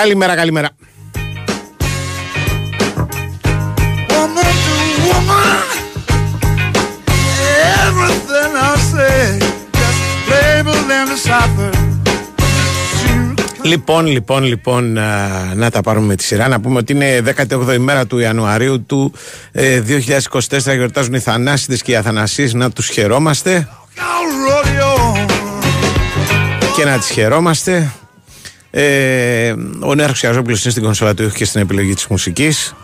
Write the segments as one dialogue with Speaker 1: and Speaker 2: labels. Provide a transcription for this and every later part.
Speaker 1: Καλημέρα, καλημέρα.
Speaker 2: Woman to woman, everything I say, just labeled and deciphered.
Speaker 1: Λοιπόν, λοιπόν, λοιπόν, α, να τα πάρουμε με τη σειρά. Να πούμε ότι είναι 18η μέρα του Ιανουαρίου του ε, 2024. Γιορτάζουν οι Θανάσιδες και οι Αθανασίες. Να τους χαιρόμαστε
Speaker 2: I'll rodeo.
Speaker 1: και να τις χαιρόμαστε. Ε, ο Νέαρχος Ιαζόπουλος είναι στην κονσόλα του ήχου και στην επιλογή της μουσικής.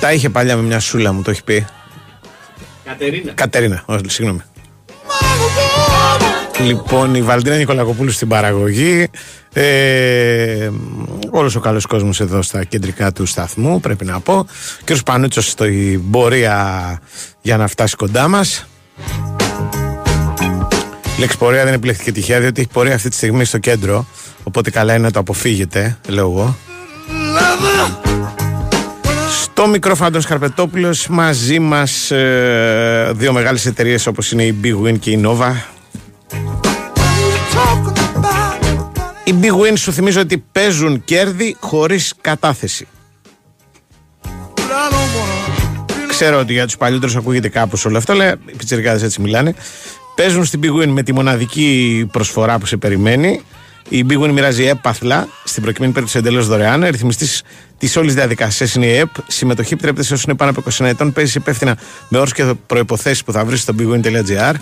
Speaker 1: Τα είχε παλιά με μια σούλα μου, το έχει πει.
Speaker 3: Κατερίνα.
Speaker 1: Κατερίνα, όχι, συγγνώμη. Λοιπόν, η Βαλτίνα Νικολακοπούλου στην παραγωγή. Ε, Όλος ο καλός κόσμος εδώ στα κεντρικά του σταθμού, πρέπει να πω. Και ο Σπανούτσο στην πορεία για να φτάσει κοντά μας. Η λέξη πορεία δεν επιλέχθηκε τυχαία, διότι έχει πορεία αυτή τη στιγμή στο κέντρο. Οπότε καλά είναι να το αποφύγετε, λέω εγώ. Στο μικρόφωνο Αντώνης Καρπετόπουλος μαζί μας ε, δύο μεγάλες εταιρείες όπως είναι η Big Win και η Nova Η Big Win σου θυμίζω ότι παίζουν κέρδη χωρίς κατάθεση Ξέρω ότι για τους παλιότερους ακούγεται κάπως όλο αυτό αλλά οι πιτσιρικάδες έτσι μιλάνε Παίζουν στην Big Win με τη μοναδική προσφορά που σε περιμένει η Big Win μοιράζει έπαθλα, στην προκειμένη περίπτωση εντελώς δωρεάν. Ρυθμιστής της όλης διαδικασίας είναι η ΕΠ. Συμμετοχή επιτρέπεται σε όσους είναι πάνω από 20 ετών. Παίζει υπεύθυνα με όρους και προποθέσει που θα βρεις στο bigwin.gr.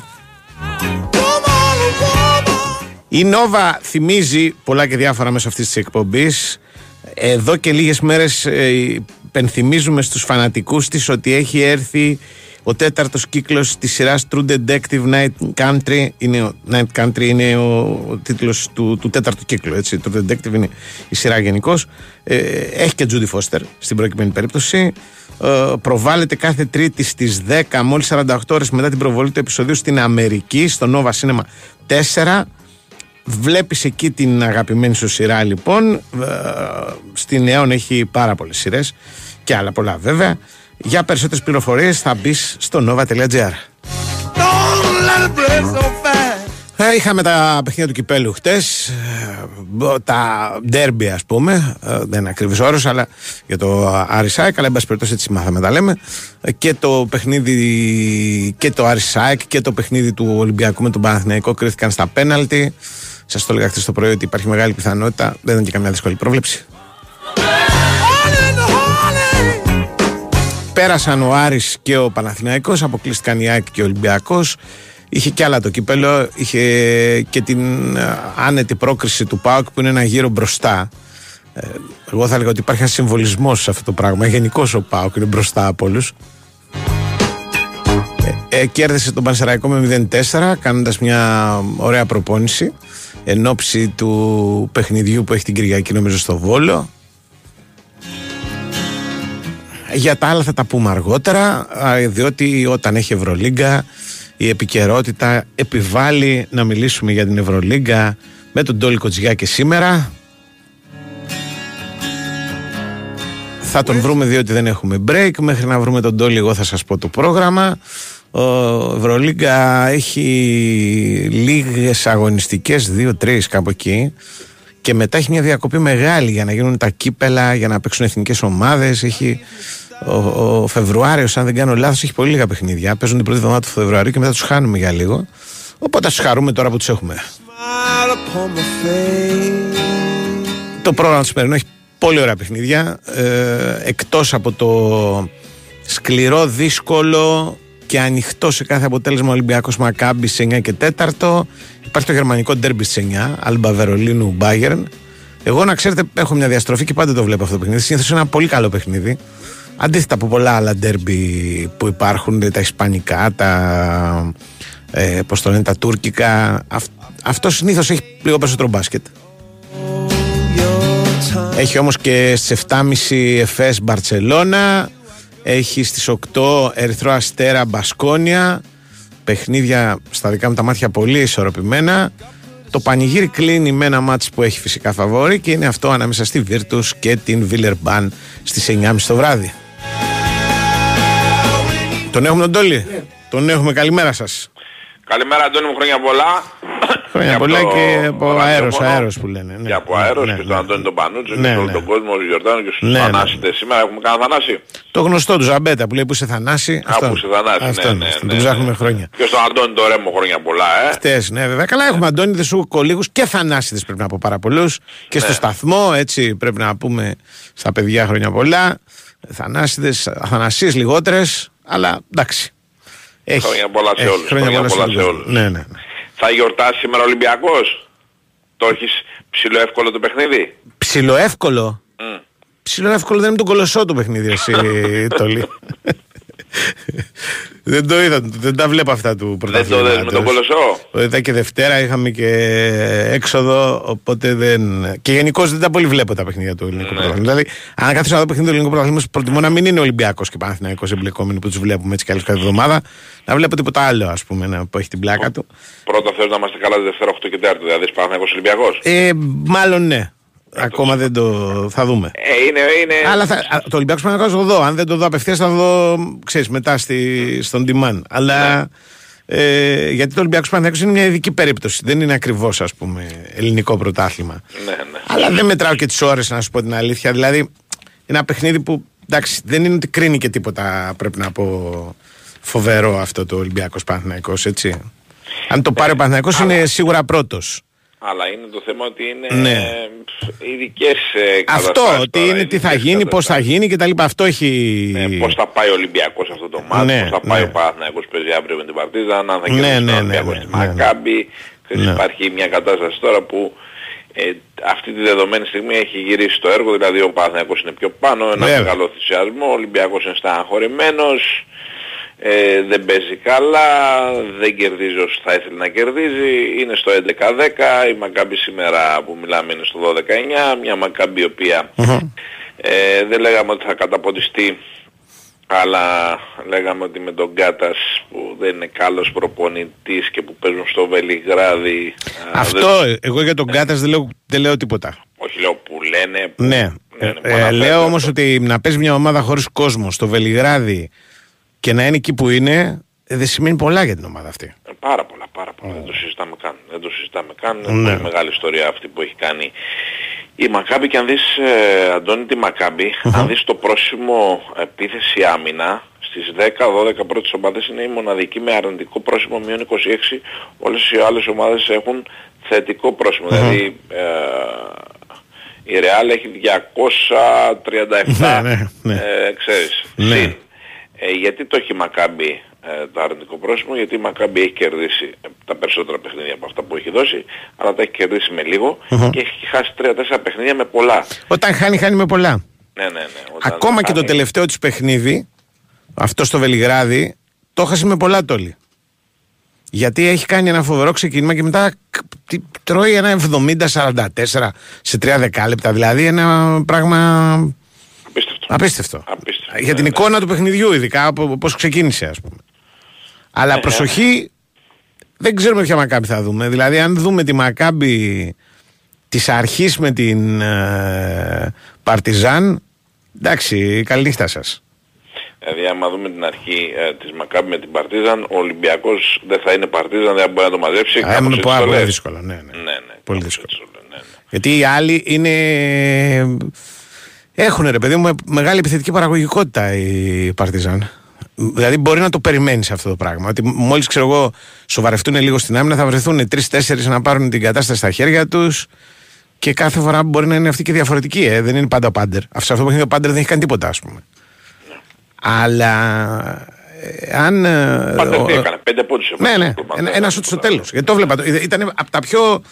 Speaker 1: Η Nova θυμίζει πολλά και διάφορα μέσω αυτής της εκπομπής. Εδώ και λίγες μέρες πενθυμίζουμε στους φανατικούς της ότι έχει έρθει ο τέταρτος κύκλος της σειράς True Detective Night Country. Είναι ο, Night Country είναι ο, ο τίτλος του, του τέταρτου κύκλου. Έτσι. True Detective είναι η σειρά γενικώς. Ε, έχει και Judy Foster στην προκειμένη περίπτωση. Ε, προβάλλεται κάθε Τρίτη στις 10, μόλις 48 ώρες μετά την προβολή του επεισοδίου στην Αμερική, στο Nova Cinema 4. Βλέπεις εκεί την αγαπημένη σου σειρά λοιπόν. Ε, στην Νέον έχει πάρα πολλές σειρές και άλλα πολλά βέβαια. Για περισσότερες πληροφορίες θα μπει στο nova.gr
Speaker 2: Don't let it break so fast.
Speaker 1: ε, Είχαμε τα παιχνίδια του κυπέλου χτες ε, Τα ντέρμπι ας πούμε ε, Δεν είναι ακριβής όρος Αλλά για το Άρης-ΑΕΚ Αλλά εν πάση περιπτώσει έτσι μάθαμε τα λέμε. Ε, Και το παιχνίδι Και το Άρης-ΑΕΚ Και το παιχνίδι του Ολυμπιακού με τον Παναθηναϊκό Κρίθηκαν στα πέναλτι. Σας το έλεγα χτες το πρωί ότι υπάρχει μεγάλη πιθανότητα Δεν είναι και καμιά δύσκολη πρόβλεψη Πέρασαν ο Άρης και ο Παναθηναϊκός, αποκλείστηκαν η ΑΕΚ και ο Ολυμπιακός. Είχε και άλλα το κύπελο, είχε και την ε, άνετη πρόκριση του ΠΑΟΚ που είναι ένα γύρο μπροστά. Ε, εγώ θα έλεγα ότι υπάρχει ένας συμβολισμός σε αυτό το πράγμα. Γενικώ ο ΠΑΟΚ είναι μπροστά από όλους. Ε, ε, κέρδισε τον Πανσεραϊκό με 0-4 κάνοντας μια ωραία προπόνηση εν ώψη του παιχνιδιού που έχει την Κυριακή νομίζω στο Βόλο για τα άλλα θα τα πούμε αργότερα, α, διότι όταν έχει Ευρωλίγκα η επικαιρότητα επιβάλλει να μιλήσουμε για την Ευρωλίγκα με τον Τόλι Κοτζιά και σήμερα. Θα τον βρούμε διότι δεν έχουμε break. Μέχρι να βρούμε τον Τόλι εγώ θα σας πω το πρόγραμμα. Ο Ευρωλίγκα έχει λίγες αγωνιστικές, δύο-τρεις κάπου εκεί. Και μετά έχει μια διακοπή μεγάλη για να γίνουν τα κύπελα, για να παίξουν εθνικές ομάδες. Έχει ο, ο Φεβρουάριος, αν δεν κάνω λάθος, έχει πολύ λίγα παιχνίδια. Παίζουν την πρώτη εβδομάδα του Φεβρουαρίου και μετά τους χάνουμε για λίγο. Οπότε ας του χαρούμε τώρα που τους έχουμε.
Speaker 2: Smile upon my face.
Speaker 1: Το πρόγραμμα του σημερινού έχει πολύ ωραία παιχνίδια. Ε, Εκτός από το σκληρό, δύσκολο και ανοιχτό σε κάθε αποτέλεσμα Ολυμπιακός Μακάμπη σε 9 και 4. Υπάρχει το γερμανικό ντέρμπι σε 9, Αλμπα Βερολίνου Μπάγερν. Εγώ να ξέρετε, έχω μια διαστροφή και πάντα το βλέπω αυτό το παιχνίδι. Συνήθως είναι ένα πολύ καλό παιχνίδι. Αντίθετα από πολλά άλλα ντέρμπι που υπάρχουν, τα ισπανικά, τα, ε, πώς το λένε, τα τουρκικά. αυ- αυτό συνήθως έχει λίγο περισσότερο μπάσκετ. Έχει όμως και στις 7.30 Εφές Μπαρτσελώνα Έχει στις 8 Ερυθρό Αστέρα Μπασκόνια. Παιχνίδια στα δικά μου τα μάτια πολύ ισορροπημένα. Το πανηγύρι κλείνει με ένα μάτς που έχει φυσικά φαβόρη Και είναι αυτό ανάμεσα στη Virtus και την Βίλερμπαν Στις 9.30 το βράδυ. Τον έχουμε τον Τόλι Τον έχουμε. Καλημέρα σας.
Speaker 4: Καλημέρα Αντώνη μου, χρόνια πολλά.
Speaker 1: Χρόνια
Speaker 4: Και
Speaker 1: πολλά
Speaker 4: από το
Speaker 1: και από αέρος,
Speaker 4: ραδιόφωνο.
Speaker 1: αέρος που λένε. Ναι.
Speaker 4: Και από
Speaker 1: Ναι,
Speaker 4: αέρος
Speaker 1: ναι,
Speaker 4: και
Speaker 1: ναι.
Speaker 4: στον Αντώνη τον Πανούτσο
Speaker 1: Ναι,
Speaker 4: και σε όλο
Speaker 1: ναι.
Speaker 4: τον κόσμο, ο Γιορτάνο και στους
Speaker 1: Ναι, ναι.
Speaker 4: Θανάσιτες. Σήμερα έχουμε κανένα Θανάση.
Speaker 1: Το γνωστό του Ζαμπέτα που λέει που είσαι Θανάση.
Speaker 4: Α, που σε Θανάση,
Speaker 1: Αυτό
Speaker 4: ναι,
Speaker 1: είναι,
Speaker 4: ναι,
Speaker 1: αυτό,
Speaker 4: ναι,
Speaker 1: Τον
Speaker 4: ναι.
Speaker 1: ψάχνουμε χρόνια.
Speaker 4: Και στον Αντώνη τον Ρέμο χρόνια πολλά, ε.
Speaker 1: Χτες, ναι, βέβαια. Καλά, έχουμε Αντώνιδε σου κολίγου και θανάσιδε πρέπει να πω πάρα πολλούς. Και
Speaker 4: Ναι.
Speaker 1: στο σταθμό, έτσι πρέπει να πούμε στα παιδιά χρόνια πολλά. Θανάσιδες, αθανασίες λιγότερες, αλλά εντάξει. Έχει.
Speaker 4: Χρόνια πολλά σε
Speaker 1: Έχει.
Speaker 4: όλους,
Speaker 1: Χρόνια
Speaker 4: χρόνια
Speaker 1: πολλά
Speaker 4: πολλά
Speaker 1: σε
Speaker 4: σε
Speaker 1: όλους.
Speaker 4: όλους.
Speaker 1: Ναι, ναι. ναι.
Speaker 4: Θα γιορτάσει σήμερα ο Ολυμπιακός; Το έχεις ψηλό εύκολο το παιχνίδι;
Speaker 1: Ψιλοεύκολο.
Speaker 4: Μμ.
Speaker 1: Ψιλοεύκολο δεν είναι τον κολοσσό το παιχνίδι, εσύ, Τόλι. Δεν το είδα, δεν τα βλέπω αυτά του
Speaker 4: Δεν το
Speaker 1: πρωταθλήματος.
Speaker 4: δες με τον Κολοσσό.
Speaker 1: Το είδα και Δευτέρα, είχαμε και έξοδο, οπότε δεν. Και γενικώς δεν τα πολύ βλέπω τα παιχνίδια του ελληνικού
Speaker 4: Ναι.
Speaker 1: πρωταθλήματος. Δηλαδή, αν καθίσω να δω παιχνίδι του ελληνικού πρωταθλήματος, προτιμώ να μην είναι Ολυμπιακός και Παναθυναϊκό εμπλεκόμενοι που τους βλέπουμε έτσι κι αλλιώς κάθε εβδομάδα. Να βλέπω τίποτα άλλο, ας πούμε, να, που έχει την πλάκα του.
Speaker 4: Πρώτα θέλω να είμαστε καλά τη Δευτέρα 8 και 4, δηλαδή Παναθηναϊκός Ολυμπιακός;
Speaker 1: Ε, μάλλον ναι. Ακόμα δεν το. θα δούμε.
Speaker 4: Ε, είναι, είναι...
Speaker 1: Αλλά θα, α, το Ολυμπιακό Παναθηναϊκός θα το δω. Αν δεν το δω απευθείας, θα το δω ξέρεις, μετά στη, στον Τιμάν. Αλλά. Ε, γιατί το Ολυμπιακό Παναθηναϊκός είναι μια ειδική περίπτωση. Δεν είναι ακριβώς, ας πούμε, ελληνικό πρωτάθλημα.
Speaker 4: Ναι, ναι.
Speaker 1: Αλλά δεν μετράω και τις ώρες, να σου πω την αλήθεια. Δηλαδή, είναι ένα παιχνίδι που εντάξει, δεν είναι ότι κρίνει και τίποτα, πρέπει να πω, φοβερό αυτό το Ολυμπιακό Παναθυναϊκό, έτσι. Αν το πάρει ο Παναθυναϊκό είναι σίγουρα πρώτος.
Speaker 4: Αλλά είναι το θέμα ότι είναι
Speaker 1: Ναι.
Speaker 4: ε, ειδικές ε,
Speaker 1: Αυτό,
Speaker 4: καταστάσεις
Speaker 1: ότι
Speaker 4: τώρα,
Speaker 1: είναι τι θα
Speaker 4: ειδικές
Speaker 1: γίνει, πώς θα
Speaker 4: καταστάσεις.
Speaker 1: γίνει κτλ. Αυτό έχει.
Speaker 4: Ε, πώς θα πάει ο Ολυμπιακός αυτό το μάτι,
Speaker 1: Ναι,
Speaker 4: πώς θα πάει
Speaker 1: ναι.
Speaker 4: ο Παναθηναϊκός που παίζει αύριο με την Παρτίζαν, αν θα
Speaker 1: Ναι,
Speaker 4: κερδίσει
Speaker 1: ναι,
Speaker 4: τον
Speaker 1: ναι,
Speaker 4: Ολυμπιακός
Speaker 1: ναι,
Speaker 4: στη
Speaker 1: ναι, ναι.
Speaker 4: Μακάμπη. Ξέρεις,
Speaker 1: Ναι.
Speaker 4: Υπάρχει μια κατάσταση τώρα που ε, αυτή τη δεδομένη στιγμή έχει γυρίσει το έργο, δηλαδή ο Παναθηναϊκός είναι πιο πάνω, ένα
Speaker 1: Βέβαια.
Speaker 4: μεγάλο θυσιασμό, ο Ολυμπιακός είναι στεναχωρημένος, ε, δεν παίζει καλά, δεν κερδίζει όσο θα ήθελε να κερδίζει, είναι στο 11-10, η Μακάμπη σήμερα που μιλάμε είναι στο 12-9, μια Μακάμπη η οποία ε, δεν λέγαμε ότι θα καταποντιστεί αλλά λέγαμε ότι με τον Κάτας που δεν είναι καλός προπονητής και που παίζουν στο Βελιγράδι α,
Speaker 1: Αυτό,
Speaker 4: δεν-
Speaker 1: εγώ για τον Κάτα δεν λέω, δεν λέω τίποτα.
Speaker 4: όχι λέω που λένε που,
Speaker 1: Ναι.
Speaker 4: ναι,
Speaker 1: Ε,
Speaker 4: που
Speaker 1: ε,
Speaker 4: αναφέρεται
Speaker 1: λέω όμως
Speaker 4: αυτό.
Speaker 1: ότι να παίζει μια ομάδα χωρίς κόσμο στο Βελιγράδι και να είναι εκεί που είναι, ε, δεν σημαίνει πολλά για την ομάδα αυτή.
Speaker 4: Ε, Πάρα πολλά, πάρα πολλά. Δεν το συζητάμε καν. Δεν το συζητάμε καν. Είναι
Speaker 1: Ναι.
Speaker 4: πολύ μεγάλη ιστορία αυτή που έχει κάνει η Μακάμπη και αν δεις, ε, Αντώνη, τη μακαμπη αν δεις το πρόσημο επίθεση άμυνα, στις 10-12 πρώτες ομάδες είναι η μοναδική με αρνητικό πρόσημο μείον 26. Όλες οι άλλες ομάδες έχουν θετικό πρόσημο. Δηλαδή, ε, η Real έχει 237,
Speaker 1: Ναι, ναι, ναι.
Speaker 4: Ε, ξέρεις,
Speaker 1: Ναι.
Speaker 4: συν. Ε, γιατί το έχει η Μακάμπη ε, το αρνητικό πρόσημο, γιατί η Μακάμπη έχει κερδίσει ε, τα περισσότερα παιχνίδια από αυτά που έχει δώσει, αλλά τα έχει κερδίσει με λιγο και έχει χάσει 3-4 παιχνίδια με πολλά.
Speaker 1: Όταν χάνει, χάνει με πολλά.
Speaker 4: Ναι, ναι, ναι. Όταν
Speaker 1: Ακόμα και το
Speaker 4: χάνει-
Speaker 1: τελευταίο της παιχνίδι, αυτό στο Βελιγράδι, το έχασε με πολλά τόλοι. Γιατί έχει κάνει ένα φοβερό ξεκίνημα και μετά κ- τι- τρώει ένα 70-44 σε 3 δεκάλεπτα. Δηλαδή ένα πράγμα
Speaker 4: Απίστευτο.
Speaker 1: απίστευτο.
Speaker 4: Απίστευτο,
Speaker 1: Για
Speaker 4: ναι,
Speaker 1: την
Speaker 4: ναι.
Speaker 1: εικόνα του παιχνιδιού, ειδικά πώς ξεκίνησε, ας πούμε. Αλλά
Speaker 4: Ναι,
Speaker 1: προσοχή, δεν ξέρουμε ποια Μακάμπη θα δούμε. Δηλαδή, αν δούμε τη Μακάμπη της αρχής με την ε, Παρτιζάν, εντάξει, καλή νύχτα σας.
Speaker 4: Δηλαδή άμα δούμε την αρχή ε, της Μακάμπη με την Παρτίζαν, ο Ολυμπιακός δεν θα είναι Παρτίζαν, δεν μπορεί να το μαζέψει. κάπως
Speaker 1: είναι
Speaker 4: έτσι
Speaker 1: πάρα
Speaker 4: το
Speaker 1: πολύ
Speaker 4: λες.
Speaker 1: δύσκολο. Ναι, ναι.
Speaker 4: Ναι, ναι.
Speaker 1: Πολύ
Speaker 4: κάπως
Speaker 1: δύσκολο.
Speaker 4: έτσι το λες, ναι, ναι.
Speaker 1: Γιατί οι άλλοι είναι. Έχουν ρε παιδί μου μεγάλη επιθετική παραγωγικότητα οι Παρτιζάν. Δηλαδή μπορεί να το περιμένεις αυτό το πράγμα. Ότι μόλις ξέρω εγώ σοβαρευτούν λίγο στην άμυνα, θα βρεθούν τρει-τέσσερι να πάρουν την κατάσταση στα χέρια τους και κάθε φορά μπορεί να είναι αυτή και διαφορετική. Ε. Δεν είναι πάντα ο πάντερ. Αυτό το παιχνίδι ο πάντερ δεν έχει κάνει τίποτα, ας πούμε. Αλλά ε, αν. ε,
Speaker 4: Πάντερ
Speaker 1: ο-
Speaker 4: τι έκανε, πέντε πόντους
Speaker 1: ναι,
Speaker 4: έβαλε
Speaker 1: ναι.
Speaker 4: στο
Speaker 1: Ένα,
Speaker 4: Πάντερ.
Speaker 1: ένα σουτ στο τέλος. Γιατί το βλέπα. Ήταν από τα πιο.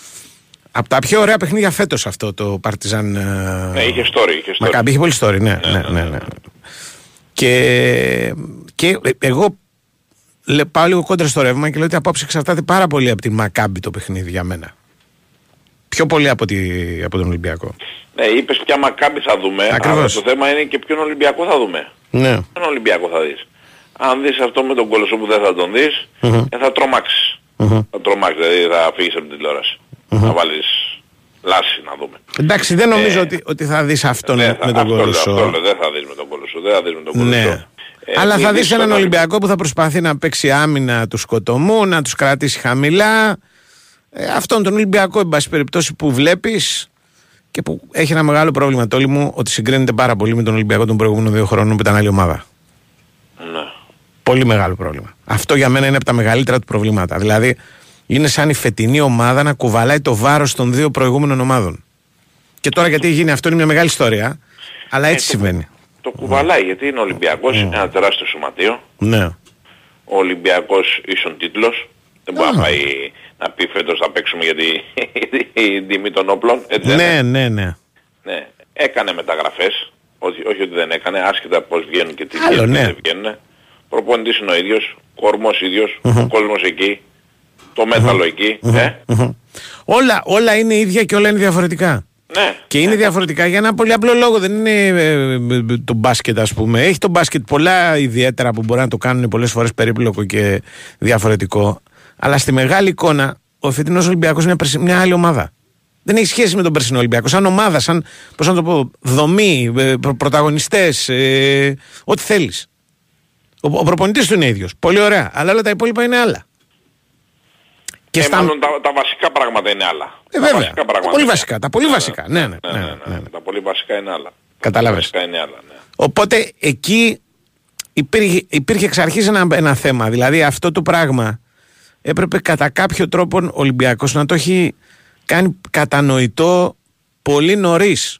Speaker 1: Από τα πιο ωραία παιχνίδια φέτος αυτό το Παρτιζάν.
Speaker 4: Ναι, είχε story, είχε story.
Speaker 1: Μακάμπι, είχε πολύ story, ναι. ναι, ναι, ναι. Και, και εγώ λέ, πάω λίγο κόντρα στο ρεύμα και λέω ότι απόψε εξαρτάται πάρα πολύ από τη Μακάμπι το παιχνίδι για μένα. Πιο πολύ από, τη, από τον Ολυμπιακό.
Speaker 4: Ναι, είπες ποια Μακάμπη θα δούμε,
Speaker 1: Ακριβώς.
Speaker 4: αλλά το θέμα είναι και ποιον Ολυμπιακό θα δούμε.
Speaker 1: Ναι.
Speaker 4: Ποιον Ολυμπιακό θα δεις. Αν δεις αυτό με τον Κολοσσό που δεν θα τον δεις, ε, θα τρομαξεις Θα τρομάξεις, δηλαδή θα φύγεις από την τηλεόραση. Θα βάλεις λάση να δούμε.
Speaker 1: Εντάξει, δεν νομίζω ότι, ότι θα δεις αυτόν
Speaker 4: Ναι,
Speaker 1: με
Speaker 4: θα-
Speaker 1: τον
Speaker 4: αυτό λέω,
Speaker 1: Κολοσσό.
Speaker 4: αυτό λέω, δεν θα δεις με τον Κολοσσό, δεν θα δεις με τον
Speaker 1: Ναι.
Speaker 4: Κολοσσό.
Speaker 1: Αλλά
Speaker 4: μη
Speaker 1: θα δεις
Speaker 4: δύσκολο.
Speaker 1: έναν Ολυμπιακό που θα προσπαθεί να παίξει άμυνα του σκοτωμού, να τους κρατήσει χαμηλά. Ε, αυτόν τον Ολυμπιακό, εν πάση περιπτώσει, που βλέπεις και που έχει ένα μεγάλο πρόβλημα τόλι μου ότι συγκρίνεται πάρα πολύ με τον Ολυμπιακό των προηγούμενων δύο χρόνων που ήταν άλλη ομάδα.
Speaker 4: Ναι.
Speaker 1: Πολύ μεγάλο πρόβλημα. Αυτό για μένα είναι από τα μεγαλύτερα του προβλήματα. Δηλαδή, είναι σαν η φετινή ομάδα να κουβαλάει το βάρος των δύο προηγούμενων ομάδων. Και τώρα γιατί γίνει αυτό είναι μια μεγάλη ιστορία, αλλά έτσι
Speaker 4: Ε, το-
Speaker 1: συμβαίνει.
Speaker 4: Το κουβαλάει γιατί είναι Ολυμπιακός,
Speaker 1: Ναι.
Speaker 4: είναι ένα τεράστιο σωματείο.
Speaker 1: Ναι.
Speaker 4: Ο Ολυμπιακός ίσον τίτλος. Δεν μπορεί να πάει να πει φέτος θα παίξουμε για τη- η τιμή των όπλων. Έτσι δεν είναι.
Speaker 1: Ναι, ναι, ναι.
Speaker 4: Ναι. Έκανε μεταγραφές. Όχι, όχι ότι δεν έκανε, άσχετα πώς βγαίνουν και τι
Speaker 1: Άλλο,
Speaker 4: βγαίνουν και
Speaker 1: ναι.
Speaker 4: δεν βγαίνουν. Προπονητής είναι ο ίδιος, κορμός ίδιος, ο κόσμος εκεί, το μέταλλο εκεί. Ε;
Speaker 1: Μμμ. Όλα, όλα είναι ίδια και όλα είναι διαφορετικά.
Speaker 4: Ναι.
Speaker 1: Και είναι διαφορετικά για ένα πολύ απλό λόγο. Δεν είναι ε, ε, το μπάσκετ, ας πούμε. Έχει το μπάσκετ πολλά ιδιαίτερα που μπορεί να το κάνουν πολλές φορές περίπλοκο και διαφορετικό. Αλλά στη μεγάλη εικόνα, ο φετινός Ολυμπιακός είναι μια, περσι- μια άλλη ομάδα. Δεν έχει σχέση με τον περσινό Ολυμπιακό. Σαν ομάδα, σαν πώς να το πω, δομή, προ, πρωταγωνιστές, ε, ό,τι θέλεις. Ο, ο προπονητής του είναι ίδιος. Πολύ ωραία. Αλλά όλα τα υπόλοιπα είναι άλλα. Και
Speaker 4: Ε,
Speaker 1: στα-
Speaker 4: μάλλον τα, τα βασικά πράγματα είναι άλλα.
Speaker 1: Ε,
Speaker 4: Τα
Speaker 1: βέβαια.
Speaker 4: βασικά
Speaker 1: Τα
Speaker 4: πράγματα
Speaker 1: πολύ
Speaker 4: είναι.
Speaker 1: βασικά, τα πολύ βασικά. Ναι, ναι, ναι, ναι, ναι.
Speaker 4: Τα πολύ βασικά είναι άλλα.
Speaker 1: Κατάλαβες.
Speaker 4: Τα βασικά είναι άλλα, ναι.
Speaker 1: Οπότε εκεί υπήρχε, υπήρχε εξ αρχής ένα, ένα θέμα. Δηλαδή αυτό το πράγμα έπρεπε κατά κάποιο τρόπο ο Ολυμπιακός να το έχει κάνει κατανοητό πολύ νωρίς.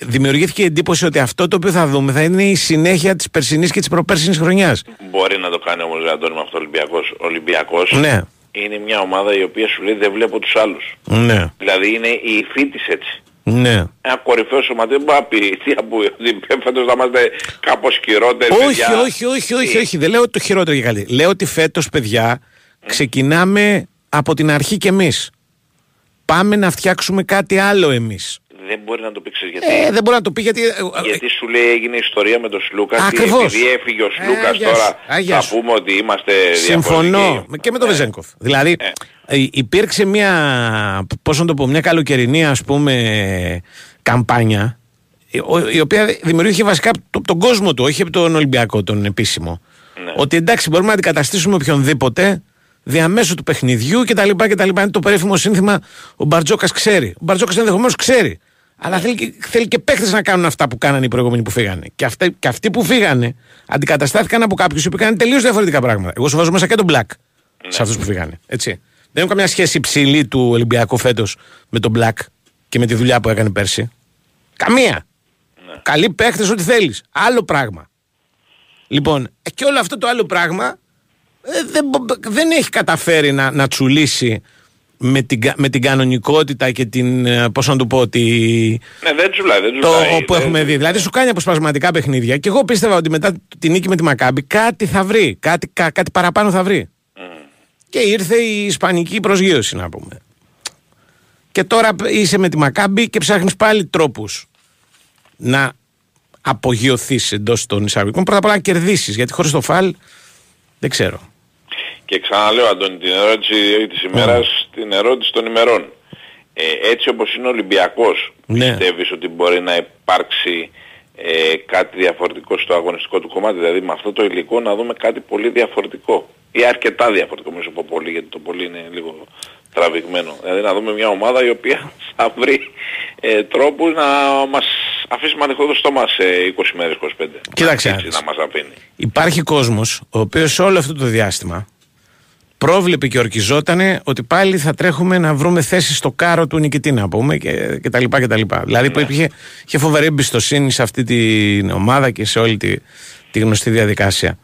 Speaker 1: Δημιουργήθηκε η εντύπωση ότι αυτό το οποίο θα δούμε θα είναι η συνέχεια της περσινής και της προπέρσινης χρονιάς.
Speaker 4: Μπορεί να το κάνει όμως ρε Αντώνη με αυτό ο Ολυμπιακός. Ο Ολυμπιακός
Speaker 1: Ναι,
Speaker 4: είναι μια ομάδα η οποία σου λέει δεν βλέπω τους άλλους.
Speaker 1: ναι,
Speaker 4: Δηλαδή είναι η υφή της έτσι.
Speaker 1: ναι.
Speaker 4: Ένα κορυφαίο σωματείο δεν μπορεί να πει τι να πει, ότι φέτος θα είμαστε κάπως χειρότεροι
Speaker 1: Όχι,
Speaker 4: παιδιά.
Speaker 1: όχι, όχι, όχι, όχι. Δεν λέω ότι το χειρότερο και καλύτερο. Λέω ότι φέτος, παιδιά, ξεκινάμε από την αρχή κι εμείς. Πάμε να φτιάξουμε κάτι άλλο εμείς.
Speaker 4: Δεν μπορεί να το πει ξέρεις, γιατί.
Speaker 1: Ε, δεν μπορεί να το πει γιατί. ε,
Speaker 4: Γιατί σου λέει έγινε ιστορία με τον Σλούκα και
Speaker 1: Ακριβώς.
Speaker 4: επειδή έφυγε ο
Speaker 1: Ε,
Speaker 4: Σλούκας
Speaker 1: γεια σου.
Speaker 4: τώρα
Speaker 1: Α, γεια
Speaker 4: θα
Speaker 1: σου.
Speaker 4: πούμε ότι είμαστε
Speaker 1: Συμφωνώ
Speaker 4: διαφορετικοί.
Speaker 1: και με τον
Speaker 4: Ε,
Speaker 1: Βεζέγκοφ. Δηλαδή,
Speaker 4: Ε.
Speaker 1: ε, υπήρξε μια, πώς να το πω, μια καλοκαιρινή ας πούμε καμπάνια η- ο- η οποία δημιουργήθηκε βασικά από το- τον κόσμο του, όχι από τον Ολυμπιακό, τον επίσημο.
Speaker 4: Ναι.
Speaker 1: Ότι εντάξει μπορούμε να αντικαταστήσουμε οποιονδήποτε διαμέσου του παιχνιδιού κτλ. κτλ. Είναι το περίφημο σύνθημα ο Μπαρτζόκας ξέρει. Ο Μπαρτζόκας ενδεχομένως ξέρει. Αλλά θέλει και, θέλει και παίχτες να κάνουν αυτά που κάνανε οι προηγούμενοι που φύγανε. Και, αυτοί, και αυτοί που φύγανε αντικαταστάθηκαν από κάποιους που κάνανε τελείως διαφορετικά πράγματα. Εγώ σου βάζω μέσα και τον Black σε αυτούς που φύγανε. Έτσι. Δεν έχω καμιά σχέση υψηλή του Ολυμπιακού φέτος με τον Black και με τη δουλειά που έκανε πέρσι. Καμία. Καλοί παίχτες, ό,τι θέλεις. Άλλο πράγμα. Λοιπόν, ε, και όλο αυτό το άλλο πράγμα ε, δεν, μπο- δεν έχει καταφέρει να, να τσουλήσει με την, κα- με την κανονικότητα και την. ε, Πώς να το πω, τη,
Speaker 4: Ναι, δεν τσουλάει, δεν
Speaker 1: το
Speaker 4: τσουλάει.
Speaker 1: που
Speaker 4: δεν-
Speaker 1: έχουμε δει. Δηλαδή σου κάνει αποσπασματικά παιχνίδια και εγώ πίστευα ότι μετά τη νίκη με τη Μακάμπη κάτι θα βρει. Κάτι, κα- κάτι παραπάνω θα βρει. Και ήρθε η ισπανική προσγείωση να πούμε. Και τώρα είσαι με τη Μακάμπη και ψάχνεις πάλι τρόπους να απογειωθείς εντός των εισαγωγικών. Πρώτα απ' όλα να κερδίσεις γιατί χωρίς το φάλ δεν ξέρω.
Speaker 4: Και ξαναλέω Αντώνη την ερώτηση όχι της ημέρας, την ερώτηση των ημερών. Ε, έτσι όπως είναι ο Ολυμπιακός,
Speaker 1: Ναι.
Speaker 4: πιστεύεις ότι μπορεί να υπάρξει ε, κάτι διαφορετικό στο αγωνιστικό του κομμάτι, δηλαδή με αυτό το υλικό να δούμε κάτι πολύ διαφορετικό ή αρκετά διαφορετικό, μην σου πω πολύ γιατί το πολύ είναι λίγο τραβηγμένο. Δηλαδή να δούμε μια ομάδα η οποία θα βρει ε, τρόπους να μας αφήσει ανοιχτό το στόμα σε 20 μέρες, 25.
Speaker 1: Κοίταξε να
Speaker 4: Έτσι,
Speaker 1: δεις.
Speaker 4: να μας αφήνει.
Speaker 1: Υπάρχει κόσμος ο οποίος σε όλο αυτό το διάστημα πρόβλεπε και ορκιζότανε ότι πάλι θα τρέχουμε να βρούμε θέση στο κάρο του νικητή να πούμε και, και τα λοιπά και τα λοιπά. Δηλαδή που υπήρχε, είχε φοβερή εμπιστοσύνη σε αυτή την ομάδα και σε όλη τη, τη γνωστή διαδικασία.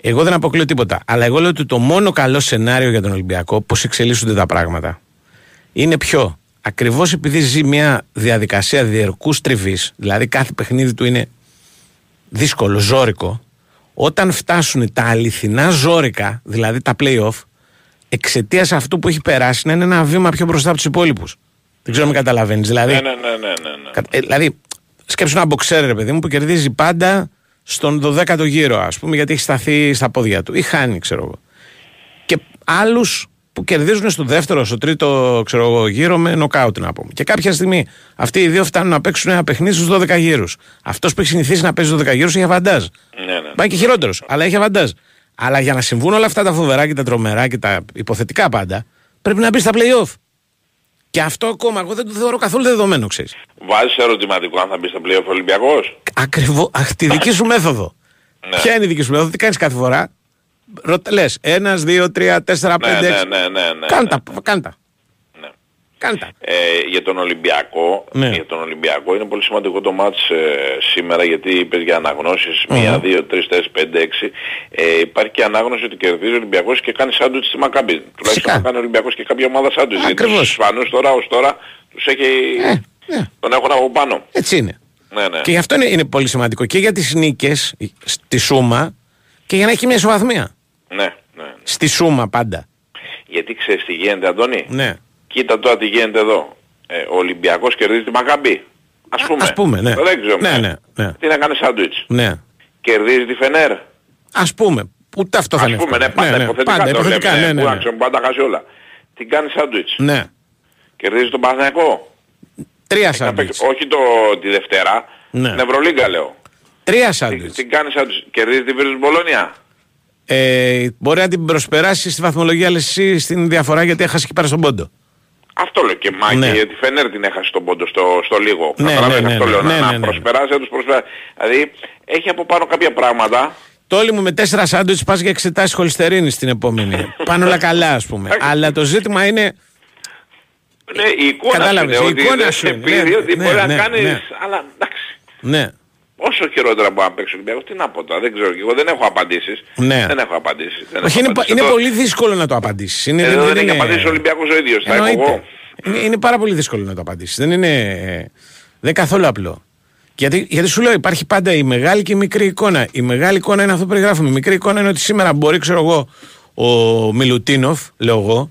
Speaker 1: Εγώ δεν αποκλείω τίποτα. Αλλά εγώ λέω ότι το μόνο καλό σενάριο για τον Ολυμπιακό, πώς εξελίσσονται τα πράγματα, είναι ποιο; Ακριβώς επειδή ζει μια διαδικασία διερκού τριβής, δηλαδή κάθε παιχνίδι του είναι δύσκολο, ζώρικο, όταν φτάσουν τα αληθινά ζώρικα, δηλαδή τα play-off, εξαιτίας αυτού που έχει περάσει να είναι ένα βήμα πιο μπροστά από τους υπόλοιπους. Δεν ξέρω αν με καταλαβαίνεις. Δηλαδή,
Speaker 4: Ναι, ναι, ναι, ναι, ναι, ναι.
Speaker 1: κα- ε, δηλαδή, σκέψου ένα μποξέρ, ρε παιδί μου, που κερδίζει πάντα στον 12ο γύρο, ας πούμε, γιατί έχει σταθεί στα πόδια του. Ή χάνει, ξέρω εγώ. Και άλλους που κερδίζουν στο δεύτερο, στο τρίτο ξέρω εγώ, γύρο με νοκάουτ να πούμε. Και κάποια στιγμή αυτοί οι δύο φτάνουν να παίξουν ένα παιχνίδι στους 12 γύρους. Αυτός που έχει συνηθίσει να παίζει 12 γύρους έχει αβαντάζ.
Speaker 4: Ναι, ναι, ναι.
Speaker 1: Πάει και χειρότερος. Αλλά έχει αβαντάζ. Αλλά για να συμβούν όλα αυτά τα φοβερά και τα τρομερά και τα υποθετικά πάντα, πρέπει να μπει στα playoff. Και αυτό ακόμα εγώ δεν το θεωρώ καθόλου δεδομένο, ξέρεις.
Speaker 4: Βάζεις ερωτηματικό αν θα μπει στα playoff ο Ολυμπιακός;
Speaker 1: Ακριβώς. Αχ, τη δική σου μέθοδο.
Speaker 4: Ναι.
Speaker 1: Ποια είναι η δική σου μέθοδο, τι κάνεις κάθε φορά; Λες, ένας, δύο, τρία, τέσσερα,
Speaker 4: Ναι,
Speaker 1: πέντε,
Speaker 4: ναι,
Speaker 1: έξι.
Speaker 4: ναι, ναι, ναι,
Speaker 1: Κάντα,
Speaker 4: ναι.
Speaker 1: κάντα.
Speaker 4: Ναι.
Speaker 1: Κάντα.
Speaker 4: Ε, για τον Ολυμπιακό,
Speaker 1: Ναι.
Speaker 4: για τον Ολυμπιακό είναι πολύ σημαντικό το μάτς ε, σήμερα γιατί είπες για αναγνώσεις μία, δύο, τρεις, τέσσερις, πέντε, έξι. Ε, υπάρχει και ανάγνωση ότι κερδίζει ο Ολυμπιακός και κάνει σάντουιτς στη Μακάμπη. Τουλάχιστον
Speaker 1: Φυσικά.
Speaker 4: να κάνει ο Ολυμπιακός και κάποια ομάδα σάντουιτς. Γιατί
Speaker 1: Ακριβώς.
Speaker 4: τους Ισπανούς τώρα ως τώρα τους έχει...
Speaker 1: Ε, ναι.
Speaker 4: τον έχουν από πάνω.
Speaker 1: Έτσι είναι.
Speaker 4: Ναι, ναι.
Speaker 1: Και γι' αυτό είναι, είναι πολύ σημαντικό και για τις νίκες στη Σούμα και για να έχει μια ισοβαθμία.
Speaker 4: Ναι, ναι. ναι.
Speaker 1: Στη Σούμα πάντα.
Speaker 4: Γιατί ξέρεις τι γίνεται Αντώνη;
Speaker 1: Ναι.
Speaker 4: Κοίτα τώρα τι γίνεται εδώ. Ε, ο Ολυμπιακός κερδίζει τη Μακάμπη. Ας
Speaker 1: Α-
Speaker 4: πούμε.
Speaker 1: ας πούμε, ναι.
Speaker 4: Δεν ξέρω.
Speaker 1: Ναι, ναι, ναι.
Speaker 4: Τι να κάνει σάντουιτς.
Speaker 1: Ναι.
Speaker 4: Κερδίζει τη Φενέρ.
Speaker 1: Α πούμε. Ούτε αυτό θα
Speaker 4: Ας
Speaker 1: είναι.
Speaker 4: πούμε, ναι,
Speaker 1: εύκολο.
Speaker 4: πάντα υποθετικά
Speaker 1: Πάντα
Speaker 4: το
Speaker 1: υποθετικά,
Speaker 4: λέμε.
Speaker 1: ναι, ναι,
Speaker 4: Πού να
Speaker 1: ναι.
Speaker 4: ξέρουμε, πάντα χάσει όλα. Τι κάνει σάντουιτς.
Speaker 1: Ναι.
Speaker 4: Κερδίζει τον Παναθηναϊκό.
Speaker 1: Τρία
Speaker 4: Θα
Speaker 1: σάντουιτς.
Speaker 4: παίξει- Όχι το, τη Δευτέρα.
Speaker 1: Ναι.
Speaker 4: Την Ευρωλίγκα λέω.
Speaker 1: Τρία
Speaker 4: Τι,
Speaker 1: σάντουιτς.
Speaker 4: τι κάνει σάντουιτς. Κερδίζει τη Βίρους Μπολόνια.
Speaker 1: Ε, μπορεί να την προσπεράσει στη βαθμολογία, αλλά εσύ στην διαφορά γιατί έχασε εκεί πέρα στον πόντο.
Speaker 4: Αυτό λέω και Μάκη,
Speaker 1: Ναι.
Speaker 4: γιατί Φενέρ την έχασε τον πόντο στο, στο λίγο.
Speaker 1: Ναι,
Speaker 4: Καταλαβαίνεις,
Speaker 1: ναι, ναι,
Speaker 4: αυτό
Speaker 1: ναι,
Speaker 4: λέω.
Speaker 1: ναι,
Speaker 4: να,
Speaker 1: ναι,
Speaker 4: να
Speaker 1: ναι.
Speaker 4: προσπεράσει, να τους προσπεράσει. Δηλαδή έχει από πάνω κάποια πράγματα.
Speaker 1: Τόλι μου με τέσσερα σάντουιτς πας για εξετάσεις χολυστερίνης στην επόμενη. Πάνε όλα καλά, ας πούμε. Αλλά το ζήτημα είναι.
Speaker 4: Ναι, η εικόνα
Speaker 1: Κατάλαβες,
Speaker 4: σου
Speaker 1: η
Speaker 4: είναι ότι
Speaker 1: εικόνα
Speaker 4: δεν
Speaker 1: σου
Speaker 4: σε
Speaker 1: είναι,
Speaker 4: πήρε,
Speaker 1: ναι,
Speaker 4: ότι
Speaker 1: ναι,
Speaker 4: μπορεί
Speaker 1: ναι,
Speaker 4: να κάνεις,
Speaker 1: ναι.
Speaker 4: αλλά εντάξει.
Speaker 1: Ναι.
Speaker 4: Όσο χειρότερα μπορεί να παίξει ο Ολυμπιακός, τι να πω τώρα, δεν ξέρω και εγώ δεν έχω απαντήσεις.
Speaker 1: Ναι.
Speaker 4: Δεν έχω απαντήσεις. Δεν
Speaker 1: Όχι,
Speaker 4: έχω
Speaker 1: είναι,
Speaker 4: απαντήσεις.
Speaker 1: είναι
Speaker 4: Εδώ-
Speaker 1: πολύ δύσκολο να το απαντήσεις. Είναι,
Speaker 4: Εδώ δεν
Speaker 1: είναι-
Speaker 4: έχει απαντήσει ο Ολυμπιακός ο ίδιος. Θα έχω
Speaker 1: Εννοείται.
Speaker 4: εγώ.
Speaker 1: Είναι, είναι πάρα πολύ δύσκολο να το απαντήσεις. Δεν είναι, δεν είναι καθόλου απλό. Γιατί, γιατί σου λέω, υπάρχει πάντα η μεγάλη και η μικρή εικόνα. Η μεγάλη εικόνα είναι αυτό που περιγράφουμε. Η μικρή εικόνα είναι ότι σήμερα μπορεί, ξέρω εγώ, ο Μιλουτίνοφ, λέω εγώ,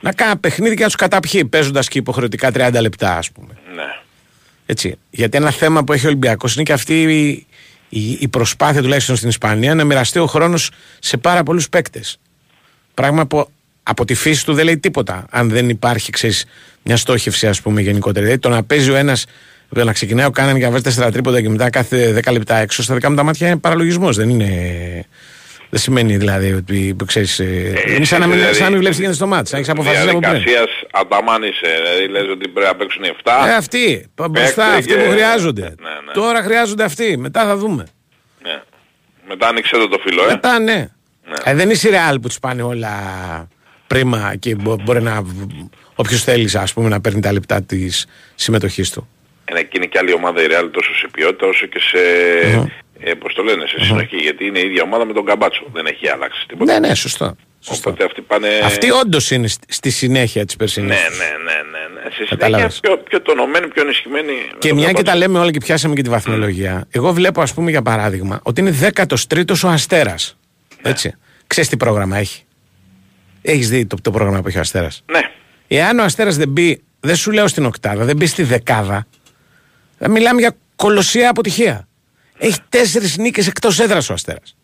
Speaker 1: να κάνει ένα παιχνίδι και να τους καταπιεί παίζοντας και υποχρεωτικά 30 λεπτά, ας πούμε.
Speaker 4: Ναι.
Speaker 1: Έτσι. Γιατί ένα θέμα που έχει ο Ολυμπιακός είναι και αυτή η, η, η προσπάθεια τουλάχιστον στην Ισπανία να μοιραστεί ο χρόνος σε πάρα πολλούς παίκτες. Πράγμα που από τη φύση του δεν λέει τίποτα. Αν δεν υπάρχει, ξέρεις, μια στόχευση, ας πούμε, γενικότερη. Δηλαδή το να παίζει ο ένας, να ξεκινάει ο Κάναν και να βάζει τέσσερα τρίποτα και μετά κάθε 10 λεπτά έξω, στα δικά μου τα μάτια είναι παραλογισμός. Δεν είναι. Δεν σημαίνει δηλαδή ότι ξέρεις, ε, είναι σαν να μην,
Speaker 4: δηλαδή,
Speaker 1: σαν να μην βλέπεις τι γίνεται στο μάτι. Έχεις αποφασίσει από πριν.
Speaker 4: Διαδικασίας αταμάνισε. Δηλαδή λες ότι πρέπει να παίξουν 7.
Speaker 1: Ε, αυτοί, πα- μπροστά,
Speaker 4: Παίκτε
Speaker 1: αυτοί
Speaker 4: και-
Speaker 1: που χρειάζονται.
Speaker 4: Ναι, ναι.
Speaker 1: Τώρα χρειάζονται αυτοί. Μετά θα δούμε.
Speaker 4: Ναι. Μετά άνοιξε το, το φίλο, ε.
Speaker 1: Μετά ναι.
Speaker 4: Ναι.
Speaker 1: Ε, δεν είναι η Ρεάλ που τους πάνε όλα πρίμα και μπο- μπορεί να. Όποιος θέλεις, ας πούμε, να παίρνει τα λεπτά της συμμετοχής του.
Speaker 4: Είναι εκείνη και άλλη ομάδα η Real τόσο σε ποιότητα όσο και σε... Ε, πώς το λένε, σε συνοχή. Γιατί είναι η ίδια ομάδα με τον Καμπάτσο. Δεν έχει αλλάξει τίποτα.
Speaker 1: Ναι, ναι, σωστό. σωστό.
Speaker 4: Οπότε αυτοί πάνε...
Speaker 1: Αυτή όντως είναι στη- στη συνέχεια της περσινής.
Speaker 4: Ναι, ναι, ναι, ναι, ναι. Σε συνέχεια
Speaker 1: Κατάλαβες.
Speaker 4: πιο, πιο τονωμένοι, πιο ενισχυμένοι. με
Speaker 1: Και
Speaker 4: τον
Speaker 1: μια και
Speaker 4: Καμπάτσο.
Speaker 1: τα λέμε όλα και πιάσαμε και τη βαθμολογία. Εγώ βλέπω, ας πούμε, για παράδειγμα, ότι είναι 13ο ο Αστέρας.
Speaker 4: Ναι.
Speaker 1: Έτσι. Ξέρεις τι πρόγραμμα έχει; Έχεις δει το, το πρόγραμμα που έχει ο Αστέρας;
Speaker 4: Ναι.
Speaker 1: Εάν ο Αστέρας δεν μπει, δεν σου λέω στην οκτάδα, δεν μπει στη δεκάδα, θα μιλάμε για κολοσσία αποτυχία. Έχει τέσσερις νίκες εκτός έδρας ο Αστέρας.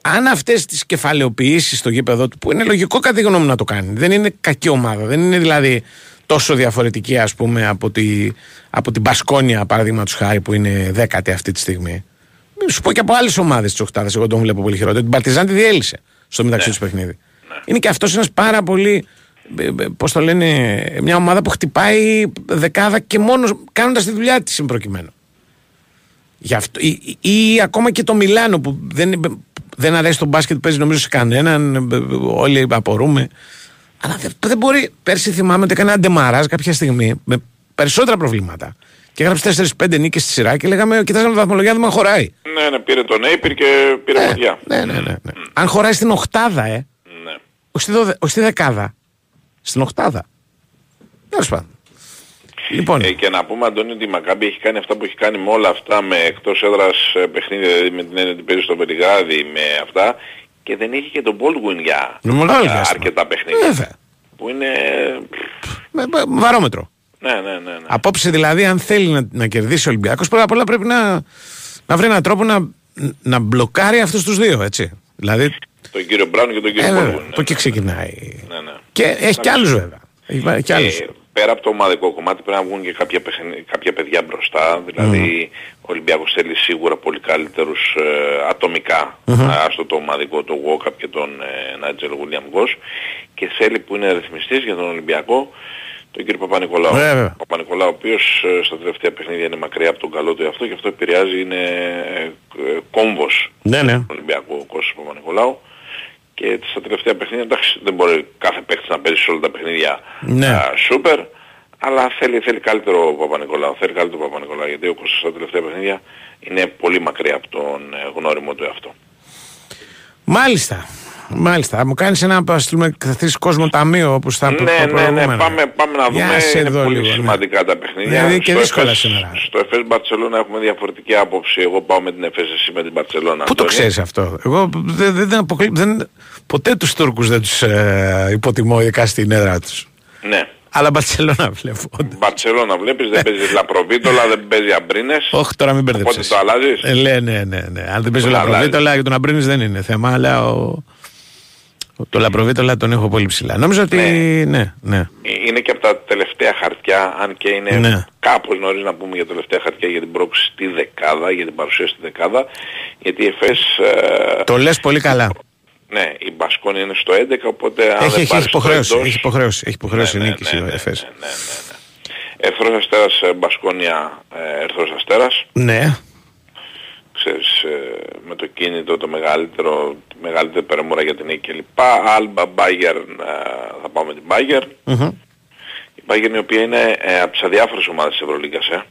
Speaker 1: Αν αυτές τις κεφαλαιοποιήσεις στο γήπεδο του, που είναι λογικό κατά τη γνώμη μου να το κάνει, δεν είναι κακή ομάδα, δεν είναι δηλαδή τόσο διαφορετική ας πούμε από, τη, από την Πασκόνια παραδείγματος χάρη που είναι δέκατη αυτή τη στιγμή. Μην σου πω και από άλλες ομάδες της Οχτάδα, εγώ τον βλέπω πολύ χειρότερο. Την Παρτιζάν τη διέλυσε στο μεταξύ τους παιχνίδι. Είναι και αυτός ένας πάρα πολύ. Πώς το λένε, μια ομάδα που χτυπάει δεκάδα και μόνος κάνοντας τη δουλειά της προκειμένου. Γι' αυτό, ή, ή, ή ακόμα και το Μιλάνο που δεν, δεν αρέσει το μπάσκετ παίζει νομίζω σε κανέναν, ε, ε, όλοι απορούμε. Αλλά δεν, δεν μπορεί. Πέρσι θυμάμαι ότι έκανε ένα ντεμαράζ κάποια στιγμή με περισσότερα προβλήματα. Και έγραψε 4-5 νίκες στη σειρά και λέγαμε: Κοιτάζαμε βαθμολογία, δεν με χωράει.
Speaker 4: Ναι, ναι, πήρε τον Έιπηρ και πήρε φωτιά.
Speaker 1: Ναι, ναι, ναι, ναι. Αν χωράει στην οχτάδα, ε.
Speaker 4: Ναι.
Speaker 1: Όχι στη, δωδε- όχι στη δεκάδα. Στην οχτάδα. Τέλος πάντων. Λοιπόν,
Speaker 4: Ε, και να πούμε Αντώνη ότι η Μακάμπη έχει κάνει αυτά που έχει κάνει με όλα αυτά με εκτός έδρας ε, παιχνίδια δηλαδή με την έννοια ότι παίζει στο Βελιγράδι με αυτά και δεν έχει και τον Baldwin για,
Speaker 1: Είναι μεγάλο
Speaker 4: για
Speaker 1: διάστημα.
Speaker 4: αρκετά παιχνίδια.
Speaker 1: βέβαια.
Speaker 4: Που είναι...
Speaker 1: Με, με- βαρόμετρο.
Speaker 4: Ναι, ναι, ναι. ναι.
Speaker 1: Απόψε δηλαδή, αν θέλει να, να κερδίσει ο Ολυμπιακός πρώτα απ' όλα πρέπει να, να βρει έναν τρόπο να, να μπλοκάρει αυτούς τους δύο, έτσι. Δηλαδή,
Speaker 4: Τον κύριο Μπράουν και τον κύριο
Speaker 1: ε,
Speaker 4: Baldwin.
Speaker 1: βέβαια,
Speaker 4: ναι,
Speaker 1: από εκεί ξεκινάει.
Speaker 4: ναι, ναι.
Speaker 1: Και έχει κι άλλους βέβαια. Έχει βα- κι άλλους.
Speaker 4: Ε, πέρα από το ομαδικό κομμάτι πρέπει να βγουν και κάποια, παιχνι- κάποια παιδιά μπροστά. Δηλαδή ο Ολυμπιακός θέλει σίγουρα πολύ καλύτερους ε, ατομικά. Άστο το ομαδικό, το Walkup και τον ε, Νάτζελ Γουλιαμ Γκος. Και θέλει που είναι ρυθμιστής για τον Ολυμπιακό τον κύριο Παπα-Νικολάου.
Speaker 1: Βέβαια.
Speaker 4: Παπα-Νικολάου, ο οποίος ε, στα τελευταία παιχνίδια είναι μακριά από τον καλό του εαυτό και αυτό επηρεάζει, είναι ε, ε, κόμβος
Speaker 1: Ναι, ναι.
Speaker 4: του Ολυμπιακού ο Κώστας Παπα-Νικολάου. Και στα τελευταία παιχνίδια, εντάξει, δεν μπορεί κάθε παίκτης να παίζει σε όλα τα παιχνίδια
Speaker 1: Ναι.
Speaker 4: α, σούπερ, αλλά θέλει, θέλει καλύτερο ο Παπα-Νικολάου. Θέλει καλύτερο ο Παπα-Νικολάου, γιατί ο Κώστας στα τελευταία παιχνίδια είναι πολύ μακριά από τον ε, γνώριμο του εαυτό.
Speaker 1: Μάλιστα. Μάλιστα. Μου κάνεις ένα να στείλουμε θα θες κόσμο ταμείο όπως θα
Speaker 4: ναι,
Speaker 1: τα
Speaker 4: ναι, ναι,
Speaker 1: προηγούμενα.
Speaker 4: πάμε, πάμε να
Speaker 1: Για
Speaker 4: δούμε.
Speaker 1: σε
Speaker 4: Είναι
Speaker 1: εδώ
Speaker 4: πολύ
Speaker 1: λίγο, ναι.
Speaker 4: σημαντικά τα παιχνίδια.
Speaker 1: Δηλαδή και
Speaker 4: Στο
Speaker 1: δύσκολα
Speaker 4: FS
Speaker 1: σήμερα.
Speaker 4: Στο FS Barcelona έχουμε διαφορετική άποψη. Εγώ πάω με την FS, εσύ με την Barcelona.
Speaker 1: Πού το
Speaker 4: Αντώνη.
Speaker 1: ξέρεις αυτό; Εγώ δεν, δεν, αποκλεί- δεν, ποτέ τους Τούρκους δεν τους ε, υποτιμώ, ειδικά στην έδρα τους.
Speaker 4: Ναι.
Speaker 1: Αλλά Μπαρσελόνα βλέπω.
Speaker 4: Μπαρτσελώνα βλέπεις, δεν παίζεις Λαπροβίτολα, δεν παίζει Αμπρίνες.
Speaker 1: Όχι, τώρα μην μπερδέψεις.
Speaker 4: Οπότε το αλλάζεις.
Speaker 1: Ε, ναι, ναι, ναι, ναι. Αν δεν παίζει ο
Speaker 4: Το
Speaker 1: Λαπροβίτολα για τον Αμπρίνη δεν είναι θέμα, αλλά ο, το Λαπροβίτολα τον έχω πολύ ψηλά. Νομίζω ότι. Ναι, ναι.
Speaker 4: Είναι και από τα τελευταία χαρτιά, αν και είναι
Speaker 1: Ναι.
Speaker 4: κάπως νωρίς να πούμε για τα τελευταία χαρτιά για την πρόκληση στη δεκάδα, για την παρουσία στη δεκάδα, γιατί η ΕΦΕΣ, ε,
Speaker 1: Το λες πολύ καλά.
Speaker 4: ναι, η Μπασκόνη είναι στο 11, οπότε αν
Speaker 1: Έχει,
Speaker 4: δεν
Speaker 1: έχει,
Speaker 4: πάρεις
Speaker 1: έχει
Speaker 4: το
Speaker 1: υποχρέωση.
Speaker 4: εντός-
Speaker 1: Έχει υποχρέωση, έχει υποχρέωση
Speaker 4: Ναι, ναι,
Speaker 1: νίκηση
Speaker 4: ναι,
Speaker 1: ο
Speaker 4: ναι,
Speaker 1: ΕΦΕΣ.
Speaker 4: ναι, ναι, ναι, ναι. Ερθρός Αστέρας, ε, Μπασκόνια, ε, Ερθρός Αστέρας.
Speaker 1: Ναι.
Speaker 4: ξέρεις, ε, με το κίνητο το μεγαλύτερο, τη μεγαλύτερη περαιμόρα για την νίκη κλπ. Άλμπα, Bayern, ε, θα πάω με την Bayern.
Speaker 1: Μμμ.
Speaker 4: Η Bayern η οποία είναι ε, από τις αδιάφορες ομάδες της Ευρωλίγκας, ε.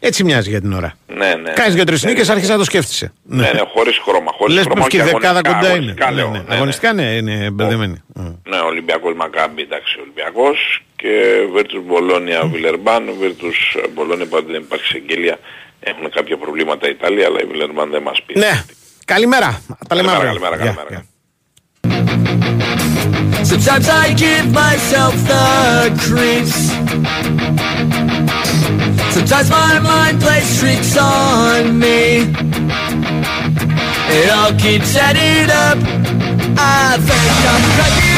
Speaker 1: Έτσι μοιάζει για την ώρα.
Speaker 4: Ναι, ναι.
Speaker 1: Κάνεις δύο-τρεις
Speaker 4: ναι,
Speaker 1: νίκες,
Speaker 4: ναι.
Speaker 1: άρχισε να το σκέφτεσαι.
Speaker 4: Ναι, ναι, χωρίς χρώμα. Χωρίς
Speaker 1: Λες
Speaker 4: χρώμα
Speaker 1: πως και η
Speaker 4: όχι
Speaker 1: δεκάδα
Speaker 4: αγωνιστικά,
Speaker 1: κοντά είναι.
Speaker 4: αγωνιστικά,
Speaker 1: Ναι,
Speaker 4: λέω.
Speaker 1: ναι.
Speaker 4: Ναι, ναι.
Speaker 1: Αγωνιστικά ναι, είναι μπερδεμένοι. Μμ.
Speaker 4: Ναι, Ολυμπιακός Μακάμπι, εντάξει, Ολυμπιακός και Virtus Bologna Βιλερμπάν. Virtus Bologna πάντα δεν υπάρχει εγγέλια. Έχουν κάποια προβλήματα η Ιταλία, αλλά η Βιλερμπάν δεν μας πει.
Speaker 1: Ναι. Καλημέρα. Τα λέμε
Speaker 4: Καλημέρα,
Speaker 1: αύριο.
Speaker 4: καλημέρα,
Speaker 1: Γεια,
Speaker 4: καλημέρα.
Speaker 1: γεια.
Speaker 5: Sometimes I give myself the creeps. Sometimes my mind plays tricks on me. It all keeps adding up. I think I'm cracking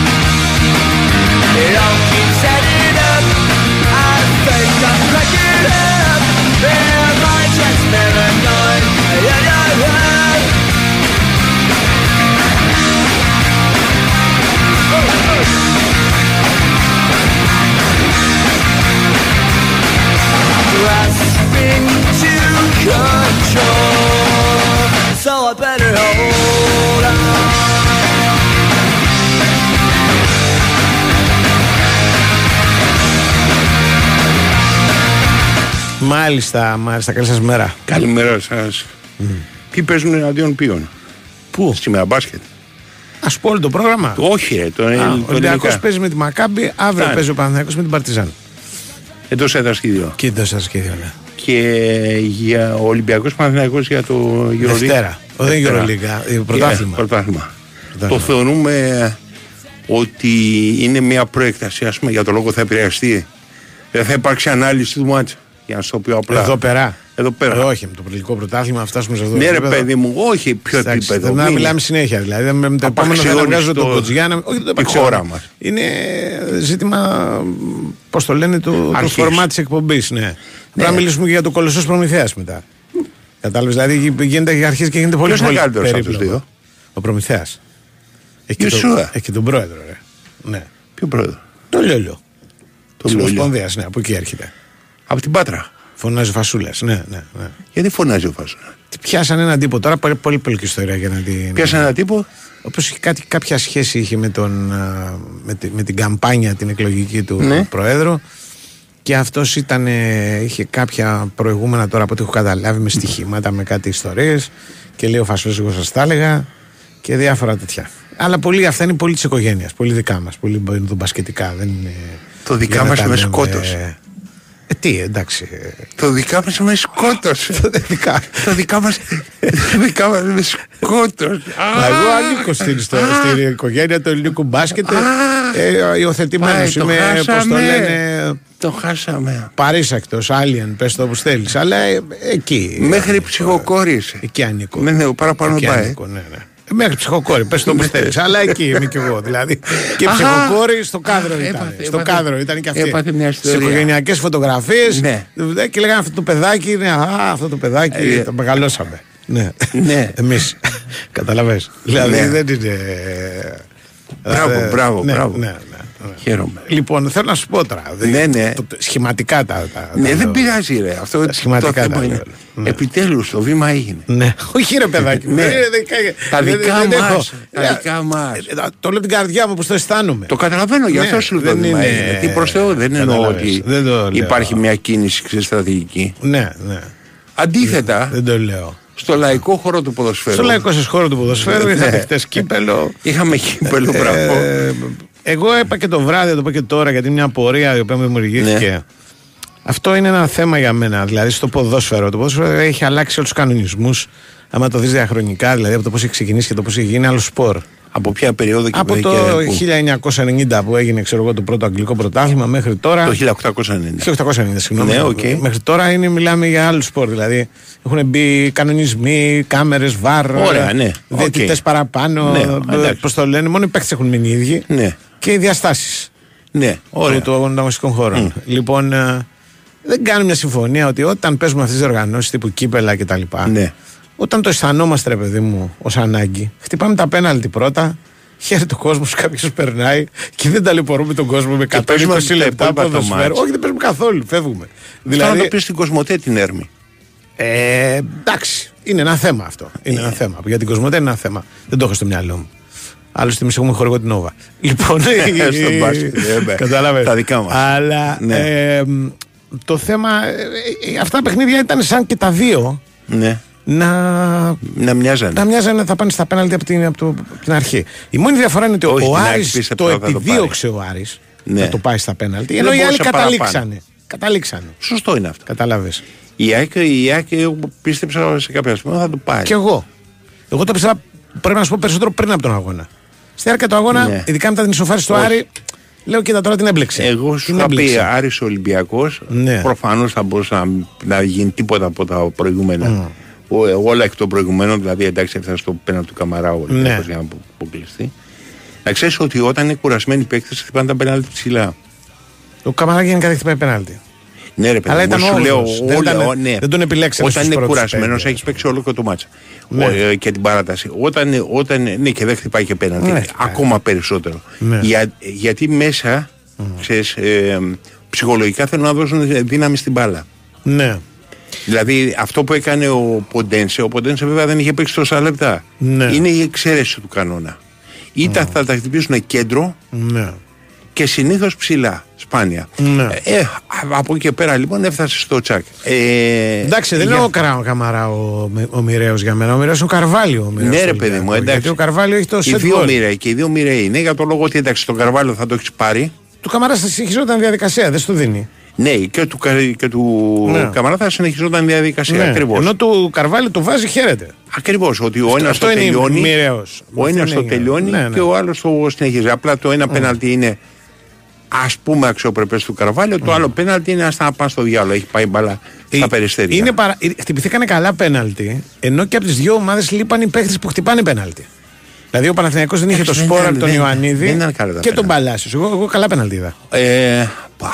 Speaker 5: Yeah,
Speaker 1: Μάλιστα, μάλιστα. Καλή σας μέρα.
Speaker 6: Καλημέρα σας. Τι παίζουν εναντίον ποιον;
Speaker 1: Πού;
Speaker 6: Σήμερα μπάσκετ.
Speaker 1: Α πω όλο το πρόγραμμα.
Speaker 6: Όχι, ρε, το,
Speaker 1: Α,
Speaker 6: το
Speaker 1: Ο Ολυμπιακός
Speaker 6: ελληνικά.
Speaker 1: παίζει με τη Μακάμπη, αύριο
Speaker 6: Ναι.
Speaker 1: παίζει ο Παναθηναϊκός με την Παρτιζάν.
Speaker 6: Εντός έδρας και δύο.
Speaker 1: Και δεν σα και δύο, ναι.
Speaker 6: Και για ο Ολυμπιακός Παναθυνακό για το Euroleague.
Speaker 1: Δευτέρα. Ο, δεν είναι
Speaker 6: Δευτέρα.
Speaker 1: Euroliga, ε, πρωτάθλημα.
Speaker 6: Ε, πρωτάθλημα.
Speaker 1: Πρωτάθλημα.
Speaker 6: Το θεωρούμε ότι είναι μια προέκταση, ας πούμε, για το λόγο θα επηρεαστεί. Δεν θα υπάρξει ανάλυση του μάτσα. Για να σου το πω απλά.
Speaker 1: Εδώ πέρα.
Speaker 6: Εδώ πέρα.
Speaker 1: Ε, όχι, με το πολιτικό πρωτάθλημα να φτάσουμε σε αυτό. το
Speaker 6: Ναι, ρε
Speaker 1: επίπεδο.
Speaker 6: παιδί μου, όχι πιο
Speaker 1: Εντάξει,
Speaker 6: επίπεδο.
Speaker 1: πρέπει να
Speaker 6: Μην-
Speaker 1: μιλάμε συνέχεια. Δηλαδή, με με το επόμενο θα
Speaker 6: Απαξιώνεις
Speaker 1: βγάζω τον
Speaker 6: το-
Speaker 1: Κοτζιάννα. Όχι, δεν το
Speaker 6: τη
Speaker 1: απαξιώνω.
Speaker 6: χώρα μας.
Speaker 1: Είναι ζήτημα, πώς το λένε, του, του
Speaker 6: Αρχής.
Speaker 1: φορμά της εκπομπής. Ναι. Πρέπει να μιλήσουμε και για το κολοσσός προμηθεία μετά. Κατάλαβες, δηλαδή γίνεται και αρχίζει και γίνεται πολύ
Speaker 6: Ποιος είναι
Speaker 1: πολύ
Speaker 6: καλύτερος από τους
Speaker 1: περίπλοκο.
Speaker 6: δύο;
Speaker 1: Ο προμηθεία. Έχει, και
Speaker 6: Είσαι
Speaker 1: τον-
Speaker 6: σίγουρα.
Speaker 1: έχει και τον πρόεδρο, ρε. Ναι.
Speaker 6: Ποιο πρόεδρο;
Speaker 1: Το λιόλιο.
Speaker 6: Το
Speaker 1: Της
Speaker 6: Λιόλιο.
Speaker 1: Ομοσπονδίας, ναι, από εκεί έρχεται.
Speaker 6: Από την Πάτρα.
Speaker 1: Φωνάζει φασούλε. Ναι, ναι, ναι.
Speaker 6: Γιατί φωνάζει ο Φάσονα.
Speaker 1: Τι Πιάσαν έναν τύπο τώρα, πολύ πολύ πολική ιστορία για να την.
Speaker 6: Πιάσε ένα τύπο;
Speaker 1: Όπως είχε κάτι, κάποια σχέση είχε με, τον, α, με, τη- με την καμπάνια την εκλογική του
Speaker 6: Ναι.
Speaker 1: Προέδρου Και αυτός ήταν, ε, είχε κάποια προηγούμενα τώρα από ό,τι έχω καταλάβει με στοιχήματα, με κάτι ιστορίες και λέει ο Φασφέζικο, σας τα έλεγα και διάφορα τέτοια. Αλλά πολύ, αυτά είναι πολύ της οικογένειας, πολύ δικά μας, πολύ μπασκετικά. Δεν είναι,
Speaker 6: Το δικά
Speaker 1: για να
Speaker 6: μας
Speaker 1: τα
Speaker 6: με
Speaker 1: λέμε-
Speaker 6: σκότωσε.
Speaker 1: Ε, τι, εντάξει. ε,
Speaker 6: Το δικά μας με σκότωσε.
Speaker 1: το δικά.
Speaker 6: Το δικά μας, το δικά μας με σκότωσε.
Speaker 1: Μα Εγώ ανήκω στην, στο, στην οικογένεια του ελληνικού μπάσκετ. Ε, Υιοθετημένος
Speaker 6: Πάει, το
Speaker 1: είμαι, πώς το
Speaker 6: χάσαμε.
Speaker 1: λένε,
Speaker 6: Το χάσαμε.
Speaker 1: παρήσακτο, alien, πες το όπω θέλεις. Αλλά ε, εκεί.
Speaker 6: Μέχρι ψυχοκόρησε.
Speaker 1: Εκεί ανήκω.
Speaker 6: Ναι, ναι, παραπάνω
Speaker 1: Εκεί
Speaker 6: πάει.
Speaker 1: ανήκω, ναι, ναι. Μέχρι ψυχοκόρη, πες το όπω θέλεις. Αλλά εκεί είμαι κι εγώ. Δηλαδή. Και
Speaker 6: Αχα.
Speaker 1: ψυχοκόρη στο κάδρο
Speaker 6: Αχα,
Speaker 1: ήταν.
Speaker 6: έπαθε,
Speaker 1: στο
Speaker 6: έπαθε.
Speaker 1: κάδρο ήταν και αυτή.
Speaker 6: Έπαθε μια
Speaker 1: Στι
Speaker 6: ιστορία.
Speaker 1: οικογενειακές φωτογραφίες.
Speaker 6: Ναι.
Speaker 1: Και λέγανε αυτό το παιδάκι είναι. Α, αυτό το παιδάκι
Speaker 6: Ε,
Speaker 1: το μεγαλώσαμε. Ναι.
Speaker 6: Ναι.
Speaker 1: Εμείς. Καταλαβες. Δηλαδή
Speaker 6: Ναι.
Speaker 1: δεν είναι.
Speaker 6: Μπράβο,
Speaker 1: Ε,
Speaker 6: μπράβο,
Speaker 1: ναι,
Speaker 6: μπράβο.
Speaker 1: Ναι, ναι, ναι.
Speaker 6: Χαίρομαι.
Speaker 1: Λοιπόν, θέλω να σου πω τώρα.
Speaker 6: Ναι, ναι.
Speaker 1: το- το- σχηματικά τα. τα
Speaker 6: Ναι,
Speaker 1: τα
Speaker 6: δεν
Speaker 1: λέω.
Speaker 6: πειράζει ρε. Αυτό το
Speaker 1: σχηματικά
Speaker 6: θέμα
Speaker 1: τα
Speaker 6: είναι.
Speaker 1: λέω. Ναι.
Speaker 6: Επιτέλους το βήμα έγινε.
Speaker 1: Ναι, όχι ρε παιδάκι. μου.
Speaker 6: Ναι.
Speaker 1: Δεν- δεν-
Speaker 6: Τα
Speaker 1: δεν-
Speaker 6: δικά
Speaker 1: δεν- δεν
Speaker 6: μας,
Speaker 1: έχω.
Speaker 6: τα
Speaker 1: Ε,
Speaker 6: δικά μας.
Speaker 1: ε, Το λέω την καρδιά μου που το αισθάνομαι.
Speaker 6: Το καταλαβαίνω, γι' αυτό
Speaker 1: Ναι,
Speaker 6: σου λέω
Speaker 1: δεν
Speaker 6: το βήμα
Speaker 1: είναι-
Speaker 6: έγινε. Τι προς Θεού δεν εννοώ
Speaker 1: Καταλαβες,
Speaker 6: ότι
Speaker 1: δεν το λέω.
Speaker 6: υπάρχει μια κίνηση ξέρεις, στρατηγική.
Speaker 1: Ναι, ναι.
Speaker 6: Αντίθετα,
Speaker 1: Δεν το λέω.
Speaker 6: στο λαϊκό χώρο του ποδοσφαίρου.
Speaker 1: Στο λαϊκό σας χώρο του ποδοσφαίρου
Speaker 6: Ναι.
Speaker 1: είχατε χτες κύπελο.
Speaker 6: Είχαμε κύπελο, μπράβο.
Speaker 1: Ε, εγώ είπα και το βράδυ, θα το πω και τώρα, γιατί είναι μια πορεία η οποία μου δημιουργήθηκε.
Speaker 6: Ναι.
Speaker 1: Αυτό είναι ένα θέμα για μένα. Δηλαδή στο ποδόσφαιρο. Το ποδόσφαιρο έχει αλλάξει όλους τους κανονισμούς. Άμα το δεις διαχρονικά, δηλαδή από το πώς έχει ξεκινήσει και το πώς έχει γίνει άλλο σπορ.
Speaker 6: Από ποια περίοδο και
Speaker 1: Από
Speaker 6: πού-
Speaker 1: το
Speaker 6: και πού;
Speaker 1: 1990 που έγινε ξέρω εγώ, το πρώτο αγγλικό πρωτάθλημα μέχρι τώρα.
Speaker 6: Το 1890.
Speaker 1: 1890, συγγνώμη.
Speaker 6: Ναι, οκ.
Speaker 1: Μέχρι τώρα είναι, μιλάμε για άλλο σπορ. Δηλαδή έχουν μπει κανονισμοί, κάμερες, VAR,
Speaker 6: Ωραία, ναι,
Speaker 1: διαιτητές
Speaker 6: οκ.
Speaker 1: παραπάνω.
Speaker 6: Ναι, εντάξει.
Speaker 1: Πώς το λένε, μόνο οι παίκτες έχουν μείνει οι ίδιοι.
Speaker 6: Ναι,
Speaker 1: Και οι διαστάσεις
Speaker 6: ναι, ωραία.
Speaker 1: του, του αγωνιστικών χώρων. Λοιπόν, ε, δεν κάνουμε μια συμφωνία ότι όταν παίζουμε αυτές τις οργανώσεις τύπου κύπελα κτλ.
Speaker 6: Ναι.
Speaker 1: Όταν το αισθανόμαστε, ρε παιδί μου, ως ανάγκη, χτυπάμε τα πέναλτι πρώτα, χαίρεται ο κόσμο, κάποιος περνάει και δεν ταλαιπωρούμε τον κόσμο με 120
Speaker 6: παίζουμε τα
Speaker 1: λεπτά
Speaker 6: υπόλοιπα το
Speaker 1: ποδοσφαίρο.
Speaker 6: μάτς.
Speaker 1: Όχι, δεν παίζουμε καθόλου, φεύγουμε.
Speaker 6: Δηλαδή... Θα
Speaker 1: Δηλαδή,
Speaker 6: το πεις στην Κοσμοτέ την Έρμη.
Speaker 1: ε, εντάξει, είναι ένα θέμα αυτό. Είναι ένα θέμα. Για την Κοσμοτέ είναι ένα θέμα. Δεν το έχω στο μυαλό μου. Άλλωστε, εμεί έχουμε χορηγό την Νόβα. Λοιπόν,
Speaker 6: Στο μπάσκετ, ε, ναι.
Speaker 1: Κατάλαβε.
Speaker 6: Τα δικά μας.
Speaker 1: Αλλά
Speaker 6: Ναι.
Speaker 1: ε, μ, το θέμα. ε, ε, αυτά τα παιχνίδια ήταν σαν και τα δύο
Speaker 6: Ναι.
Speaker 1: Να
Speaker 6: Να μοιάζανε.
Speaker 1: τα μοιάζανε θα πάνε στα πέναλτι από την, από το- από την αρχή. Η μόνη διαφορά είναι ότι
Speaker 6: Όχι,
Speaker 1: ο
Speaker 6: την αρχή
Speaker 1: Άρης
Speaker 6: πίστεψα
Speaker 1: το
Speaker 6: θα το
Speaker 1: επιδίωξε ο Άρης
Speaker 6: Ναι.
Speaker 1: να το πάει στα πέναλτι,
Speaker 6: Δεν
Speaker 1: ενώ οι άλλοι
Speaker 6: μπορούσε παραπάνω.
Speaker 1: καταλήξανε. Καταλήξανε.
Speaker 6: Σωστό είναι αυτό.
Speaker 1: Κατάλαβες.
Speaker 6: Η ΑΕΚ, η ΑΕΚ εγώ πίστεψα σε κάποια στιγμή θα το πάρει.
Speaker 1: Και εγώ. Εγώ το πιστεύω πρέπει να σου πω περισσότερο πριν από τον αγώνα. Στη διάρκεια του αγώνα,
Speaker 6: Ναι.
Speaker 1: ειδικά μετά την ισοφάριση του
Speaker 6: Όχι.
Speaker 1: Άρη, λέω κοίτα τώρα την έμπλεξε.
Speaker 6: Εγώ σου
Speaker 1: την
Speaker 6: είχα πει
Speaker 1: έμπλεξε.
Speaker 6: Άρης Ολυμπιακός
Speaker 1: Ναι.
Speaker 6: Προφανώς θα μπορούσε να, να γίνει τίποτα από τα προηγούμενα Ο- Όλα εκ των προηγουμένων Δηλαδή εντάξει έφτασε στο πέναλ του Καμαρά ο Ολυμπιακός
Speaker 1: Ναι.
Speaker 6: για να απο- αποκλειστεί Να ξέρεις ότι όταν είναι κουρασμένοι οι παίκτες χτυπάνε τα πέναλτι ψηλά
Speaker 1: Ο Καμαρά γενικά δεν χτυπάει πέναλτι.
Speaker 6: Ναι, ρε παιδί,
Speaker 1: Αλλά
Speaker 6: μου,
Speaker 1: ήταν
Speaker 6: σου λέω
Speaker 1: όγδοος. Δεν
Speaker 6: όλα,
Speaker 1: ήταν-
Speaker 6: ο- ναι.
Speaker 1: δεν τον επιλέξανε
Speaker 6: Όταν
Speaker 1: στους
Speaker 6: είναι
Speaker 1: πρώτους
Speaker 6: κουρασμένος,
Speaker 1: πέντε.
Speaker 6: έχεις παίξει όλο και το μάτσα.
Speaker 1: Ναι.
Speaker 6: Ο, ε, και την παράταση. Όταν, όταν, ναι, και δεν χτυπάει και πέναντι.
Speaker 1: Ναι, χτυπάει.
Speaker 6: ακόμα περισσότερο.
Speaker 1: Ναι.
Speaker 6: Για, γιατί μέσα, ξέρεις, ε, ψυχολογικά θέλουν να δώσουν δύναμη στην μπάλα.
Speaker 1: Ναι.
Speaker 6: Δηλαδή αυτό που έκανε ο Ποντένσε, ο Ποντένσε βέβαια δεν είχε παίξει τόσα λεπτά.
Speaker 1: Ναι.
Speaker 6: Είναι η εξαίρεση του κανόνα. Είτε θα τα χτυπήσουν κέντρο
Speaker 1: Ναι.
Speaker 6: και συνήθως ψηλά, σπάνια.
Speaker 1: Ναι.
Speaker 6: Ε, από εκεί και πέρα λοιπόν έφτασε στο τσακ. Ε,
Speaker 1: Εντάξει, δεν
Speaker 6: για-
Speaker 1: είναι ο Καρά- Καμαρά ο, ο Μοιραίος για μένα. Ο Μοιραίος είναι ο Καρβάλιο. Ο Μοιραίος
Speaker 6: Ναι,
Speaker 1: του
Speaker 6: ρε παιδί μου,
Speaker 1: Ολυμπιακού.
Speaker 6: εντάξει.
Speaker 1: Γιατί ο Καρβάλιο έχει το
Speaker 6: Οι
Speaker 1: σετ
Speaker 6: δύο
Speaker 1: γκολ.
Speaker 6: μοιραίοι και οι δύο μοιραίοι είναι για το λόγο ότι εντάξει, τον Καρβάλιο θα το έχεις πάρει.
Speaker 1: Του Καμαρά θα συνεχιζόταν διαδικασία, δεν σου δίνει.
Speaker 6: Ναι, και του, Κα- και του
Speaker 1: Ναι.
Speaker 6: Καμαρά θα συνεχιζόταν η διαδικασία.
Speaker 1: Ναι.
Speaker 6: Ακριβώς.
Speaker 1: Ενώ του Καρβάλιο το βάζει, χαίρεται.
Speaker 6: Ακριβώς. Ότι ο ένας
Speaker 1: αυτό
Speaker 6: το
Speaker 1: είναι
Speaker 6: τελειώνει.
Speaker 1: μοιραίος.
Speaker 6: Ο
Speaker 1: Αυτό
Speaker 6: ένας
Speaker 1: είναι
Speaker 6: το
Speaker 1: για-
Speaker 6: τελειώνει
Speaker 1: ναι, ναι.
Speaker 6: και ο άλλος το συνεχίζει. Απλά το ένα πέναλτι είναι ας πούμε αξιοπρεπές του Καρβάλιο, το άλλο πέναλτι είναι άστα να πάνε στο διάλογο. Έχει πάει μπαλά στα
Speaker 1: Ε,
Speaker 6: περιστέρια.
Speaker 1: Είναι παρα... ε, Χτυπηθήκανε καλά πέναλτι, ενώ και από τις δύο ομάδες λείπαν οι παίχτες που χτυπάνε πέναλτι. Δηλαδή ο Παναθηναϊκός δεν είχε
Speaker 6: Εντάξει,
Speaker 1: τον
Speaker 6: δεν
Speaker 1: Σπόρα,
Speaker 6: ήταν-
Speaker 1: τον
Speaker 6: δεν-
Speaker 1: Ιωαννίδη
Speaker 6: δεν ήταν καλά τα
Speaker 1: και τον
Speaker 6: πέναλτι.
Speaker 1: Παλάσιος. Εγώ, εγώ καλά πέναλτι είδα.
Speaker 6: Ε, πα.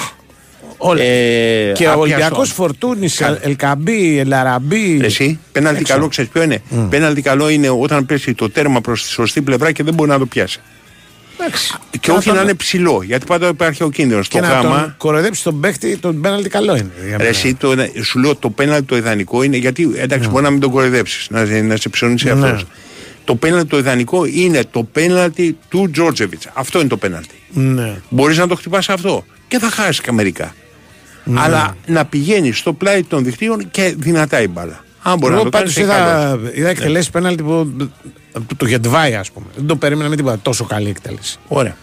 Speaker 1: Όλα.
Speaker 6: Ε,
Speaker 1: και ο
Speaker 6: άπιαστο.
Speaker 1: Ολυμπιακός Φορτούνης, Ελκαμπή, Ελαραμπή.
Speaker 6: Εσύ, πέναλτι
Speaker 1: Έξω.
Speaker 6: καλό, ξέρεις ποιο είναι; Πέναλτι καλό είναι όταν πέσει το τέρμα προς τη σωστή πλευρά και δεν μπορεί να το πιάσει.
Speaker 1: Εντάξει.
Speaker 6: Και όχι
Speaker 1: τον-
Speaker 6: να είναι ψηλό, γιατί πάντα υπάρχει ο κίνδυνος.
Speaker 1: Και
Speaker 6: Το
Speaker 1: να τον
Speaker 6: γάμα.
Speaker 1: κοροϊδέψει τον παίχτη, τον πέναλτι καλό είναι. για
Speaker 6: Ρε,
Speaker 1: μένα.
Speaker 6: εσύ, το, σου λέω το πέναλτι το ιδανικό είναι γιατί εντάξει μπορεί να μην τον κοροϊδέψεις, να, σε- να σε ψωνίσει
Speaker 1: Ναι.
Speaker 6: αυτός. Το πέναλτι το ιδανικό είναι το πέναλτι του Τζόρτζεβιτς. Αυτό είναι το πέναλτι.
Speaker 1: Ναι.
Speaker 6: Μπορείς να το χτυπάσει αυτό και θα χάσεις και μερικά. Αλλά να πηγαίνει στο πλάι των δικτύων και δυνατά η μπάλα. Αν μπορεί
Speaker 1: Εγώ
Speaker 6: να το κάνει,
Speaker 1: πάντως είδα, είδα εκτελέσεις πέναλτι που. του, του Γεντβάι, ας πούμε. Δεν το περίμενα με τίποτα. Τόσο καλή εκτέλεση.
Speaker 6: Ωραία.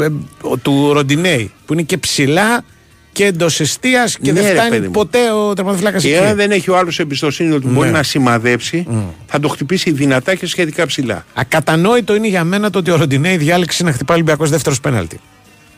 Speaker 1: Ε, ο- του Ροντινέι που είναι και ψηλά και εντός εστίας και
Speaker 6: Ναι,
Speaker 1: δεν
Speaker 6: ρε,
Speaker 1: φτάνει
Speaker 6: παιδί μου.
Speaker 1: ποτέ ο τερματοφύλακα
Speaker 6: Και αν δεν έχει ο άλλος εμπιστοσύνη ότι μπορεί
Speaker 1: Ναι.
Speaker 6: να σημαδέψει, θα το χτυπήσει δυνατά και σχετικά ψηλά.
Speaker 1: Ακατανόητο είναι για μένα το ότι ο Ροντινέι διάλεξε να χτυπάει Ολυμπιακός δεύτερος πέναλτι.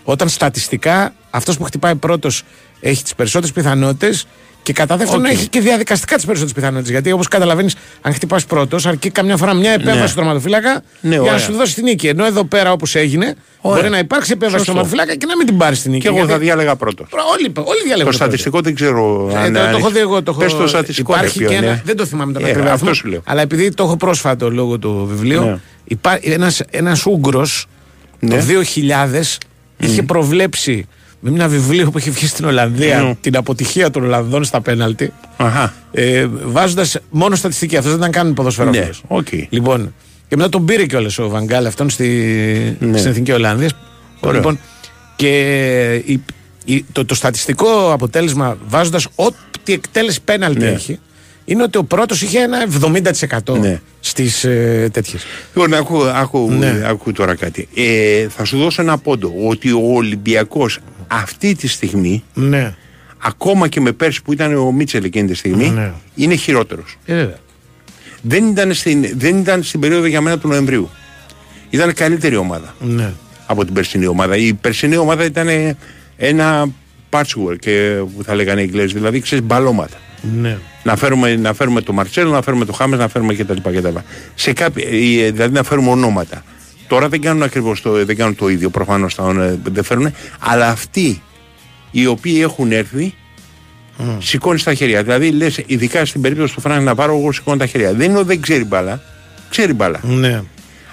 Speaker 1: Όταν στατιστικά αυτός που χτυπάει πρώτος έχει τις περισσότερες πιθανότητες και κατά δεύτερον
Speaker 6: Οκ.
Speaker 1: έχει και διαδικαστικά τις περισσότερες πιθανότητες. Γιατί όπως καταλαβαίνεις, αν χτυπάς πρώτος, αρκεί καμιά φορά μια επέμβαση
Speaker 6: Ναι.
Speaker 1: στο τερματοφύλακα
Speaker 6: Ναι,
Speaker 1: για
Speaker 6: ωραία.
Speaker 1: να σου δώσει την νίκη. Ενώ εδώ πέρα όπως έγινε,
Speaker 6: Ωραία.
Speaker 1: μπορεί να υπάρξει επέμβαση στο
Speaker 6: Σωστό.
Speaker 1: τερματοφύλακα και να μην την πάρεις την νίκη.
Speaker 6: Και εγώ
Speaker 1: Γιατί-
Speaker 6: θα διάλεγα πρώτος.
Speaker 1: Όλοι, όλοι διαλέγουν
Speaker 6: Το
Speaker 1: πρώτος.
Speaker 6: στατιστικό δεν ξέρω
Speaker 1: Ε,
Speaker 6: αν.
Speaker 1: το, το έχω δει εγώ. Το έχω...
Speaker 6: Πες το στατιστικό. ρε,
Speaker 1: Υπάρχει
Speaker 6: ποιο
Speaker 1: και
Speaker 6: είναι.
Speaker 1: ένα, δεν το θυμάμαι τον
Speaker 6: Ε,
Speaker 1: ακριβή
Speaker 6: αυτό
Speaker 1: αριθμό,
Speaker 6: σου λέω.
Speaker 1: Αλλά επειδή το έχω πρόσφατο λόγω του βιβλίου,
Speaker 6: Ναι.
Speaker 1: υπάρχει ένας, ένας Ούγγρος
Speaker 6: Ναι.
Speaker 1: το 2000 είχε προβλέψει με ένα βιβλίο που είχε βγει στην Ολλανδία
Speaker 6: Ναι.
Speaker 1: την αποτυχία των Ολλανδών στα πέναλτι.
Speaker 6: Αχα.
Speaker 1: Ε, Βάζοντας μόνο στατιστική, αυτό δεν ήταν καν ποδόσφαιρο.
Speaker 6: Ναι, οκ.
Speaker 1: Λοιπόν, και μετά τον πήρε κιόλας ο Βαγκάλ αυτόν στη,
Speaker 6: Ναι.
Speaker 1: στην Εθνική Ολλανδία.
Speaker 6: Ωραίο.
Speaker 1: Λοιπόν, και η- η- το, το στατιστικό αποτέλεσμα βάζοντας ό,τι εκτέλεση πέναλτι
Speaker 6: Ναι.
Speaker 1: έχει είναι ότι ο πρώτος είχε ένα 70%
Speaker 6: Ναι.
Speaker 1: στις ε, τέτοιες.
Speaker 6: Λοιπόν, άκου, άκου,
Speaker 1: Ναι.
Speaker 6: άκου τώρα κάτι. Ε, θα σου δώσω ένα πόντο ότι ο Ολυμπιακός αυτή τη στιγμή,
Speaker 1: Ναι.
Speaker 6: ακόμα και με πέρσι που ήταν ο Μίτσελ εκείνη τη στιγμή,
Speaker 1: Ναι.
Speaker 6: είναι χειρότερος.
Speaker 1: Ε, βέβαια.
Speaker 6: Δεν ήταν, στην, δεν ήταν στην περίοδο για μένα του Νοεμβρίου. Ήταν καλύτερη ομάδα
Speaker 1: Ναι.
Speaker 6: από την περσινή ομάδα. Η περσινή ομάδα ήταν ένα patchwork ε, που θα λέγανε οι Εγγλέζοι, δηλαδή ξέρεις μπαλώματα.
Speaker 1: Ναι.
Speaker 6: Να φέρουμε, να φέρουμε το Μαρτσέλο, να φέρουμε το Χάμες, να φέρουμε κτλ. κτλ. Σε κάποι, ε, δηλαδή να φέρουμε ονόματα. Τώρα δεν κάνουν ακριβώς το, δεν κάνουν το ίδιο, προφανώς δεν φέρουν, αλλά αυτοί οι οποίοι έχουν έρθει σηκώνεις τα χέρια. Δηλαδή λες, ειδικά στην περίπτωση του Φρανκ Ναβάρο, εγώ σηκώνω τα χέρια. Δεν είναι ότι δεν ξέρει μπάλα, ξέρει μπάλα.
Speaker 1: Ναι.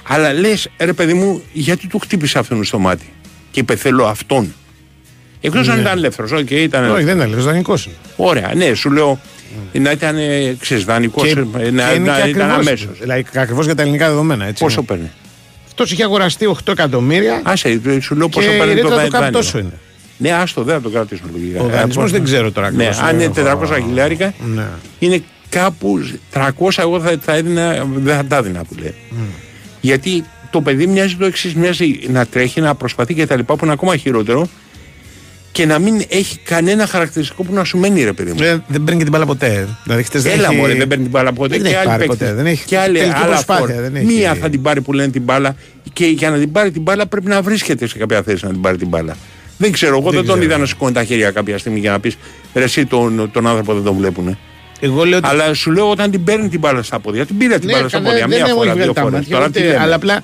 Speaker 6: Αλλά λες, ρε παιδί μου, γιατί του χτύπησε αυτόν στο μάτι. Και είπε, θέλω αυτόν. Εκτός αν ήταν ελεύθερος, ok, ήταν
Speaker 1: Ναι. Όχι,
Speaker 6: ελεύθερος.
Speaker 1: δεν έλεγε, δανεικός είναι.
Speaker 6: Ωραία, ναι, σου λέω να ήταν, ε, ξέρεις, δανεικός,
Speaker 1: Και-
Speaker 6: ε,
Speaker 1: και
Speaker 6: να,
Speaker 1: είναι
Speaker 6: να
Speaker 1: και
Speaker 6: ήταν
Speaker 1: ακριβός.
Speaker 6: αμέσως.
Speaker 1: Δηλαδή, ακριβός για τα ελληνικά δεδομένα. Έτσι.
Speaker 6: Πόσο παίρνει;
Speaker 1: Αυτό είχε αγοραστεί 8 εκατομμύρια.
Speaker 6: Άσε, ε, σου λέω
Speaker 1: και
Speaker 6: πόσο
Speaker 1: η
Speaker 6: παίρνει
Speaker 1: ρήτρα
Speaker 6: το
Speaker 1: του
Speaker 6: δα-
Speaker 1: κάπου
Speaker 6: δάνειο.
Speaker 1: τόσο είναι.
Speaker 6: Ναι, άστο, δεν θα το κρατήσουμε λογικά.
Speaker 1: Ο δανεισμός
Speaker 6: Ε,
Speaker 1: δεν ξέρω τώρα
Speaker 6: Ναι,
Speaker 1: ακριβώς,
Speaker 6: αν
Speaker 1: ε,
Speaker 6: είναι 400 χιλιάρικα,
Speaker 1: Ναι.
Speaker 6: είναι κάπους 300 εγώ θα, θα έδινα, δεν θα τα έδινα που λέει. Γιατί το παιδί μοιάζει το εξής, μοιάζει να τρέχει, να προσπαθεί και τα λοιπά που είναι ακόμα χειρότερο και να μην έχει κανένα χαρακτηριστικό που να σου μένει ρε παιδί μου.
Speaker 1: Ε, δεν παίρνει και την μπάλα ποτέ. Δηλαδή, χτες δεν
Speaker 6: Έλα
Speaker 1: έχει-
Speaker 6: μωρέ, δεν παίρνει την μπάλα ποτέ.
Speaker 1: Δεν
Speaker 6: και
Speaker 1: έχει
Speaker 6: άλλοι
Speaker 1: πάρει
Speaker 6: παίκτες.
Speaker 1: ποτέ, δεν έχει
Speaker 6: και άλλοι,
Speaker 1: τελική
Speaker 6: άλλα
Speaker 1: προσπάθεια,
Speaker 6: φόρ.
Speaker 1: δεν έχει-
Speaker 6: Μία θα την πάρει που λένε την μπάλα και για να την πάρει την μπάλα πρέπει να βρίσκεται σε κάποια θέση να την πάρει την μπάλα. Δεν ξέρω, εγώ δεν, τον
Speaker 1: ξέρω.
Speaker 6: είδα να σηκώνει τα χέρια κάποια στιγμή για να πεις ρε, εσύ τον, τον άνθρωπο δεν τον βλέπουν.
Speaker 1: Εγώ λέω ότι.
Speaker 6: Αλλά σου λέω όταν την παίρνει την μπάλα στα πόδια. Την πήρε την μπάλα στα
Speaker 1: κανένα-
Speaker 6: πόδια
Speaker 1: δεν
Speaker 6: μία
Speaker 1: έχω
Speaker 6: φορά,
Speaker 1: βγάλει
Speaker 6: δύο
Speaker 1: τα
Speaker 6: φορές.
Speaker 1: μάτια,
Speaker 6: Τώρα
Speaker 1: ούτε-
Speaker 6: τι λέμε.
Speaker 1: Αλλά απλά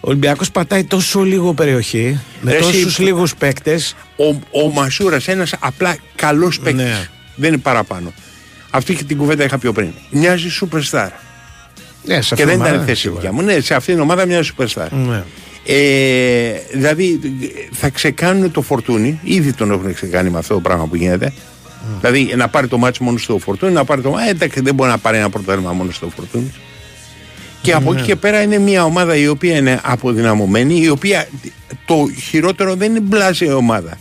Speaker 1: ο Ολυμπιακός πατάει τόσο λίγο περιοχή με
Speaker 6: Ρε, εσύ-
Speaker 1: τόσου λίγους παίκτες.
Speaker 6: Ο, ο Μασούρας ένας απλά καλός παίκτης.
Speaker 1: Ναι.
Speaker 6: Δεν είναι παραπάνω. Αυτή και την κουβέντα είχα πιο πριν. Μοιάζει superstar.
Speaker 1: Ναι, σε
Speaker 6: Και
Speaker 1: αυτή
Speaker 6: δεν
Speaker 1: την
Speaker 6: ήταν
Speaker 1: ομάδα,
Speaker 6: θέση
Speaker 1: σίγουρα.
Speaker 6: δικιά μου. Ναι, σε αυτήν την ομάδα μοιάζει superstar.
Speaker 1: Ναι.
Speaker 6: Ε, δηλαδή θα ξεκάνουν το φορτούνι, ήδη τον έχουν ξεκάνει με αυτό το πράγμα που γίνεται. Δηλαδή να πάρει το μάτσο μόνο στο φορτούνι, να πάρει το μάτσο. Ε, εντάξει, δεν μπορεί να πάρει ένα πρωτάθλημα μόνο στο φορτούνι. Και από εκεί και πέρα είναι μια ομάδα η οποία είναι αποδυναμωμένη, η οποία το χειρότερο δεν είναι μπλάζε ομάδα.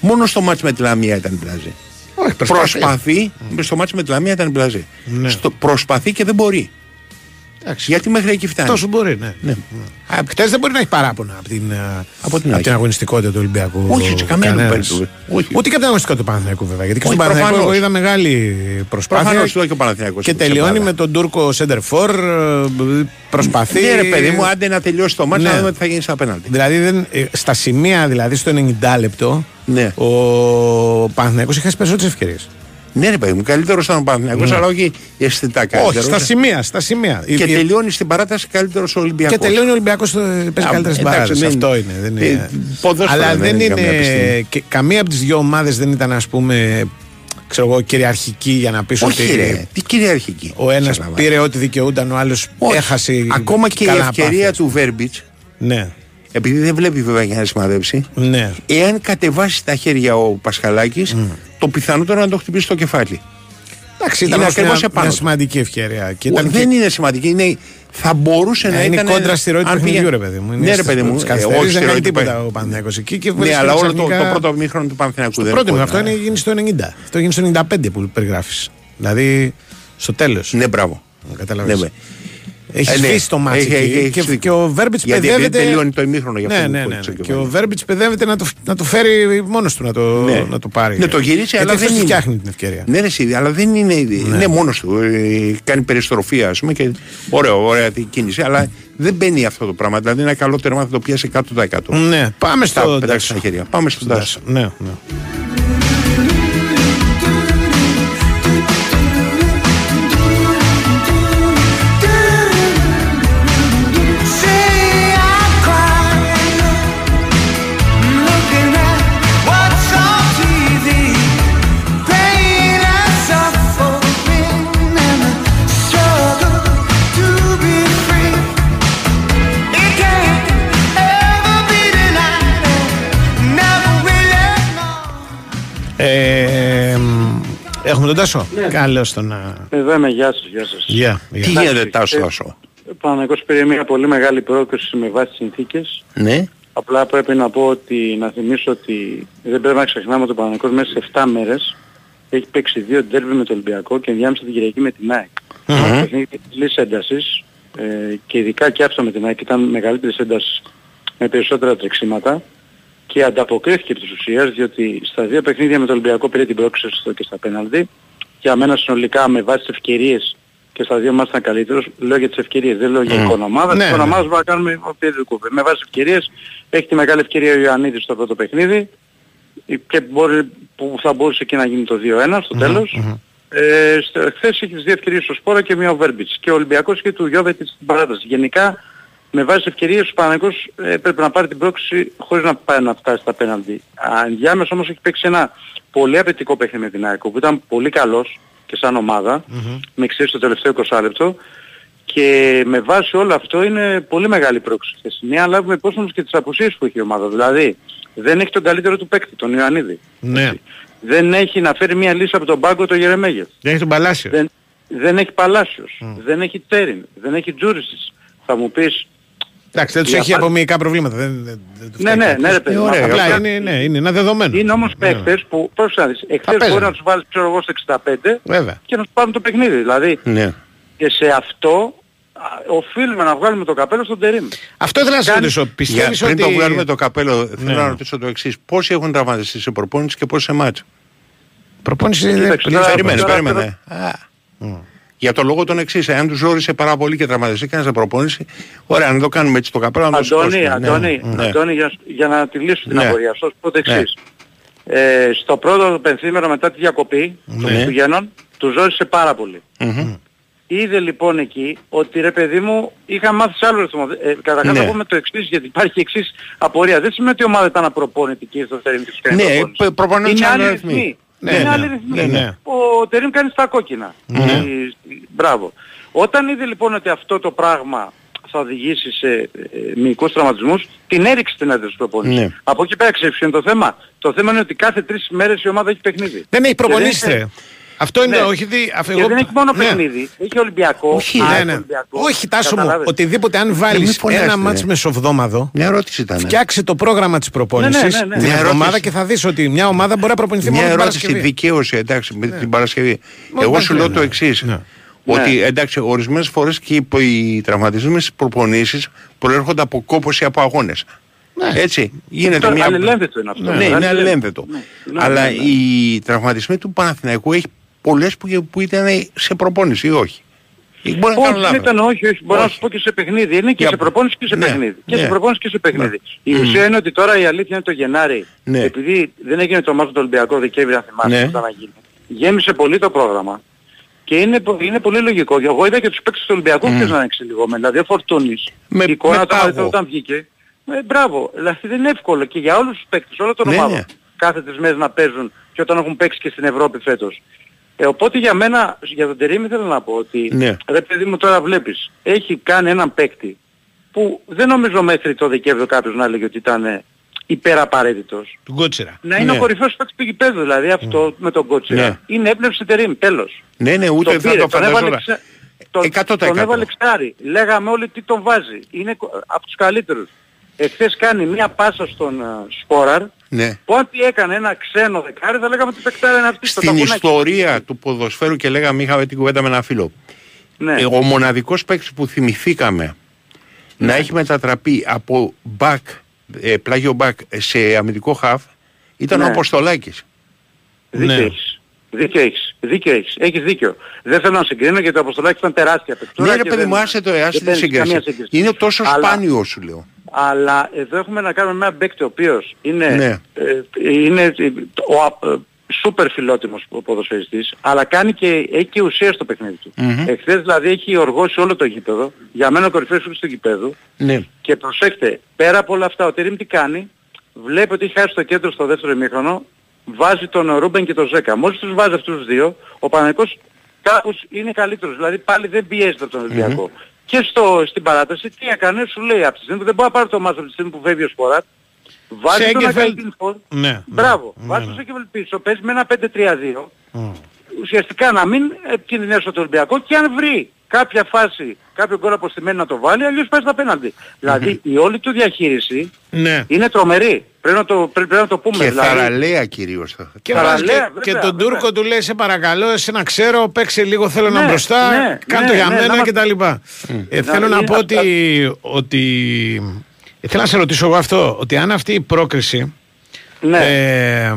Speaker 6: Μόνο στο μάτσο με τη Λαμία ήταν μπλάζε.
Speaker 1: Όχι, προσπαθεί.
Speaker 6: Προσπαθεί, στο μάτσο με τη Λαμία ήταν μπλάζε.
Speaker 1: Ναι.
Speaker 6: Στο, προσπαθεί και δεν μπορεί.
Speaker 1: Εντάξει.
Speaker 6: Γιατί μέχρι εκεί φτάνει.
Speaker 1: Τόσο μπορεί, ναι.
Speaker 6: Ναι.
Speaker 1: Χθε δεν μπορεί να έχει παράπονα από την, ε,
Speaker 6: Από την
Speaker 1: από
Speaker 6: Άκη.
Speaker 1: την αγωνιστικότητα του Ολυμπιακού.
Speaker 6: Όχι, σε καμία
Speaker 1: κανένας.
Speaker 6: περίπτωση. Όχι.
Speaker 1: Ούτε και από την αγωνιστικότητα του Παναθηναϊκού βέβαια. Γιατί και
Speaker 6: Όχι,
Speaker 1: στον Παναθηναϊκό
Speaker 6: προφανώς.
Speaker 1: εγώ είδα μεγάλη προσπάθεια.
Speaker 6: Προφανώς εδώ και ο Παναθηναϊκός
Speaker 1: Και
Speaker 6: έπαιξε
Speaker 1: τελειώνει
Speaker 6: μπάλα.
Speaker 1: με τον Τούρκο Σέντερφορ. Προσπαθεί.
Speaker 6: Ναι, ρε παιδί μου, άντε να τελειώσει το μάτι
Speaker 1: Ναι.
Speaker 6: να δούμε τι θα γίνει στα πέναλτι.
Speaker 1: Δηλαδή δεν, ε, στα σημεία, δηλαδή στο 90 λεπτό,
Speaker 6: Ναι.
Speaker 1: ο Παναθηναϊκός είχε χάσει περισσότερες ευκαιρίες.
Speaker 6: Ναι, ρε παιδί μου, καλύτερος ήταν ο Παναθηναϊκός, αλλά όχι αισθητά
Speaker 1: Όχι,
Speaker 6: καλύτερος.
Speaker 1: στα σημεία. Στα σημεία.
Speaker 6: Και
Speaker 1: Ε, ε,
Speaker 6: τελειώνει στην παράταση καλύτερος ο Ολυμπιακός.
Speaker 1: Και τελειώνει ο Ολυμπιακός παίζει
Speaker 6: Α,
Speaker 1: καλύτερα στην
Speaker 6: εντάξει,
Speaker 1: παράταση.
Speaker 6: δεν-
Speaker 1: Αυτό είναι. Δεν
Speaker 6: ε,
Speaker 1: είναι.
Speaker 6: ποδόσφαιρο
Speaker 1: Αλλά
Speaker 6: δεν
Speaker 1: δεν
Speaker 6: είναι
Speaker 1: είναι.
Speaker 6: καμία επιστήμη.
Speaker 1: και καμία από τις δύο ομάδες δεν ήταν, ας πούμε, ξέρω εγώ, κυριαρχική για να πεις
Speaker 6: Όχι,
Speaker 1: ότι
Speaker 6: ρε, τι κυριαρχική.
Speaker 1: ο ένας
Speaker 6: Σε παρακαλώ.
Speaker 1: πήρε ό,τι δικαιούταν, ο άλλος
Speaker 6: Όχι.
Speaker 1: έχασε.
Speaker 6: Ακόμα και η
Speaker 1: καλά
Speaker 6: ευκαιρία
Speaker 1: πάθη.
Speaker 6: του Βέρμπιτς,
Speaker 1: Ναι,
Speaker 6: επειδή δεν βλέπει βέβαια για να σημαδέψει,
Speaker 1: ναι.
Speaker 6: εάν κατεβάσει τα χέρια ο Πασχαλάκης, το πιθανότερο να το χτυπήσει στο κεφάλι.
Speaker 1: Εντάξει,
Speaker 6: είναι
Speaker 1: ήταν
Speaker 6: ακριβώς
Speaker 1: μια,
Speaker 6: επάνω
Speaker 1: μια
Speaker 6: του.
Speaker 1: σημαντική ευκαιρία. Και
Speaker 6: Ο-
Speaker 1: ήταν
Speaker 6: δεν
Speaker 1: και-
Speaker 6: είναι σημαντική. Είναι, θα μπορούσε να
Speaker 1: Ε, είναι
Speaker 6: ήταν.
Speaker 1: κόντρα στη ροή του
Speaker 6: αν
Speaker 1: παιχνιδιού,
Speaker 6: πήγε-
Speaker 1: ρε παιδί μου. Είναι
Speaker 6: Ναι, ρε
Speaker 1: στις
Speaker 6: παιδί μου.
Speaker 1: πρώτες
Speaker 6: ε,
Speaker 1: καθυστερήσεις,
Speaker 6: όχι στη
Speaker 1: δεν
Speaker 6: ροή
Speaker 1: κάνει
Speaker 6: του
Speaker 1: τίποτα
Speaker 6: παιχνιδιού.
Speaker 1: ο Παναθηναϊκός εκεί. Και
Speaker 6: Ναι,
Speaker 1: βρίσκεται
Speaker 6: αλλά όλο το,
Speaker 1: ξαφνικά-
Speaker 6: το πρώτο μήχρονο του Παναθηναϊκού δεν
Speaker 1: Πρώτο μου,
Speaker 6: είναι
Speaker 1: αυτό είναι γίνει στο 90. Αυτό γίνει στο 95 που περιγράφεις. Δηλαδή στο τέλος.
Speaker 6: Ναι, μπράβο.
Speaker 1: Καταλαβαίνεις.
Speaker 6: Ναι,
Speaker 1: Έχεις
Speaker 6: Ε, ναι.
Speaker 1: σβήσει το μάτι
Speaker 6: Έχει-
Speaker 1: εκεί
Speaker 6: έχει-
Speaker 1: και,
Speaker 6: έχει
Speaker 1: και ο Βέρμπιτς
Speaker 6: Γιατί επειδή
Speaker 1: παιδεύεται.
Speaker 6: τελειώνει το ημίχρονο για αυτό
Speaker 1: ναι,
Speaker 6: που
Speaker 1: ναι, ναι,
Speaker 6: κόλλησε
Speaker 1: ναι.
Speaker 6: και
Speaker 1: Και ο
Speaker 6: βάλει.
Speaker 1: Βέρμπιτς παιδεύεται να το, να το φέρει μόνος του να το,
Speaker 6: Ναι.
Speaker 1: να το πάρει.
Speaker 6: Ναι, το γυρίσει,
Speaker 1: Γιατί
Speaker 6: αλλά
Speaker 1: αυτός
Speaker 6: δεν
Speaker 1: τη
Speaker 6: είναι.
Speaker 1: φτιάχνει την ευκαιρία.
Speaker 6: Ναι, ρε, εσύ, αλλά δεν είναι. Είναι μόνος του. Ε, κάνει περιστροφή, ας πούμε, και ωραίο, ωραία την κίνηση. Αλλά δεν μπαίνει αυτό το πράγμα. Δηλαδή, ένα καλό τέρμα θα το πιάσει 100%.
Speaker 1: Ναι, πάμε
Speaker 6: Θα
Speaker 1: στο
Speaker 6: πετάξεις στα
Speaker 1: Τάσο.
Speaker 6: χέρια. Πάμε στον Τάσο.
Speaker 1: Ναι, ναι. Ε, μ, έχουμε τον Τάσο. Καλώς τον. α,
Speaker 7: Εδώ είμαι, γεια σας, γεια σας.
Speaker 1: Γεια. γεια.
Speaker 6: Τι γίνεται, Τάσο,
Speaker 7: ε,
Speaker 6: Τάσο;
Speaker 7: Ο Παναγικός πήρε μια πολύ μεγάλη πρόκληση με βάση τις συνθήκες.
Speaker 6: Ναι.
Speaker 7: Απλά πρέπει να πω ότι, να θυμίσω ότι δεν πρέπει να ξεχνάμε ότι ο Παναγικός μέσα σε 7 μέρες έχει παίξει δύο ντέρβι με το Ολυμπιακό και ενδιάμεσα την Κυριακή με την ΑΕΚ.
Speaker 6: Μμμ.
Speaker 7: Παιχνίδι υψηλής έντασης ε, και ειδικά και αυτό με την ΑΕΚ ήταν μεγαλύτερης έντασης με περισσότερα τρεξίματα και ανταποκρίθηκε επί της ουσίας διότι στα δύο παιχνίδια με το Ολυμπιακό πήρε την πρόκληση στο και στα πέναλτι για μένα συνολικά με βάση τις ευκαιρίες και στα δύο μας ήταν καλύτερος, λέω για τις ευκαιρίες, δεν λέω για
Speaker 6: Μμ.
Speaker 7: εικόνα ομάδα.
Speaker 1: Ναι,
Speaker 7: Ναι, εικόνα
Speaker 1: ναι.
Speaker 7: ομάδας μπορούμε να κάνουμε οποιαδήποτε κουβέντα. Με βάση τις ευκαιρίες έχει τη μεγάλη ευκαιρία ο Ιωαννίδης στο πρώτο παιχνίδι και μπορεί, που θα μπορούσε εκεί να γίνει το 2-1 στο τέλος. Ε, στο- χθες έχει τις δύο ευκαιρίες στο Σπόρα και μία ο Βέρμπιτς. Και ο Ολυμπιακός και του Γιώβετης στην παράταση. Γενικά με βάση τις ευκαιρίες ο Παναγικός ε, πρέπει να πάρει την πρόκληση χωρίς να πάει να φτάσει στα πέναλτι. Α, Ενδιάμεσα όμως έχει παίξει ένα πολύ απαιτητικό παιχνίδι με την ΑΕΚ που ήταν πολύ καλός και σαν ομάδα με εξής το τελευταίο 20 λεπτό και με βάση όλο αυτό είναι πολύ μεγάλη πρόκληση χθεσινή αν λάβουμε υπόψη όμως και τις απουσίες που έχει η ομάδα. Δηλαδή δεν έχει τον καλύτερο του παίκτη, τον Ιωαννίδη.
Speaker 1: Ναι.
Speaker 7: Δεν έχει να φέρει μια λύση από τον πάγκο το Γερεμέγεφ.
Speaker 1: Δεν έχει τον Παλάσιος.
Speaker 7: Δεν, δεν έχει Παλάσιος, δεν έχει Τέριν, δεν έχει Τζούρισις. Θα μου πεις,
Speaker 1: Εντάξει, δεν τους
Speaker 7: Για
Speaker 1: έχει
Speaker 7: πάλι-
Speaker 1: απομυϊκά προβλήματα. Δεν, δεν, δεν τους
Speaker 7: ναι,
Speaker 1: φταίει
Speaker 7: ναι,
Speaker 1: κάτι.
Speaker 7: ναι ρε παιδί.
Speaker 6: Ε,
Speaker 7: μου,
Speaker 6: ωραία,
Speaker 7: απλά
Speaker 1: Απλά είναι, ναι, είναι ένα δεδομένο.
Speaker 7: είναι όμως
Speaker 1: Ναι.
Speaker 7: παίκτες που, πώς να δεις, εχθές
Speaker 1: παίζανε.
Speaker 7: μπορεί να τους βάλεις ξέρω εγώ στο 65
Speaker 1: Βέβαια.
Speaker 7: και να τους πάρουν το παιχνίδι. Δηλαδή
Speaker 6: Ναι.
Speaker 7: και σε αυτό α, οφείλουμε να βγάλουμε το καπέλο στον Τερίμ.
Speaker 1: Αυτό ήθελα να σε
Speaker 7: Κάνει-
Speaker 1: ρωτήσω.
Speaker 6: Για,
Speaker 1: Πιστεύεις
Speaker 6: πριν
Speaker 1: ότι...
Speaker 6: το βγάλουμε το καπέλο, θέλω
Speaker 1: Ναι.
Speaker 6: να ρωτήσω το εξής. Πόσοι έχουν τραυματιστεί σε προπόνηση και πόσοι σε μάτσο.
Speaker 1: Προπόνηση δεν
Speaker 7: Κοίταξε,
Speaker 1: πλήρως
Speaker 7: τώρα-
Speaker 6: Περίμενε,
Speaker 7: τώρα-
Speaker 6: περίμενε. Α. Για το λόγο τον εξής, εάν τους ζόρισε πάρα πολύ και τραυματιστήκαν σε προπόνηση, ωραία, να το κάνουμε έτσι το καπέλο, να το
Speaker 7: Αντώνη,
Speaker 6: σηκώσουμε.
Speaker 7: Αντώνη,
Speaker 6: Ναι.
Speaker 7: Αντώνη για, για να τη λύσω την
Speaker 6: Ναι.
Speaker 7: απορία σου, πω το
Speaker 6: Ναι.
Speaker 7: εξής. Ε, στο πρώτο πενθήμερο μετά τη διακοπή των
Speaker 6: Ναι.
Speaker 7: Χριστουγέννων, τους ζόρισε πάρα πολύ.
Speaker 6: Μμμ.
Speaker 7: Είδε λοιπόν εκεί ότι ρε παιδί μου είχα μάθει σε άλλο ρυθμό. Ε, καταρχάς
Speaker 6: Ναι.
Speaker 7: να πούμε το εξής γιατί υπάρχει εξής απορία. Δεν σημαίνει ότι η ομάδα ήταν απροπόνητη και ήρθε ο Τερίμ και τους κάνει
Speaker 6: Ναι,
Speaker 7: προπόνηση.
Speaker 6: π- προπονούνται
Speaker 7: Είναι
Speaker 6: σε
Speaker 7: άλλοι
Speaker 6: άλλοι
Speaker 7: ρυθμοί.
Speaker 6: ρυθμοί.
Speaker 1: Ναι,
Speaker 7: είναι
Speaker 1: ναι.
Speaker 7: άλλοι ρυθμοί.
Speaker 1: Ναι, ναι.
Speaker 7: Ο Τερίμ κάνει στα κόκκινα.
Speaker 6: Ναι.
Speaker 7: Ε, Μπράβο. Όταν είδε λοιπόν ότι αυτό το πράγμα θα οδηγήσει σε ε, μυϊκούς τραυματισμούς, την έριξε την έδρα της προπόνησης.
Speaker 6: Ναι.
Speaker 7: Από εκεί πέρα ξέρεις ποιο είναι το θέμα. Το θέμα είναι ότι κάθε τρεις μέρες η ομάδα έχει παιχνίδι.
Speaker 1: Δεν έχει
Speaker 7: Και
Speaker 1: προπονήσει.
Speaker 7: Είναι-
Speaker 1: ρε. Αυτό είναι,
Speaker 7: Ναι.
Speaker 1: όχι δι... αφ-
Speaker 7: Και
Speaker 1: εγώ-
Speaker 7: δεν έχει μόνο
Speaker 1: ναι.
Speaker 7: παιχνίδι. Έχει Ολυμπιακό.
Speaker 1: Όχι,
Speaker 7: ΑΕΚ
Speaker 1: ναι, ναι.
Speaker 7: Ολυμπιακό.
Speaker 1: Όχι, Τάσο μου,
Speaker 7: Καταλάβες.
Speaker 1: οτιδήποτε αν
Speaker 6: μην
Speaker 1: βάλεις
Speaker 6: φωνάζετε,
Speaker 1: ένα
Speaker 6: ρε.
Speaker 1: μάτς μεσοβδόμαδο,
Speaker 6: Μια ερώτηση ήταν.
Speaker 1: φτιάξε το πρόγραμμα της προπόνησης
Speaker 7: Ναι, ναι, ναι, ναι.
Speaker 1: την
Speaker 6: Μια
Speaker 1: εβδομάδα
Speaker 6: ερώτηση.
Speaker 1: και θα δεις ότι μια ομάδα μπορεί να προπονηθεί μόνο
Speaker 6: Μια
Speaker 1: την
Speaker 6: ερώτηση
Speaker 1: Παρασκευή.
Speaker 6: δικαίωση, εντάξει, με την Παρασκευή.
Speaker 1: Μόνο
Speaker 6: Εγώ σου λέω
Speaker 1: Παρασκευή,
Speaker 6: το
Speaker 1: ναι.
Speaker 6: εξής.
Speaker 1: Ναι.
Speaker 6: Ότι
Speaker 7: Ναι.
Speaker 6: εντάξει, ορισμένες φορές και οι, οι τραυματισμοί στις προπονήσεις προέρχονται από κόπωση από αγώνες. Έτσι. Γίνεται
Speaker 7: Τώρα,
Speaker 6: μια.
Speaker 7: αλληλένδετο είναι αυτό.
Speaker 6: Ναι,
Speaker 7: Ναι,
Speaker 6: είναι
Speaker 7: αλληλένδετο.
Speaker 6: αλληλένδετο.
Speaker 7: Ναι, ναι,
Speaker 6: Αλλά
Speaker 7: ναι, ναι.
Speaker 6: οι τραυματισμοί του Παναθηναϊκού έχει πολλές που, που ήταν σε προπόνηση ή όχι. Ή Μπορεί να κάνω
Speaker 7: Όχι, δεν
Speaker 6: λάθος.
Speaker 7: ήταν όχι, όχι. Μπορώ να
Speaker 6: Όχι.
Speaker 7: σου πω και σε παιχνίδι. Είναι και
Speaker 6: Για-
Speaker 7: σε προπόνηση και σε
Speaker 6: Ναι,
Speaker 7: παιχνίδι. Και
Speaker 6: ναι.
Speaker 7: σε προπόνηση και σε παιχνίδι. Η ουσία είναι ότι τώρα η αλήθεια είναι το Γενάρη.
Speaker 6: Ναι.
Speaker 7: Επειδή δεν έγινε το μάτι του Ολυμπιακού Δεκέμβρη, αν θυμάσαι,
Speaker 6: Ναι.
Speaker 7: που ήταν να γίνει. Γέμισε πολύ το πρόγραμμα. Και είναι, πο- είναι πολύ λογικό. Και Εγώ είδα και τους παίκτες του Ολυμπιακού mm. να είναι εξελιγόμενοι. Δηλαδή ο Φορτούνης.
Speaker 6: Με-
Speaker 7: η εικόνα
Speaker 6: με
Speaker 7: του
Speaker 6: πάγο.
Speaker 7: Μαριτό όταν βγήκε. Ε, μπράβο. Δηλαδή δεν είναι εύκολο και για όλους τους παίκτες, όλο τον
Speaker 6: Ναι,
Speaker 7: ομάδο.
Speaker 6: ναι.
Speaker 7: Κάθε τρεις μέρες να παίζουν και όταν έχουν παίξει και στην Ευρώπη φέτος. Ε, οπότε για μένα, για τον Τερίμ ήθελα να πω ότι
Speaker 6: Ναι.
Speaker 7: ρε παιδί μου τώρα βλέπεις, έχει κάνει έναν παίκτη που δεν νομίζω μέχρι το Δεκέμβριο κάποιος να έλεγε ότι ήταν ε, υπεραπαραίτητος
Speaker 1: Του Κότσιρα.
Speaker 7: να είναι
Speaker 6: Ναι.
Speaker 7: ο κορυφαίος παίκτης του γηπέδου. Δηλαδή αυτό με τον Κότσιρα
Speaker 6: Ναι.
Speaker 7: είναι έμπνευση τερίμ, τέλος.
Speaker 6: Ναι, ναι, ούτε
Speaker 7: Τον
Speaker 6: θα
Speaker 7: πήρε,
Speaker 6: το
Speaker 7: τον έβαλε
Speaker 6: φανταζόταν.
Speaker 7: ξα- τον,
Speaker 6: 100%.
Speaker 7: τον έβαλε ξάρι. Λέγαμε όλοι τι τον βάζει. Είναι κο- από τους καλύτερους. Εχθές κάνει μία πάσα στον uh, Σπόραρ
Speaker 6: Ναι.
Speaker 7: που αν τι έκανε ένα ξένο δεκάρι θα λέγαμε ότι παικτάρα είναι αυτή στο
Speaker 6: Στην
Speaker 7: τακουνάκι.
Speaker 6: ιστορία του ποδοσφαίρου και λέγαμε, είχαμε την κουβέντα με ένα φίλο.
Speaker 7: Ναι.
Speaker 6: Ε, Ο μοναδικός παίκτης που θυμηθήκαμε να έχει μετατραπεί από back, ε, πλάγιο back σε αμυντικό half ήταν
Speaker 7: Ναι.
Speaker 6: ο Αποστολάκης.
Speaker 7: Δίκιο
Speaker 1: Ναι.
Speaker 7: έχεις. Δίκιο έχεις. Δίκιο έχεις. Έχεις δίκιο. Δεν θέλω να συγκρίνω γιατί το Αποστολάκης ήταν τεράστια παικτούρα.
Speaker 6: Ναι ρε
Speaker 7: και
Speaker 6: παιδί
Speaker 7: δεν-
Speaker 6: μου, άσε το, άσε
Speaker 7: δεν
Speaker 6: τη
Speaker 7: μπαίνεις σε καμία
Speaker 6: σύγκριση.
Speaker 7: σύγκριση.
Speaker 6: Είναι τόσο
Speaker 7: Αλλά-
Speaker 6: σπάνιο σου λέω.
Speaker 7: Αλλά εδώ έχουμε να κάνουμε με έναν παίκτη ο οποίος είναι,
Speaker 6: Ναι.
Speaker 7: ε, είναι ε, ο α- ε, σούπερ φιλότιμος πο- ποδοσφαιριστής, αλλά κάνει και, έχει και ουσία στο παιχνίδι του.
Speaker 6: Μμμ.
Speaker 7: Εχθές δηλαδή έχει οργώσει όλο το γήπεδο, για μένα ο κορυφαίος παίκτης του γήπεδου,
Speaker 6: Ναι.
Speaker 7: και προσέξτε, πέρα από όλα αυτά ο Τερίμ τι κάνει, βλέπει ότι έχει χάσει το κέντρο στο δεύτερο ημίχρονο, βάζει τον Ρούμπεν και τον Ζέκα. Μόλις τους βάζει αυτούς τους δύο, ο Παναγικός κάπως είναι καλύτερος, δηλαδή πάλι δεν πιέζεται από τον Ολυμπιακό. Και στο, στην παράταση τι έκανε, σου λέει από τη στιγμή που δεν μπορεί να πάρει το μάτς από τη στιγμή που φεύγει ο Σποράτ, βάζει τον
Speaker 1: Σέγκεφελτ.
Speaker 7: Αγκαλτίνφορ,
Speaker 1: Ναι.
Speaker 7: μπράβο,
Speaker 1: Ναι,
Speaker 7: βάζει
Speaker 1: ναι.
Speaker 7: τον Σέγκεφελτ πίσω, παίζει με ένα 5-3-2,
Speaker 1: Μμ.
Speaker 7: ουσιαστικά να μην επικινδυνεύσει το Ολυμπιακό και αν βρει κάποια φάση, κάποιο γκολ αποστημένη να το βάλει, αλλιώς πάει στα πέναντι. Δηλαδή η όλη του διαχείριση
Speaker 1: Ναι.
Speaker 7: είναι τρομερή. Πρέπει να το, πρέπει, πρέπει να το πούμε.
Speaker 6: Και
Speaker 7: δηλαδή.
Speaker 6: θαραλέα κυρίως. θα-
Speaker 1: Και,
Speaker 7: Παραλέα,
Speaker 1: βάζει και,
Speaker 7: βέβαια,
Speaker 1: και τον
Speaker 7: βέβαια.
Speaker 1: Τούρκο του λέει σε παρακαλώ εσύ να ξέρω παίξε λίγο θέλω να
Speaker 7: Ναι,
Speaker 1: μπροστά
Speaker 7: ναι,
Speaker 1: κάτω
Speaker 7: ναι,
Speaker 1: για
Speaker 7: ναι,
Speaker 1: μένα
Speaker 7: να
Speaker 1: και τα λοιπά. Ε, θέλω να
Speaker 7: είναι
Speaker 1: πω
Speaker 7: αυτά.
Speaker 1: ότι, ότι ε, θέλω να σε ρωτήσω εγώ αυτό ότι αν αυτή η πρόκριση
Speaker 7: Ναι.
Speaker 1: ε,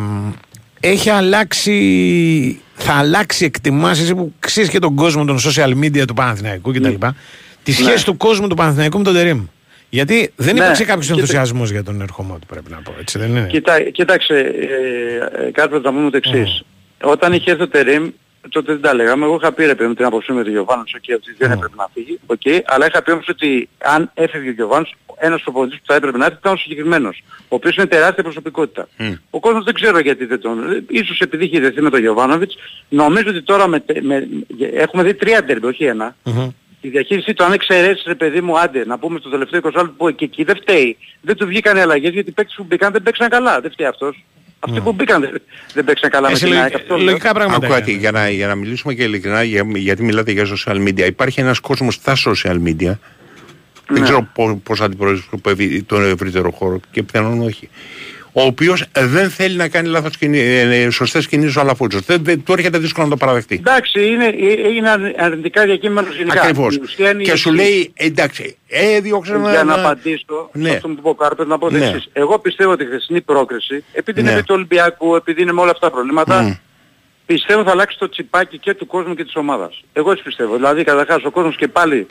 Speaker 1: έχει αλλάξει θα αλλάξει εκτιμάς εσύ που ξέρεις και τον κόσμο των social media του Παναθηναϊκού και τα λοιπά τη σχέση του κόσμου του Παναθηναϊκού με τον Τερίμ. Γιατί δεν
Speaker 7: Ναι,
Speaker 1: υπήρξε κάποιος
Speaker 7: κοίτα-
Speaker 1: ενθουσιασμός για τον ερχομό του πρέπει να πω έτσι δεν είναι;
Speaker 7: Κοίτα, κοίταξε, ε, ε, κάτι πρέπει να πούμε το εξής. Όταν είχε έρθει ο Τερίμ, τότε δεν τα λέγαμε. Εγώ είχα πει ρε παιδί μου την άποψή μου με τον Γιωβάνος, okay, ότι δεν έπρεπε να φύγει, okay, αλλά είχα πει όμως ότι αν έφευγε ο Γιωβάνος, ένας προπονητής που θα έπρεπε να έρθει ήταν ο συγκεκριμένος, ο οποίος είναι τεράστια προσωπικότητα. Ο κόσμος δεν ξέρω γιατί δεν τον... Ίσως επειδή είχε δεθεί με τον Γιωβάνοβιτς, νομίζω ότι τώρα με, τε- με, έχουμε δει τρία ντερμπι, όχι ένα.
Speaker 1: Μμμ.
Speaker 7: Η διαχείρισή του, αν εξαιρέσεις ρε παιδί μου, άντε, να πούμε στο τελευταίο 20 λεπτό που και εκεί δεν φταίει. Δεν του βγήκαν οι αλλαγές γιατί οι παίκτες που μπήκαν δεν παίξαν καλά. Δεν φταίει αυτός. Αυτοί που μπήκαν δεν, δεν παίξαν καλά
Speaker 1: Ε,
Speaker 7: με
Speaker 1: σε
Speaker 7: την
Speaker 1: λογι-
Speaker 7: ΑΕΚ. Αυτό λέω.
Speaker 1: λογικά πράγματα.
Speaker 6: Ακούω κάτι,
Speaker 1: είναι.
Speaker 6: για να, για να μιλήσουμε και ειλικρινά, για, γιατί μιλάτε για social media. Υπάρχει ένας κόσμος στα social media, δεν
Speaker 7: Ναι.
Speaker 6: ξέρω πώ- πώς αντιπροσωπεύει τον ευρύτερο χώρο και πιθανόν όχι. Ο οποίος ε, δεν θέλει να κάνει λάθος κινη, ε, ε, σωστές κινήσεις ο Αλαφούτσος. Δεν, δεν, του έρχεται δύσκολο να το παραδεχτεί.
Speaker 7: Εντάξει, είναι, ε, είναι αρ- αρνητικά διακείμενο γενικά.
Speaker 6: Ακριβώς.
Speaker 7: Η ουσία είναι η
Speaker 6: Και σου
Speaker 7: εξής.
Speaker 6: λέει, εντάξει, ε, διώξε με
Speaker 7: για να
Speaker 6: ένα-
Speaker 7: απαντήσω
Speaker 6: Ναι.
Speaker 7: αυτό που είπε ο Κάρπετ να πω το
Speaker 6: Ναι.
Speaker 7: εξής. Εγώ πιστεύω ότι η χθεσινή πρόκριση, επειδή
Speaker 6: Ναι.
Speaker 7: είναι επί του Ολυμπιακού, επειδή είναι με όλα αυτά τα προβλήματα,
Speaker 6: Μμ.
Speaker 7: πιστεύω θα αλλάξει το τσιπάκι και του κόσμου και της ομάδας. Εγώ έτσι πιστεύω. Δηλαδή καταρχάς ο κόσμος και πάλι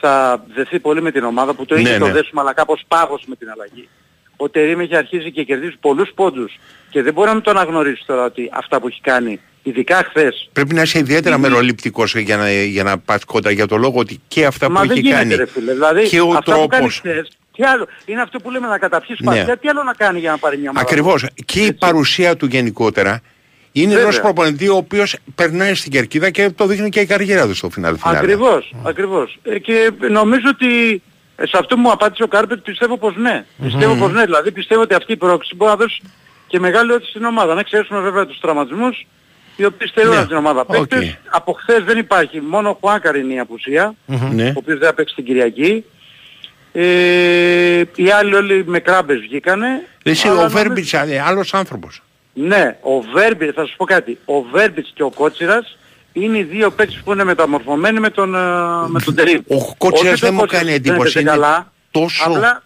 Speaker 7: θα δεθεί πολύ με την ομάδα που το
Speaker 6: Ναι,
Speaker 7: είχε το
Speaker 6: ναι.
Speaker 7: δέσουμε αλλά κάπως πάγος με την αλλαγή. Ο Τερίμ έχει αρχίσει και κερδίζει πολλούς πόντους και δεν μπορεί να μην το αναγνωρίσει τώρα ότι αυτά που έχει κάνει, ειδικά χθες,
Speaker 6: Πρέπει να είσαι ιδιαίτερα μεροληπτικός για να, για να πας κόντρα για το λόγο ότι και αυτά
Speaker 7: Μα
Speaker 6: που
Speaker 7: δεν
Speaker 6: έχει
Speaker 7: γίνεται
Speaker 6: κάνει
Speaker 7: ρε φίλε. Δηλαδή
Speaker 6: και ο
Speaker 7: αυτά που κάνει
Speaker 6: τρόπος.
Speaker 7: χθες, τι άλλο. Είναι αυτό που λέμε να καταπιείς
Speaker 6: Ναι.
Speaker 7: ναι. Τι άλλο να κάνει για να πάρει μια ομάδα.
Speaker 6: Ακριβώς. Και η παρουσία του γενικότερα είναι
Speaker 7: Βέβαια.
Speaker 6: ενός προπονητή ο οποίος περνάει στην κερκίδα και το δείχνει και η καριέρα του στο φινάλ. φινάλε.
Speaker 7: Ακριβώς, ακριβώς. Ε, και νομίζω ότι ε, σε αυτό που μου απάντησε ο Κάρπετ πιστεύω πως ναι. Πιστεύω πως ναι. Δηλαδή πιστεύω ότι αυτή η πρόκληση μπορεί να δώσει και μεγάλη ώθηση στην ομάδα. Να εξαιρέσουμε βέβαια τους τραυματισμούς οι οποίοι στερούν
Speaker 6: Ναι.
Speaker 7: από την ομάδα.
Speaker 6: Οκ.
Speaker 7: Παίκτες, από χθες δεν υπάρχει. Μόνο ο Χουάνκαρ είναι η απουσία,
Speaker 6: Ναι.
Speaker 7: ο οποίος δεν θα παίξει την Κυριακή. Ε, οι άλλοι όλοι με κράμπες βγήκανε.
Speaker 6: Εσύ
Speaker 7: Αλλά
Speaker 6: ο
Speaker 7: νομίζω-
Speaker 6: Βέρμπιτς ε, άλλος άνθρωπος.
Speaker 7: ναι, ο Βέρμπιτς, θα σας πω κάτι. Ο Βέρμπιτς και ο Κότσιρας είναι οι δύο παίκτες που είναι μεταμορφωμένοι με τον, ε, με τον Τερίμ.
Speaker 6: Ο Κότσιρας
Speaker 7: Όχι
Speaker 6: δεν μου
Speaker 7: Κότσιρας
Speaker 6: κάνει
Speaker 7: δεν
Speaker 6: εντύπωση,
Speaker 7: έπαιζε
Speaker 6: είναι
Speaker 7: καλά,
Speaker 6: τόσο-
Speaker 7: Απλά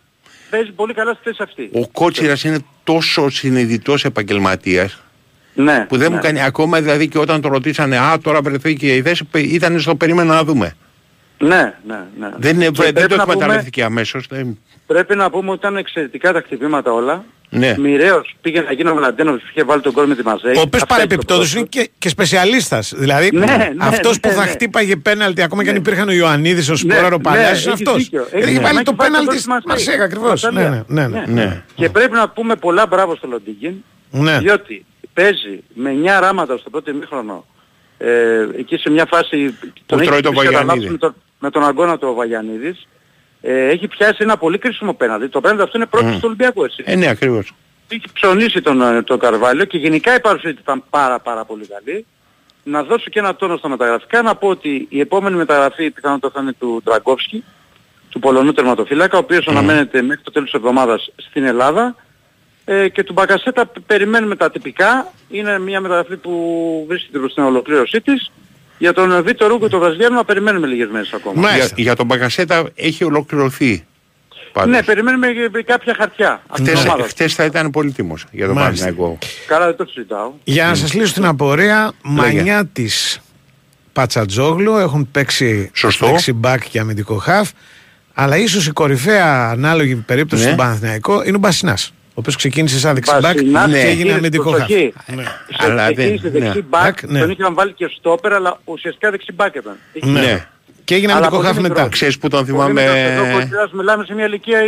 Speaker 7: παίζει πολύ καλά στη θέση αυτή.
Speaker 6: Ο Κότσιρας είναι τόσο συνειδητός επαγγελματίας
Speaker 7: Ναι,
Speaker 6: που δεν
Speaker 7: ναι.
Speaker 6: μου κάνει ακόμα δηλαδή και όταν το ρωτήσανε «Α, τώρα βρεθήκε η θέση» πε- ήταν στο περίμενα να δούμε.
Speaker 7: Ναι, ναι, ναι.
Speaker 6: Δεν, είναι,
Speaker 7: Και
Speaker 6: δεν
Speaker 7: πρέπει
Speaker 6: το
Speaker 7: να πούμε-
Speaker 6: εκμεταλλεύτηκε αμέσως. δεν-
Speaker 7: Πρέπει να πούμε ότι ήταν εξαιρετικά τα χτυπήματα όλα.
Speaker 6: Ναι.
Speaker 7: Μοιραίος πήγε να γίνει ο Βλαντένοβιτς που είχε βάλει τον κόλ με τη Μαζέη.
Speaker 1: Ο οποίος
Speaker 7: Αυτά
Speaker 1: παρεπιπτόντως
Speaker 7: έχει το
Speaker 1: είναι και, και σπεσιαλίστας. Δηλαδή
Speaker 7: Ναι, ναι,
Speaker 1: αυτός
Speaker 7: ναι,
Speaker 1: που θα
Speaker 7: ναι.
Speaker 1: χτύπαγε πέναλτι, ακόμα και αν υπήρχαν ο Ιωαννίδης, ο Σπόραρο, ο
Speaker 7: ναι,
Speaker 1: Παλιάς,
Speaker 7: έχεις
Speaker 1: είναι αυτός.
Speaker 7: δίκιο, έχεις
Speaker 1: Έχει
Speaker 7: δίκιο.
Speaker 1: βάλει
Speaker 7: Μα
Speaker 1: το
Speaker 7: έχει βάλει
Speaker 1: πέναλτι
Speaker 7: τον
Speaker 1: στη
Speaker 7: γκολ στη
Speaker 1: Μαρσέγα
Speaker 7: Μαρσέγα,
Speaker 1: ακριβώς.
Speaker 7: στην
Speaker 1: Ναι, ναι,
Speaker 7: Ιταλία.
Speaker 1: ναι. ναι.
Speaker 7: Ναι.
Speaker 6: Ναι.
Speaker 7: Και πρέπει να πούμε πολλά μπράβο στο Λοντίγκιν.
Speaker 1: Ναι.
Speaker 7: Διότι παίζει με 9 ράματα στο πρώτο ημίχρονο. Ε, εκεί σε μια φάση τον
Speaker 6: τρώει
Speaker 7: έχει
Speaker 6: το
Speaker 7: χτυπήσει κατά
Speaker 6: Βαγιανίδη.
Speaker 7: λάθος με τον, με τον αγκώνα του ο Βαγιανίδης. ε, έχει πιάσει ένα πολύ κρίσιμο πέναλτι. Το πέναλτι αυτό είναι πρώτο στο Ολυμπιακό έτσι.
Speaker 6: Ε, ναι, ακριβώς.
Speaker 7: Έχει ψωνίσει τον, ε, τον Καρβάλιο και γενικά η παρουσία του ήταν πάρα πάρα πολύ καλή. Να δώσω και ένα τόνο στα μεταγραφικά, να πω ότι η επόμενη μεταγραφή πιθανότατα θα είναι του Τραγκόφσκι, του Πολωνού τερματοφύλακα, ο οποίος αναμένεται μέχρι το τέλος της εβδομάδας στην Ελλάδα. Ε, και του Μπακασέτα π- περιμένουμε τα τυπικά. Είναι μια μεταγραφή που βρίσκεται προς την ολοκλήρωσή της. Για τον Βίτο Ρούγκο τον Βραζιλιάνο να περιμένουμε λίγες μέρες ακόμα.
Speaker 1: Μα-
Speaker 6: Για,
Speaker 1: Μάλιστα.
Speaker 6: για τον Μπαγκασέτα έχει ολοκληρωθεί. Πάντως.
Speaker 7: Ναι, περιμένουμε και κάποια χαρτιά από την
Speaker 6: Χτες,
Speaker 7: ομάδα.
Speaker 6: χτες θα ήταν πολύτιμος για τον
Speaker 1: Μάλιστα.
Speaker 6: Παναθηναϊκό.
Speaker 7: Καλά δεν το συζητάω.
Speaker 1: Για να σας λύσω την απορία, μανιά της Πατσατζόγλου έχουν παίξει
Speaker 6: Σωστό.
Speaker 1: δεξιμπάκ και αμυντικό χαφ. Αλλά ίσως η κορυφαία ανάλογη περίπτωση
Speaker 6: Ναι.
Speaker 1: στον Παναθηναϊκό είναι ο Μπασινάς. Ο οποίος ξεκίνησε σαν δεξιμπάκ
Speaker 7: Μπασινάς,
Speaker 1: και
Speaker 6: ναι.
Speaker 1: έγινε
Speaker 7: κύριε,
Speaker 1: αμυντικό χαφ.
Speaker 7: προσοχή.
Speaker 1: Ναι.
Speaker 7: Σε-
Speaker 6: Αλλά
Speaker 7: εκεί
Speaker 6: δεν-
Speaker 7: στη
Speaker 6: ναι.
Speaker 7: δεξί μπακ
Speaker 1: Μπακ, ναι.
Speaker 7: τον είχαν βάλει και στόπερ αλλά ουσιαστικά δεξί μπακ ήταν. Είχε-
Speaker 1: Ναι. Και έγινε
Speaker 7: Αλλά
Speaker 1: αμυντικό
Speaker 7: πολύ
Speaker 1: χαφ
Speaker 7: μικρός.
Speaker 1: μετά.
Speaker 6: Ξέρεις που τον
Speaker 7: Πολύ μικρός εδώ,
Speaker 6: θυμάμαι...
Speaker 7: κολλητάς, μιλάμε σε μια ηλικία ε,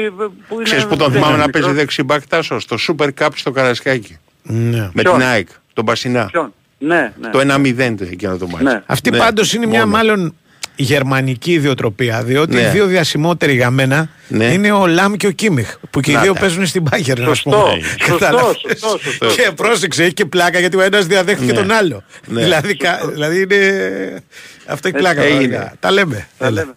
Speaker 7: που είναι...
Speaker 6: Ξέρεις που τον
Speaker 7: δεν
Speaker 6: θυμάμαι
Speaker 7: είναι
Speaker 6: να παίζει
Speaker 7: μικρός.
Speaker 6: δεξί μπακ τάσο, στο Super Cup στο Καρασκάκι.
Speaker 1: Ναι.
Speaker 6: Με
Speaker 7: Ποιον;
Speaker 6: την ΑΕΚ, τον Πασινά.
Speaker 7: Ποιον; Ναι, ναι.
Speaker 6: Το 1-0 εκείνο το μάτι.
Speaker 7: Ναι.
Speaker 1: Αυτή
Speaker 6: Ναι,
Speaker 1: πάντως είναι μια
Speaker 6: μόνος.
Speaker 1: μάλλον γερμανική ιδιοτροπία. Διότι
Speaker 6: Ναι.
Speaker 1: οι δύο διασημότεροι για μένα
Speaker 6: Ναι.
Speaker 1: είναι ο Λαμ και ο Κίμιχ. Που και οι
Speaker 6: Να
Speaker 1: δύο
Speaker 6: τα.
Speaker 1: παίζουν στην Μπάγκερ.
Speaker 7: Σωστό, σωστό, σωστό, σωστό.
Speaker 1: Και πρόσεξε, έχει και πλάκα γιατί ο ένας διαδέχθηκε
Speaker 6: Ναι.
Speaker 1: τον άλλο.
Speaker 6: Ναι.
Speaker 1: Δηλαδή, κα- δηλαδή είναι. Αυτό έχει πλάκα.
Speaker 6: έγινε.
Speaker 1: πραγματικά. Τα λέμε.
Speaker 7: Τα
Speaker 1: Έλα.
Speaker 7: λέμε.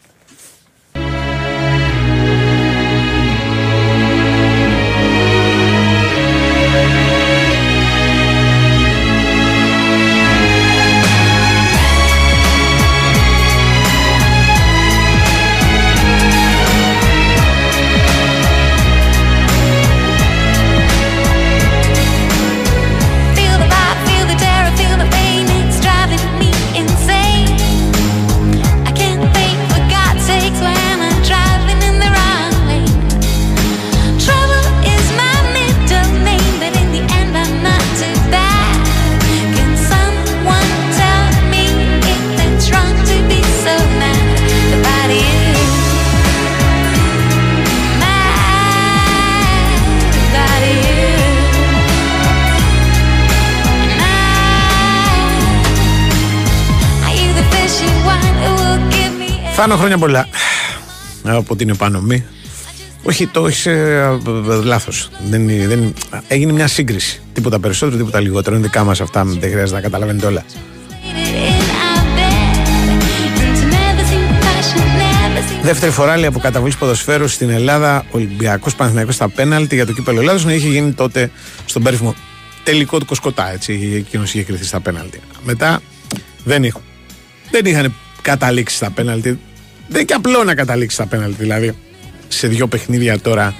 Speaker 1: Θάνο χρόνια πολλά. Από την επανομή. Όχι, το έχεις λάθος. Δεν, είναι- δεν, είναι- έγινε μια σύγκριση. Τίποτα περισσότερο, τίποτα λιγότερο. Είναι δικά μας αυτά. Δεν χρειάζεται να καταλαβαίνετε όλα. Δεύτερη φορά λέει από καταβολής ποδοσφαίρου στην Ελλάδα, Ολυμπιακός Παναθηναϊκός στα πέναλτι για το κύπελο Ελλάδος να είχε γίνει τότε στον περίφημο τελικό του Κοσκοτά. Έτσι, εκείνος είχε κρυθεί στα πέναλτι. Μετά δεν, είχ, δεν είχαν καταλήξει στα πέναλτι. Δεν είναι και απλό να καταλήξει στα πέναλτι. Δηλαδή, σε δύο παιχνίδια τώρα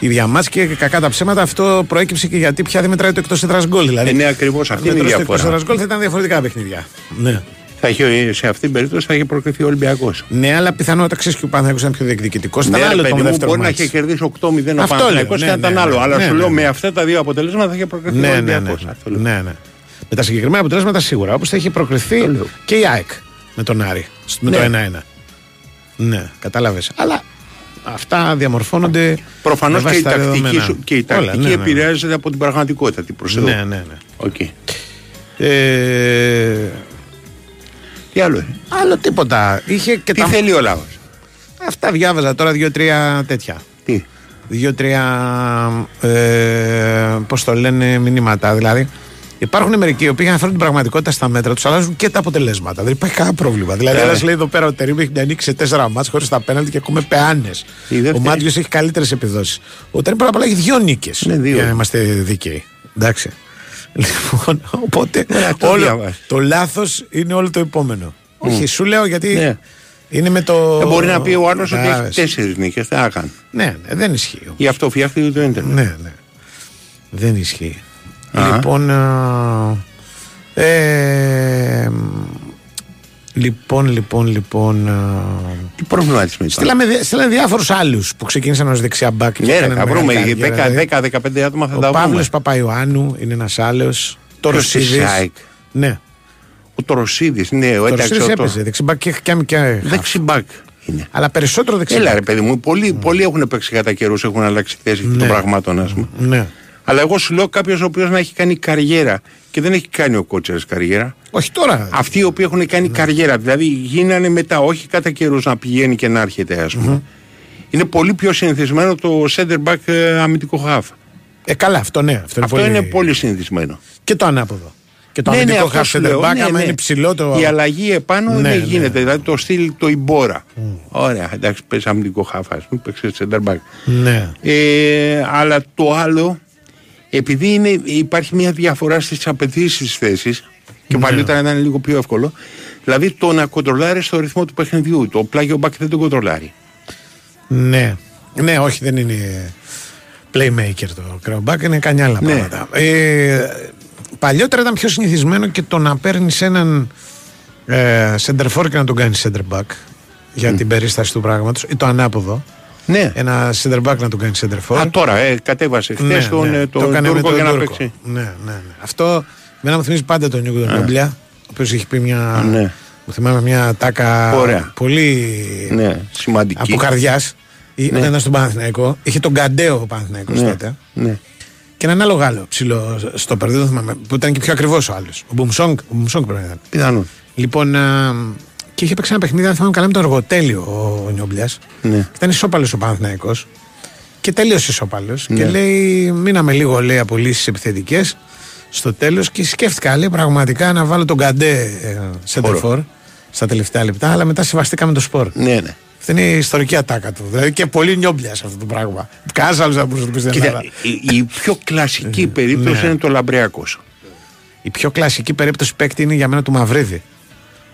Speaker 1: η διαμάτς και κακά τα ψέματα αυτό προέκυψε και γιατί πια δεν μετράει το εκτός έδρας γκολ. Δηλαδή,
Speaker 6: Ε, ναι, ακριβώς,
Speaker 1: αν
Speaker 6: αυτή είναι η
Speaker 1: μετρούσε το εκτός
Speaker 6: διαφορά.
Speaker 1: έδρας γκολ θα ήταν διαφορετικά παιχνίδια. Ναι.
Speaker 6: Θα έχει, σε αυτή την περίπτωση θα έχει προκριθεί ο Ολυμπιακός.
Speaker 1: Ναι, αλλά πιθανότατα ξέρεις και ο Παναθηναϊκός ήταν πιο διεκδικητικός. Ήταν
Speaker 6: Ναι,
Speaker 1: άλλο
Speaker 6: ρε
Speaker 1: το
Speaker 6: παιδί μου,
Speaker 1: δεύτερο
Speaker 6: μπορεί να
Speaker 1: μάτς.
Speaker 6: είχε κερδίσει 8-0 ο
Speaker 1: Αυτό
Speaker 6: Παναθηναϊκός
Speaker 1: λέω,
Speaker 6: και
Speaker 1: ναι,
Speaker 6: να ήταν
Speaker 1: ναι,
Speaker 6: άλλο.
Speaker 1: ναι,
Speaker 6: Αλλά
Speaker 1: ναι,
Speaker 6: σου
Speaker 1: ναι,
Speaker 6: λέω
Speaker 1: ναι.
Speaker 6: με αυτά τα δύο αποτελέσματα θα είχε προκριθεί ο
Speaker 1: Ναι, ναι, ναι.
Speaker 6: Ολυμπιακός. Αυτό λέω.
Speaker 1: ναι, ναι. Με τα συγκεκριμένα αποτελέσματα σίγουρα. Όπως θα είχε προκριθεί
Speaker 6: Το λέω.
Speaker 1: και η ΑΕΚ με τον Άρη. Με το 1-1. Ναι, κατάλαβες. Αλλά αυτά διαμορφώνονται.
Speaker 6: Προφανώς
Speaker 1: με
Speaker 6: και,
Speaker 1: βάση
Speaker 6: η
Speaker 1: τα
Speaker 6: τακτική,
Speaker 1: δεδομένα.
Speaker 6: σου, και η
Speaker 1: Όλα,
Speaker 6: τακτική
Speaker 1: ναι, ναι, ναι.
Speaker 6: επηρεάζεται από την πραγματικότητα. Τι προς Θεού.
Speaker 1: Ναι, ναι, ναι.
Speaker 6: Οκ.
Speaker 1: Ε,
Speaker 6: Τι άλλο είναι;
Speaker 1: άλλο τίποτα. Είχε και
Speaker 6: Τι
Speaker 1: τα...
Speaker 6: θέλει ο λαός;
Speaker 1: Αυτά διάβαζα τώρα δύο-τρία τέτοια.
Speaker 6: Τι;
Speaker 1: Δύο-τρία. Ε, Πώς το λένε, μηνύματα. Δηλαδή, υπάρχουν μερικοί οι οποίοι αναφέρουν την πραγματικότητα στα μέτρα τους, αλλάζουν και τα αποτελέσματα. Δεν υπάρχει κανένα πρόβλημα. Δηλαδή,
Speaker 6: Ε.
Speaker 1: ένας λέει εδώ πέρα ο Τερήμ έχει ανοίξει σε τέσσερα μάτς χωρίς τα πέναλτι και ακούμε πεάνες.
Speaker 6: Η δεύτερη-
Speaker 1: Ο Μάτιος έχει καλύτερες επιδόσεις. Ο Τερήμ πρώτα απ' όλα έχει δύο νίκες.
Speaker 6: Ναι, δύο.
Speaker 1: Για να είμαστε δίκαιοι. Εντάξει. Λοιπόν, οπότε
Speaker 6: Ναι, το
Speaker 1: όλο,
Speaker 6: διάβασα.
Speaker 1: το λάθος είναι όλο το επόμενο. Όχι, σου λέω γιατί
Speaker 6: Ναι.
Speaker 1: είναι με το.
Speaker 6: Ε, μπορεί να πει ο άλλος ότι έχει
Speaker 1: Κατάλαβες.
Speaker 6: τέσσερις νίκες. Τι να κάνει.
Speaker 1: Ναι, ναι, δεν ισχύει.
Speaker 6: Γι' αυτό φτιάχτηκε το ίντερνετ.
Speaker 1: Ναι, ναι. Δεν ισχύει.
Speaker 6: Α.
Speaker 1: Λοιπόν. α, ε, λοιπόν, λοιπόν, λοιπόν. α,
Speaker 6: Τι προβληματισμό υπάρχει.
Speaker 1: Στείλαμε, δι- στείλαμε διάφορους άλλους που ξεκίνησαν ως δεξιά μπακ. και
Speaker 6: Ναι, ρε,
Speaker 1: έκαναν
Speaker 6: θα βρούμε
Speaker 1: μεγάλη καριέρα, δηλαδή.
Speaker 6: 10-15 άτομα θα
Speaker 1: Ο
Speaker 6: τα
Speaker 1: Παύλος
Speaker 6: βρούμε.
Speaker 1: Παπαϊωάννου είναι ένας άλλος. Το
Speaker 6: Ποιος της
Speaker 1: Ρωσίδη.
Speaker 6: ΑΕΚ;
Speaker 1: Ναι,
Speaker 6: Ο Τωροσίδης, ναι, ο
Speaker 1: το
Speaker 6: εντάξει.
Speaker 1: Ρωσίδη
Speaker 6: ο
Speaker 1: έπαιζε.
Speaker 6: το-
Speaker 1: Δεξιμπακ και, και, και,
Speaker 6: Δεξιμπάκ είναι.
Speaker 1: Αλλά περισσότερο
Speaker 6: Έλα
Speaker 1: δεξιμπακ.
Speaker 6: ρε παιδί μου, πολλοί, πολλοί έχουν παίξει κατά καιρούς, έχουν αλλάξει θέση
Speaker 1: Ναι.
Speaker 6: των πραγμάτων, ας πούμε.
Speaker 1: Ναι.
Speaker 6: Αλλά εγώ σου λέω κάποιος ο οποίος να έχει κάνει καριέρα και δεν έχει κάνει ο κότσερ καριέρα.
Speaker 1: Όχι τώρα.
Speaker 6: Αυτοί οι οποίοι έχουν κάνει καριέρα, δηλαδή γίνανε μετά, όχι κατά καιρούς να πηγαίνει και να έρχεται, ας πούμε. Είναι πολύ πιο συνηθισμένο το center back ε, αμυντικό half.
Speaker 1: Ε, καλά, αυτό ναι. Αυτό,
Speaker 6: Αυτό είναι πολύ συνηθισμένο.
Speaker 1: Και το ανάποδο. Και το
Speaker 6: Ναι, ναι,
Speaker 1: αμυντικό
Speaker 6: αυτό
Speaker 1: half
Speaker 6: σου
Speaker 1: center
Speaker 6: λέω.
Speaker 1: back,
Speaker 6: Ναι,
Speaker 1: άμα
Speaker 6: ναι.
Speaker 1: είναι ψηλό το.
Speaker 6: Η αλλαγή επάνω
Speaker 1: Ναι,
Speaker 6: δεν
Speaker 1: ναι.
Speaker 6: γίνεται. Δηλαδή το στυλ το Ιμπόρα. Ωραία, εντάξει, πες αμυντικό half, ας πούμε, παίξες center back.
Speaker 1: Ναι.
Speaker 6: Ε, αλλά το άλλο, επειδή είναι, υπάρχει μια διαφορά στις απαιτήσεις της θέσης και
Speaker 1: Ναι.
Speaker 6: παλιότερα ήταν λίγο πιο εύκολο, δηλαδή το να κοντρολάρεις στο ρυθμό του παιχνιδιού. Το πλάγιο μπακ δεν τον κοντρολάρει.
Speaker 1: Ναι. Ναι, όχι, δεν είναι playmaker το Kraubach, είναι κανένα άλλα
Speaker 6: Ναι.
Speaker 1: πράγματα. Ε, παλιότερα ήταν πιο συνηθισμένο και το να παίρνεις έναν ε, center for και να τον κάνεις center back για την περίσταση του πράγματος ή το ανάποδο.
Speaker 6: Ναι.
Speaker 1: Ένα center back να τον κάνει center for.
Speaker 6: Α, τώρα, ε, κατέβασε χθες
Speaker 1: Ναι,
Speaker 6: τον,
Speaker 1: ναι.
Speaker 6: ε, τον
Speaker 1: έκανε με
Speaker 6: Τούρκο
Speaker 1: τον
Speaker 6: για να
Speaker 1: Τούρκο.
Speaker 6: παίξει.
Speaker 1: Ναι, ναι, ναι. Αυτό με μου θυμίζει πάντα τον Νίκο τον Κομπλιά, ο οποίος έχει πει μια.
Speaker 6: Ναι.
Speaker 1: Μου θυμάμαι μια ατάκα
Speaker 6: Ωραία.
Speaker 1: πολύ
Speaker 6: Ναι, σημαντική.
Speaker 1: από καρδιάς.
Speaker 6: Ναι.
Speaker 1: Όταν ήταν στον Παναθηναϊκό, είχε τον Καντέο ο Παναθηναϊκός
Speaker 6: Ναι,
Speaker 1: τότε.
Speaker 6: ναι.
Speaker 1: Και έναν άλλο Γάλλο ψηλό στο παιδί, δεν θυμάμαι, που ήταν και πιο ακριβό ο άλλος. Ο Μπουμσόγκ, ο Μπουμσόγκ πρέπει να ήταν.
Speaker 6: Πιθανόν.
Speaker 1: Λοιπόν, α, και είχε παίξει ένα παιχνίδι, αν θυμάμαι καλά, με τον Εργοτέλη ο Νιόμπλιας.
Speaker 6: Ναι.
Speaker 1: Ήταν ισόπαλος ο Παναθηναϊκός. Και τελείωσε ισόπαλος.
Speaker 6: Ναι.
Speaker 1: Και λέει, μείναμε λίγο λέει, από λύσεις επιθετικές στο τέλος. Και σκέφτηκα, λέει, πραγματικά να βάλω τον Καντέ ε, Σεντερφόρ στα τελευταία λεπτά. Αλλά μετά σεβαστήκαμε το σπορ.
Speaker 6: Ναι, ναι.
Speaker 1: Αυτή είναι η ιστορική ατάκα του. Δηλαδή και πολύ νιόμπλιας σε αυτό το πράγμα. Κάσα άλλο θα μπορούσε να το πει στην
Speaker 6: Κοίτα,
Speaker 1: Ελλάδα.
Speaker 6: η, η πιο κλασική περίπτωση
Speaker 1: ναι.
Speaker 6: είναι το Λαμπριακός.
Speaker 1: Η πιο κλασική περίπτωση παίκτη είναι για μένα του Μαυρίδη.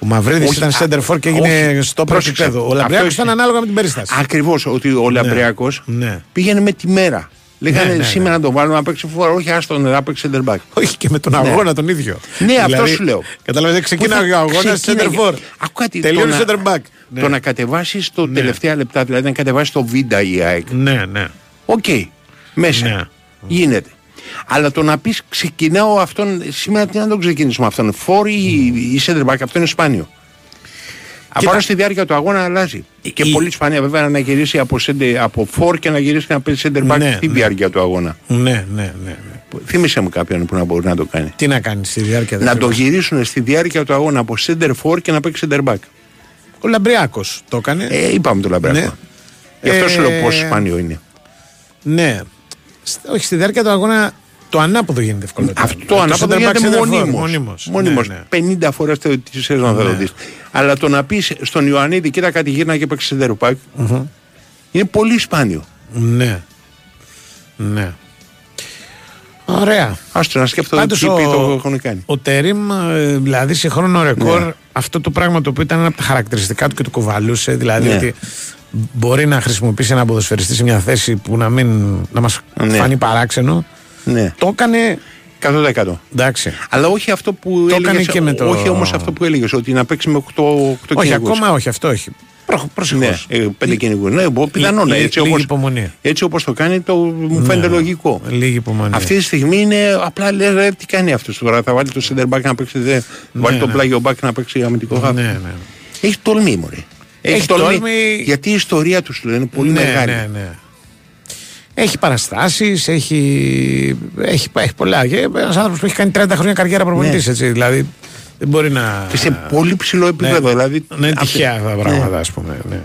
Speaker 1: Ο Μαυρίδης
Speaker 6: Όχι,
Speaker 1: ήταν
Speaker 6: α,
Speaker 1: center for και έγινε
Speaker 6: όχι.
Speaker 1: στο
Speaker 6: Πρόσεξε.
Speaker 1: επίπεδο. Ο
Speaker 6: Αυτό
Speaker 1: Λαμπριάκο
Speaker 6: έχει-
Speaker 1: ήταν ανάλογα με την περίσταση.
Speaker 6: Ακριβώς ότι ο Λαμπριακός
Speaker 1: ναι.
Speaker 6: πήγαινε με τη μέρα. Λέγανε
Speaker 1: Ναι, ναι,
Speaker 6: σήμερα
Speaker 1: ναι.
Speaker 6: να τον βάλουμε να παίξει φορ, όχι άστον να παίξει σέντερ μπακ.
Speaker 1: Όχι και με τον αγώνα τον ίδιο.
Speaker 6: Ναι, αυτό σου λέω.
Speaker 1: Καταλαβαίνετε, ξεκίναγε ο αγώνας
Speaker 6: Ξεκίναγε-
Speaker 1: σέντερ φορ.
Speaker 6: Άκου κάτι,
Speaker 1: Τελείωνε
Speaker 6: το να-
Speaker 1: center back. Ναι.
Speaker 6: Το να κατεβάσεις το τελευταία λεπτά, δηλαδή να κατεβάσεις το Βίντα η ΑΕΚ.
Speaker 1: Ναι, ναι.
Speaker 6: Οκ, μέσα.
Speaker 1: Ναι.
Speaker 6: Γίνεται. Αλλά το να πεις ξεκινάω αυτόν, σήμερα τι να τον ξεκινήσουμε αυτόν, φορ ή, ή σέντερ μπακ, αυτό είναι σπάνιο. Από στη διάρκεια του αγώνα αλλάζει. Και
Speaker 1: η-
Speaker 6: πολύ σπάνια βέβαια να γυρίσει από, σέντερ- από φορ και να γυρίσει και να παίζει σέντερ μπακ
Speaker 1: Ναι,
Speaker 6: στη
Speaker 1: ναι.
Speaker 6: διάρκεια του αγώνα.
Speaker 1: Ναι, ναι, ναι. ναι.
Speaker 6: Θύμησε μου κάποιον που να μπορεί να το κάνει.
Speaker 1: Τι να κάνει στη διάρκεια
Speaker 6: Να το
Speaker 1: δεύτερου.
Speaker 6: γυρίσουν στη διάρκεια του αγώνα από σέντερ φορ και να παίξει σέντερ μπακ.
Speaker 1: Ο Λαμπριάκο το έκανε.
Speaker 6: Ε, είπαμε το Λαμπριάκο.
Speaker 1: Ναι.
Speaker 6: Γι' αυτό σου
Speaker 1: Ε,
Speaker 6: λέω πόσο σπάνιο είναι.
Speaker 1: Ναι. Σ- Όχι, στη διάρκεια του αγώνα το ανάποδο γίνεται ευκολότερο.
Speaker 6: Αυτό το ανάποδο
Speaker 1: σέντερ μπακ
Speaker 6: γίνεται
Speaker 1: σέντερ φορ,
Speaker 6: μονίμως.
Speaker 1: μονίμως.
Speaker 6: Μονίμως.
Speaker 1: Ναι, ναι.
Speaker 6: 50 φορές το τη σεζόν θα το δεις. Αλλά το να πεις στον Ιωαννίδη κοίτα κάτι γύρνα και παίξει center back είναι πολύ σπάνιο.
Speaker 1: Ναι. Ναι. Ωραία.
Speaker 6: Άστο να σκέφτομαι
Speaker 1: Πάντως
Speaker 6: ποιοι
Speaker 1: ο,
Speaker 6: ποιοι το έχουν κάνει.
Speaker 1: ο Τερίμ, ε, δηλαδή σε χρόνο ρεκόρ,
Speaker 6: Ναι.
Speaker 1: αυτό το πράγμα το οποίο ήταν ένα από τα χαρακτηριστικά του και του κουβαλούσε, δηλαδή
Speaker 6: Ναι.
Speaker 1: ότι μπορεί να χρησιμοποιήσει ένα ποδοσφαιριστή σε μια θέση που να, μην, να μας
Speaker 6: Ναι.
Speaker 1: φανεί παράξενο,
Speaker 6: Ναι,
Speaker 1: το έκανε,
Speaker 6: 100%.
Speaker 1: εντάξει.
Speaker 6: Αλλά όχι αυτό που
Speaker 1: Το
Speaker 6: έλεγες,
Speaker 1: έκανε και με το-
Speaker 6: όχι όμως αυτό που έλεγες, ότι να παίξει με 8, 8
Speaker 1: όχι, ακόμα όχι, αυτό όχι. Προ,
Speaker 6: Ναι,
Speaker 1: προσεχώς.
Speaker 6: ε, πέντε κυνηγούς. Ναι, μπο- πιθανόν.
Speaker 1: Λί-
Speaker 6: Έτσι
Speaker 1: λίγη
Speaker 6: όπως,
Speaker 1: υπομονή.
Speaker 6: έτσι όπως το κάνει, το, μου φαίνεται λογικό.
Speaker 1: Λίγη υπομονή.
Speaker 6: Αυτή τη στιγμή είναι απλά λέει ρε, τι κάνει αυτός τώρα. Θα βάλει το center back να παίξει, δε, βάλει το
Speaker 1: ναι.
Speaker 6: πλάγιο back να παίξει αμυντικό half.
Speaker 1: Ναι, ναι.
Speaker 6: Έχει τολμή, μωρέ.
Speaker 1: Έχει τόλμη.
Speaker 6: Γιατί η ιστορία τους σου λένε είναι πολύ
Speaker 1: ναι,
Speaker 6: μεγάλη.
Speaker 1: Ναι, ναι. Έχει παραστάσεις, έχει, έχει, έχει πολλά. Και ένας άνθρωπος που έχει κάνει 30 χρόνια καριέρα προπονητής,
Speaker 6: Ναι.
Speaker 1: έτσι. Δηλαδή δεν μπορεί να.
Speaker 6: Και σε πολύ ψηλό επίπεδο. Δηλαδή,
Speaker 1: Ναι, είναι
Speaker 6: αυτή-
Speaker 1: τυχαία αυτά τα πράγματα, ας πούμε. Ναι.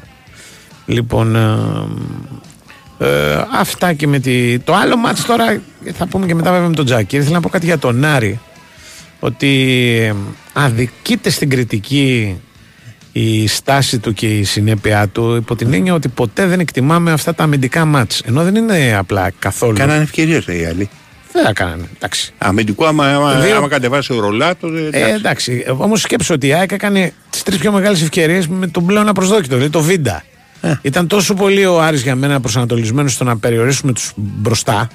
Speaker 1: Λοιπόν, ε, ε, αυτά και με τη... Το άλλο μάτς τώρα, θα πούμε και μετά βέβαια με τον Τζάκη. Ήθελα να πω κάτι για τον Άρη. Ότι ε, αδικείται στην κριτική η στάση του και η συνέπειά του υπό την έννοια ότι ποτέ δεν εκτιμάμε αυτά τα αμυντικά μάτς. Ενώ δεν είναι απλά καθόλου.
Speaker 6: Κάνανε ευκαιρίες οι άλλοι.
Speaker 1: Δεν τα κάνανε. Εντάξει.
Speaker 6: Αμυντικό, άμα, άμα,
Speaker 1: Δύο-
Speaker 6: άμα κατεβάσει ο ρολάτο.
Speaker 1: Ε, εντάξει. Όμως σκέψω ότι η ΑΕΚ έκανε τις τρεις πιο μεγάλες ευκαιρίες με τον πλέον απροσδόκητο, δηλαδή το Βίντα.
Speaker 6: Ε.
Speaker 1: Ήταν τόσο πολύ ο Άρης για μένα προσανατολισμένος στο να περιορίσουμε τους μπροστά,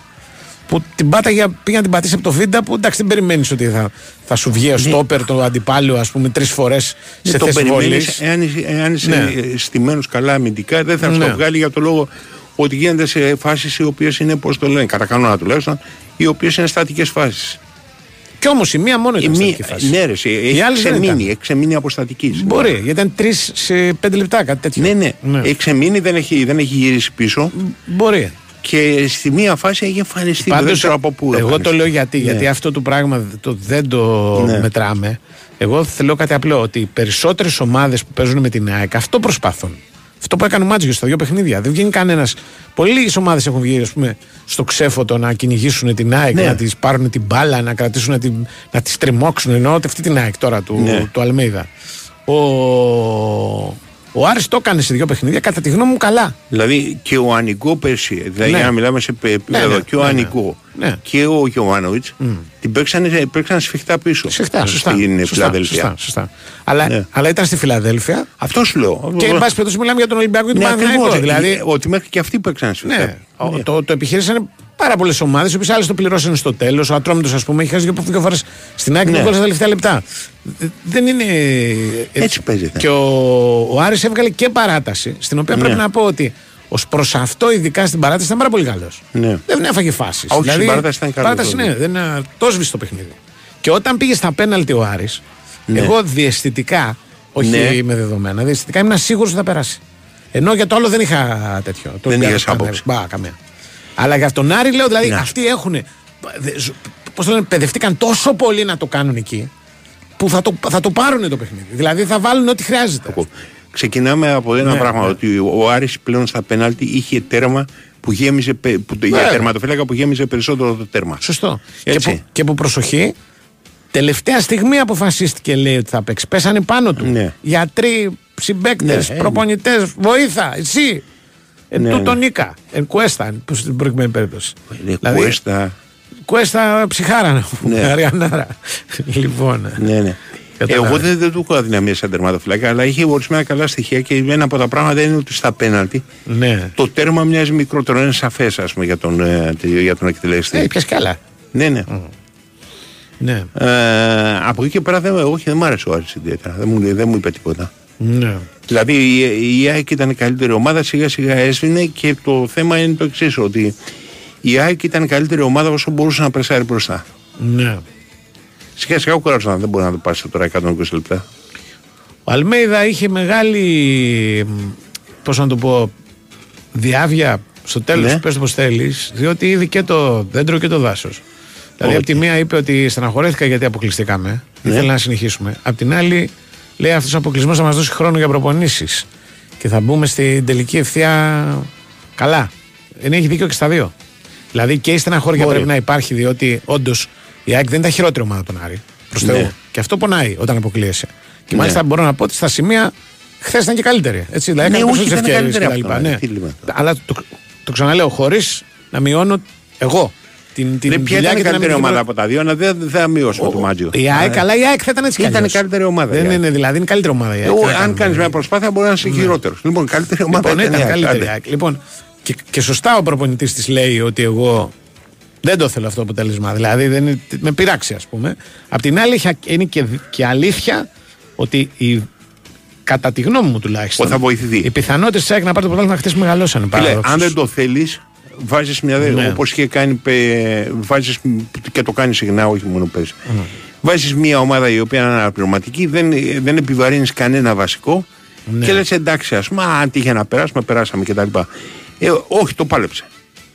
Speaker 1: που την πάταγε, πήγα να την πατήσει από το Βίντα, που εντάξει δεν περιμένεις ότι θα, θα σου βγει ο στόπερ το αντιπάλιο, ας πούμε, τρεις φορές σε
Speaker 6: Ναι, το
Speaker 1: θέση
Speaker 6: περιμένεις.
Speaker 1: βολή.
Speaker 6: Εάν, είσαι- εάν είσαι
Speaker 1: Ναι.
Speaker 6: ε, στημένος καλά αμυντικά, δεν θα
Speaker 1: Ναι.
Speaker 6: στο βγάλει για το λόγο ότι γίνεται σε φάσεις οι οποίες είναι, πώς το λένε, κατά κανόνα τουλάχιστον, οι οποίες είναι στατικές φάσεις.
Speaker 1: Κι όμως η μία μόνο ήταν στατική φάση.
Speaker 6: Ναι, ρε, εσύ, έχει
Speaker 1: άλλες δεν
Speaker 6: ξεμείνει,
Speaker 1: ήταν.
Speaker 6: έχει ξεμείνει από στατική.
Speaker 1: Μπορεί, γιατί ήταν τρεις σε πέντε λεπτά, κάτι τέτοιο.
Speaker 6: Ναι, ναι, Έχει ξεμείνει, δεν έχει, δεν έχει γυρίσει πίσω
Speaker 1: Μπορεί.
Speaker 6: Και στη μία φάση έχει εμφανιστεί. δεν
Speaker 1: Πάντως,
Speaker 6: ξέρω από πού.
Speaker 1: εγώ το
Speaker 6: εμφανιστεί.
Speaker 1: λέω γιατί,
Speaker 6: Ναι.
Speaker 1: γιατί αυτό το πράγμα το, δεν το
Speaker 6: Ναι.
Speaker 1: μετράμε. Εγώ θέλω κάτι απλό, ότι οι περισσότερες ομάδες που παίζουν με την ΑΕΚ αυτό προσπαθούν. Αυτό που έκανε ο Μάτζιος στα δύο παιχνίδια. Δεν βγαίνει κανένας. Πολύ λίγε ομάδες έχουν βγει ας πούμε, στο ξέφωτο να κυνηγήσουν την ΑΕΚ,
Speaker 6: Ναι.
Speaker 1: να τη πάρουν την μπάλα, να κρατήσουν, να, την, να τη τριμώξουν. Εννοώ ότι αυτή την ΑΕΚ τώρα του,
Speaker 6: Ναι.
Speaker 1: του Αλμέιδα. Ο, ο Άρης το έκανε σε δύο παιχνίδια, κατά τη γνώμη μου καλά.
Speaker 6: Δηλαδή και ο Ανικό πέρσι, δηλαδή
Speaker 1: Ναι.
Speaker 6: για να μιλάμε σε πε- επίπεδο,
Speaker 1: ναι,
Speaker 6: και ο
Speaker 1: ναι, ναι.
Speaker 6: Ανικό
Speaker 1: Ναι.
Speaker 6: και ο Γιωβάνοβιτς την παίξανε, παίξαν σφιχτά πίσω.
Speaker 1: Σωστά, σωστά.
Speaker 6: Στην
Speaker 1: σωστά,
Speaker 6: Φιλαδέλφια.
Speaker 1: σωστά, σωστά. Αλλά,
Speaker 6: Ναι.
Speaker 1: αλλά ήταν στη Φιλαδέλφια
Speaker 6: Αυτό σου λέω.
Speaker 1: και εν πάση περιπτώσει μιλάμε για τον Ολυμπιακό και τον
Speaker 6: ναι,
Speaker 1: Παναθηναϊκό.
Speaker 6: ακριβώς.
Speaker 1: Δηλαδή,
Speaker 6: Ε, Ότι μέχρι και αυτοί παίξαν σφιχτά.
Speaker 1: Ναι, ο- το, το επιχείρησαν πάρα πολλές ομάδες, οι οποίες άλλες το πληρώσαν στο τέλος. Ο Ατρόμητος, ας πούμε, έχει χάσει δύο, δύο φορές στην άκρη
Speaker 6: Ναι.
Speaker 1: ναι. στα τελευταία λεπτά. Δε- Δεν είναι.
Speaker 6: Έτσι παίζεται.
Speaker 1: Και ο, ο Άρης έβγαλε και παράταση, στην οποία πρέπει
Speaker 6: Ναι.
Speaker 1: να πω ότι ως προς αυτό, ειδικά στην παράταση, ήταν πάρα πολύ καλός.
Speaker 6: Ναι.
Speaker 1: Δεν έφαγε φάσεις.
Speaker 6: Όχι, στην παράταση ήταν καλό
Speaker 1: Παράταση,
Speaker 6: τότε.
Speaker 1: ναι, δεν είναι- το σβήσε το παιχνίδι. Και όταν πήγε στα πέναλτι ο Άρης, εγώ διαισθητικά, όχι
Speaker 6: Ναι.
Speaker 1: με δεδομένα, διαισθητικά ήμουν σίγουρος ότι θα περάσει. Ενώ για το άλλο δεν είχα τέτοιο. Το
Speaker 6: Δεν
Speaker 1: Ολυμπιακό
Speaker 6: είχες άποψη.
Speaker 1: Κανένα. Μπα, καμία. Αλλά για τον Άρη λέω, δηλαδή
Speaker 6: Ναι.
Speaker 1: αυτοί έχουν. Πώς το λένε, παιδευτήκαν τόσο πολύ να το κάνουν εκεί, που θα το, θα το πάρουν το παιχνίδι. Δηλαδή θα βάλουν ό,τι χρειάζεται.
Speaker 6: Ξεκινάμε από ένα
Speaker 1: Ναι,
Speaker 6: πράγμα,
Speaker 1: ναι.
Speaker 6: ότι ο Άρης πλέον στα πέναλτι είχε τέρμα που γέμιζε, πε- που, για
Speaker 1: Βέβαια.
Speaker 6: τερματοφύλακα που γέμιζε περισσότερο το τέρμα.
Speaker 1: Σωστό. Και
Speaker 6: Έτσι.
Speaker 1: που, και που προσοχή, τελευταία στιγμή αποφασίστηκε λέει ότι θα παίξει. Πέσανε πάνω του.
Speaker 6: Ναι.
Speaker 1: Γιατροί, συμπαίκτες,
Speaker 6: Ναι, ε,
Speaker 1: προπονητές, βοήθα, εσύ. Εν
Speaker 6: Ναι,
Speaker 1: τούτο
Speaker 6: ναι.
Speaker 1: Νίκα. Εν Κουέστα, που στην προηγούμενη περίπτωση.
Speaker 6: Είναι
Speaker 1: Δηλαδή,
Speaker 6: κουέστα.
Speaker 1: Κουέστα ψυχάρα να πούμε.
Speaker 6: Ναι.
Speaker 1: Αριανάρα. λοιπόν.
Speaker 6: Ναι, ναι.
Speaker 1: Κατάλαβα.
Speaker 6: Εγώ δεν, δεν του έχω αδυναμία σαν τερματοφυλάκα, αλλά είχε ορισμένα καλά στοιχεία και ένα από τα πράγματα είναι ότι στα πέναλτι
Speaker 1: Ναι.
Speaker 6: το τέρμα μοιάζει μικρότερο. Είναι σαφές, ας πούμε, για τον, ε, για τον εκτελέστη.
Speaker 1: Ε, πιες καλά.
Speaker 6: ναι, ναι.
Speaker 1: Ναι.
Speaker 6: Ε, από εκεί και πέρα δεν, όχι, δεν μου άρεσε ο Άρης ιδιαίτερα. Δεν μου, δεν μου είπε τίποτα.
Speaker 1: Ναι.
Speaker 6: Δηλαδή η, η ΑΕΚ ήταν η καλύτερη ομάδα, σιγά σιγά έσβηνε και το θέμα είναι το εξής, ότι η ΑΕΚ ήταν η καλύτερη ομάδα όσο μπορούσε να πρεσάρει μπροστά.
Speaker 1: Ναι.
Speaker 6: Σιγά σιγά ο κουράζονταν, δεν μπορεί να το πάρει τώρα 120 λεπτά.
Speaker 1: Ο Αλμέιδα είχε μεγάλη, πώς να το πω, διάβια στο τέλος,
Speaker 6: Ναι.
Speaker 1: πες το πως θέλεις, διότι είδε και το δέντρο και το δάσος. Δηλαδή,
Speaker 6: Όχι.
Speaker 1: από τη μία είπε ότι στεναχωρέθηκα γιατί αποκλειστήκαμε,
Speaker 6: Ναι.
Speaker 1: ήθελα να συνεχίσουμε. Απ' την άλλη, λέει αυτός ο αποκλεισμός θα μας δώσει χρόνο για προπονήσεις και θα μπούμε στην τελική ευθεία καλά. Δεν έχει δίκιο και στα δύο. Δηλαδή και η στεναχώρια
Speaker 6: Μπορεί.
Speaker 1: πρέπει να υπάρχει, διότι όντως η ΑΕΚ δεν ήταν χειρότερη ομάδα από τον Άρη. Προς
Speaker 6: Ναι.
Speaker 1: Θεού. Και αυτό πονάει όταν αποκλείεσαι. Και
Speaker 6: Ναι.
Speaker 1: μάλιστα μπορώ να πω ότι στα σημεία χθες ήταν και καλύτερη. Έτσι, δηλαδή
Speaker 6: Ναι,
Speaker 1: έκανε
Speaker 6: όχι,
Speaker 1: περισσότερες
Speaker 6: ήταν
Speaker 1: ευκαιρίες
Speaker 6: καλύτερη
Speaker 1: κτλ.
Speaker 6: από τον
Speaker 1: Ναι.
Speaker 6: Άρη. Τι λέμε τώρα.
Speaker 1: Αλλά το, το ξαναλέω, χωρίς να μειώνω εγώ την, την
Speaker 6: Ρε, ποια
Speaker 1: δουλειά
Speaker 6: ήταν η
Speaker 1: και την
Speaker 6: καλύτερη
Speaker 1: αμυντική
Speaker 6: ομάδα
Speaker 1: προ-
Speaker 6: από τα δύο, να δεν δεν θα μειώσουμε το Μάτζιο.
Speaker 1: Η ΑΕΚ, καλά, η ΑΕΚ θα ήταν έτσι κι
Speaker 6: Ήταν
Speaker 1: αλλιώς.
Speaker 6: καλύτερη ομάδα, η
Speaker 1: Δεν
Speaker 6: ΑΕΚ.
Speaker 1: είναι, δηλαδή είναι καλύτερη ομάδα. η ΑΕΚ.
Speaker 6: Εγώ,
Speaker 1: Τι να
Speaker 6: αν
Speaker 1: κάνουμε,
Speaker 6: κάνεις μια
Speaker 1: δηλαδή.
Speaker 6: προσπάθεια, μπορεί να είσαι χειρότερος. Λοιπόν, καλύτερη ομάδα
Speaker 1: Λοιπόν,
Speaker 6: ήταν η
Speaker 1: ήταν
Speaker 6: ΑΕΚ,
Speaker 1: καλύτερη.
Speaker 6: άντε.
Speaker 1: η ΑΕΚ. Λοιπόν, και, και σωστά ο προπονητής της λέει ότι εγώ δεν το θέλω αυτό το αποτέλεσμα. Δηλαδή δεν είναι, με πειράξει, ας πούμε. Απ' την άλλη, είχε- είναι και, και αλήθεια ότι η, κατά τη γνώμη μου τουλάχιστον.
Speaker 6: Ότι θα βοηθηθεί.
Speaker 1: Οι πιθανότητες της ΑΕΚ να πάρει το πρωτάθλημα χθες μεγαλώσανε πάρα
Speaker 6: Φίλε,
Speaker 1: πολύ.
Speaker 6: αν δεν το θέλεις, βάζεις μια.
Speaker 1: Ναι.
Speaker 6: Όπως είχε κάνει. πε- Βάζεις, και το κάνει συχνά, όχι μόνο παίζει.
Speaker 1: Ναι.
Speaker 6: Βάζεις μια ομάδα η οποία είναι αναπληρωματική, δεν, δεν επιβαρύνεις κανένα βασικό
Speaker 1: Ναι.
Speaker 6: και λες εντάξει, ας πούμε, α, αν τύχε να περάσουμε, περάσαμε κτλ. Ε, όχι, το πάλεψε.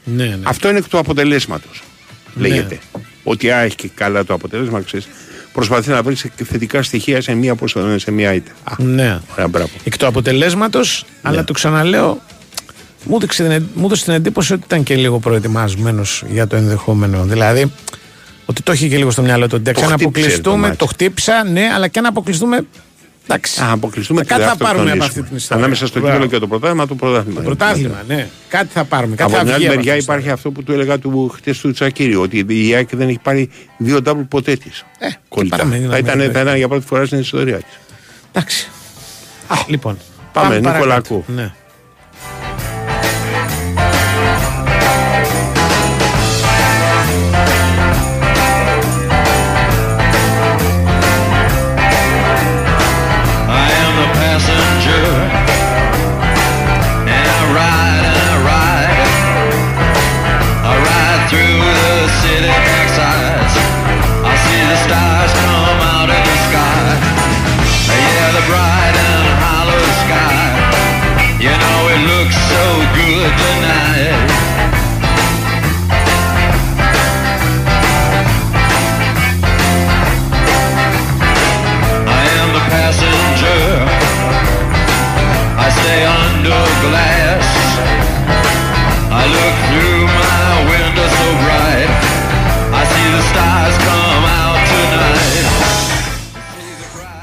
Speaker 1: Ναι, ναι.
Speaker 6: Αυτό είναι εκ του αποτελέσματος.
Speaker 1: Ναι.
Speaker 6: Λέγεται. Ότι α, έχει και καλά το αποτέλεσμα, ξέρεις. Προσπαθεί να βρεις θετικά στοιχεία σε μία, πώς το λένε, σε μία ήττα. Α,
Speaker 1: ναι.
Speaker 6: ωραία, μπράβο.
Speaker 1: Εκ του αποτελέσματος, αλλά το ξαναλέω, μου έδειξε την, εν- μου έδωσε την εντύπωση ότι ήταν και λίγο προετοιμασμένος για το ενδεχόμενο. Δηλαδή, ότι το είχε και λίγο στο μυαλό του. ότι Εντάξει,
Speaker 6: Το
Speaker 1: αν
Speaker 6: χτύπησε το
Speaker 1: αποκλειστούμε,
Speaker 6: μάτι.
Speaker 1: το χτύπησα, ναι, αλλά και αν αποκλειστούμε. Εντάξει.
Speaker 6: Α, αποκλειστούμε
Speaker 1: κάτι θα
Speaker 6: αυτό
Speaker 1: πάρουμε από
Speaker 6: τονίσουμε.
Speaker 1: αυτή την ιστορία.
Speaker 6: Ανάμεσα στο
Speaker 1: Μπράβο.
Speaker 6: κύπελο και το πρωτάθλημα, το πρωτάθλημα.
Speaker 1: Το πρωτάθλημα, ναι. Κάτι θα πάρουμε. Κάτι
Speaker 6: Από
Speaker 1: θα
Speaker 6: την άλλη
Speaker 1: βγει
Speaker 6: μεριά
Speaker 1: αυτή την
Speaker 6: υπάρχει αυτό που του έλεγα του χτες του Τσακίρη, ότι η ΑΕΚ δεν έχει πάρει δύο double ποτέ της.
Speaker 1: Ε, και παραμένει να
Speaker 6: Θα
Speaker 1: μην
Speaker 6: ήταν,
Speaker 1: έχει.
Speaker 6: θα ήταν για πρώτη φορά στην ιστορία της.
Speaker 1: Εντάξει. Λοιπόν.
Speaker 6: Πάμε,
Speaker 1: παρακάτω.
Speaker 6: Νικολακού.
Speaker 1: Ναι.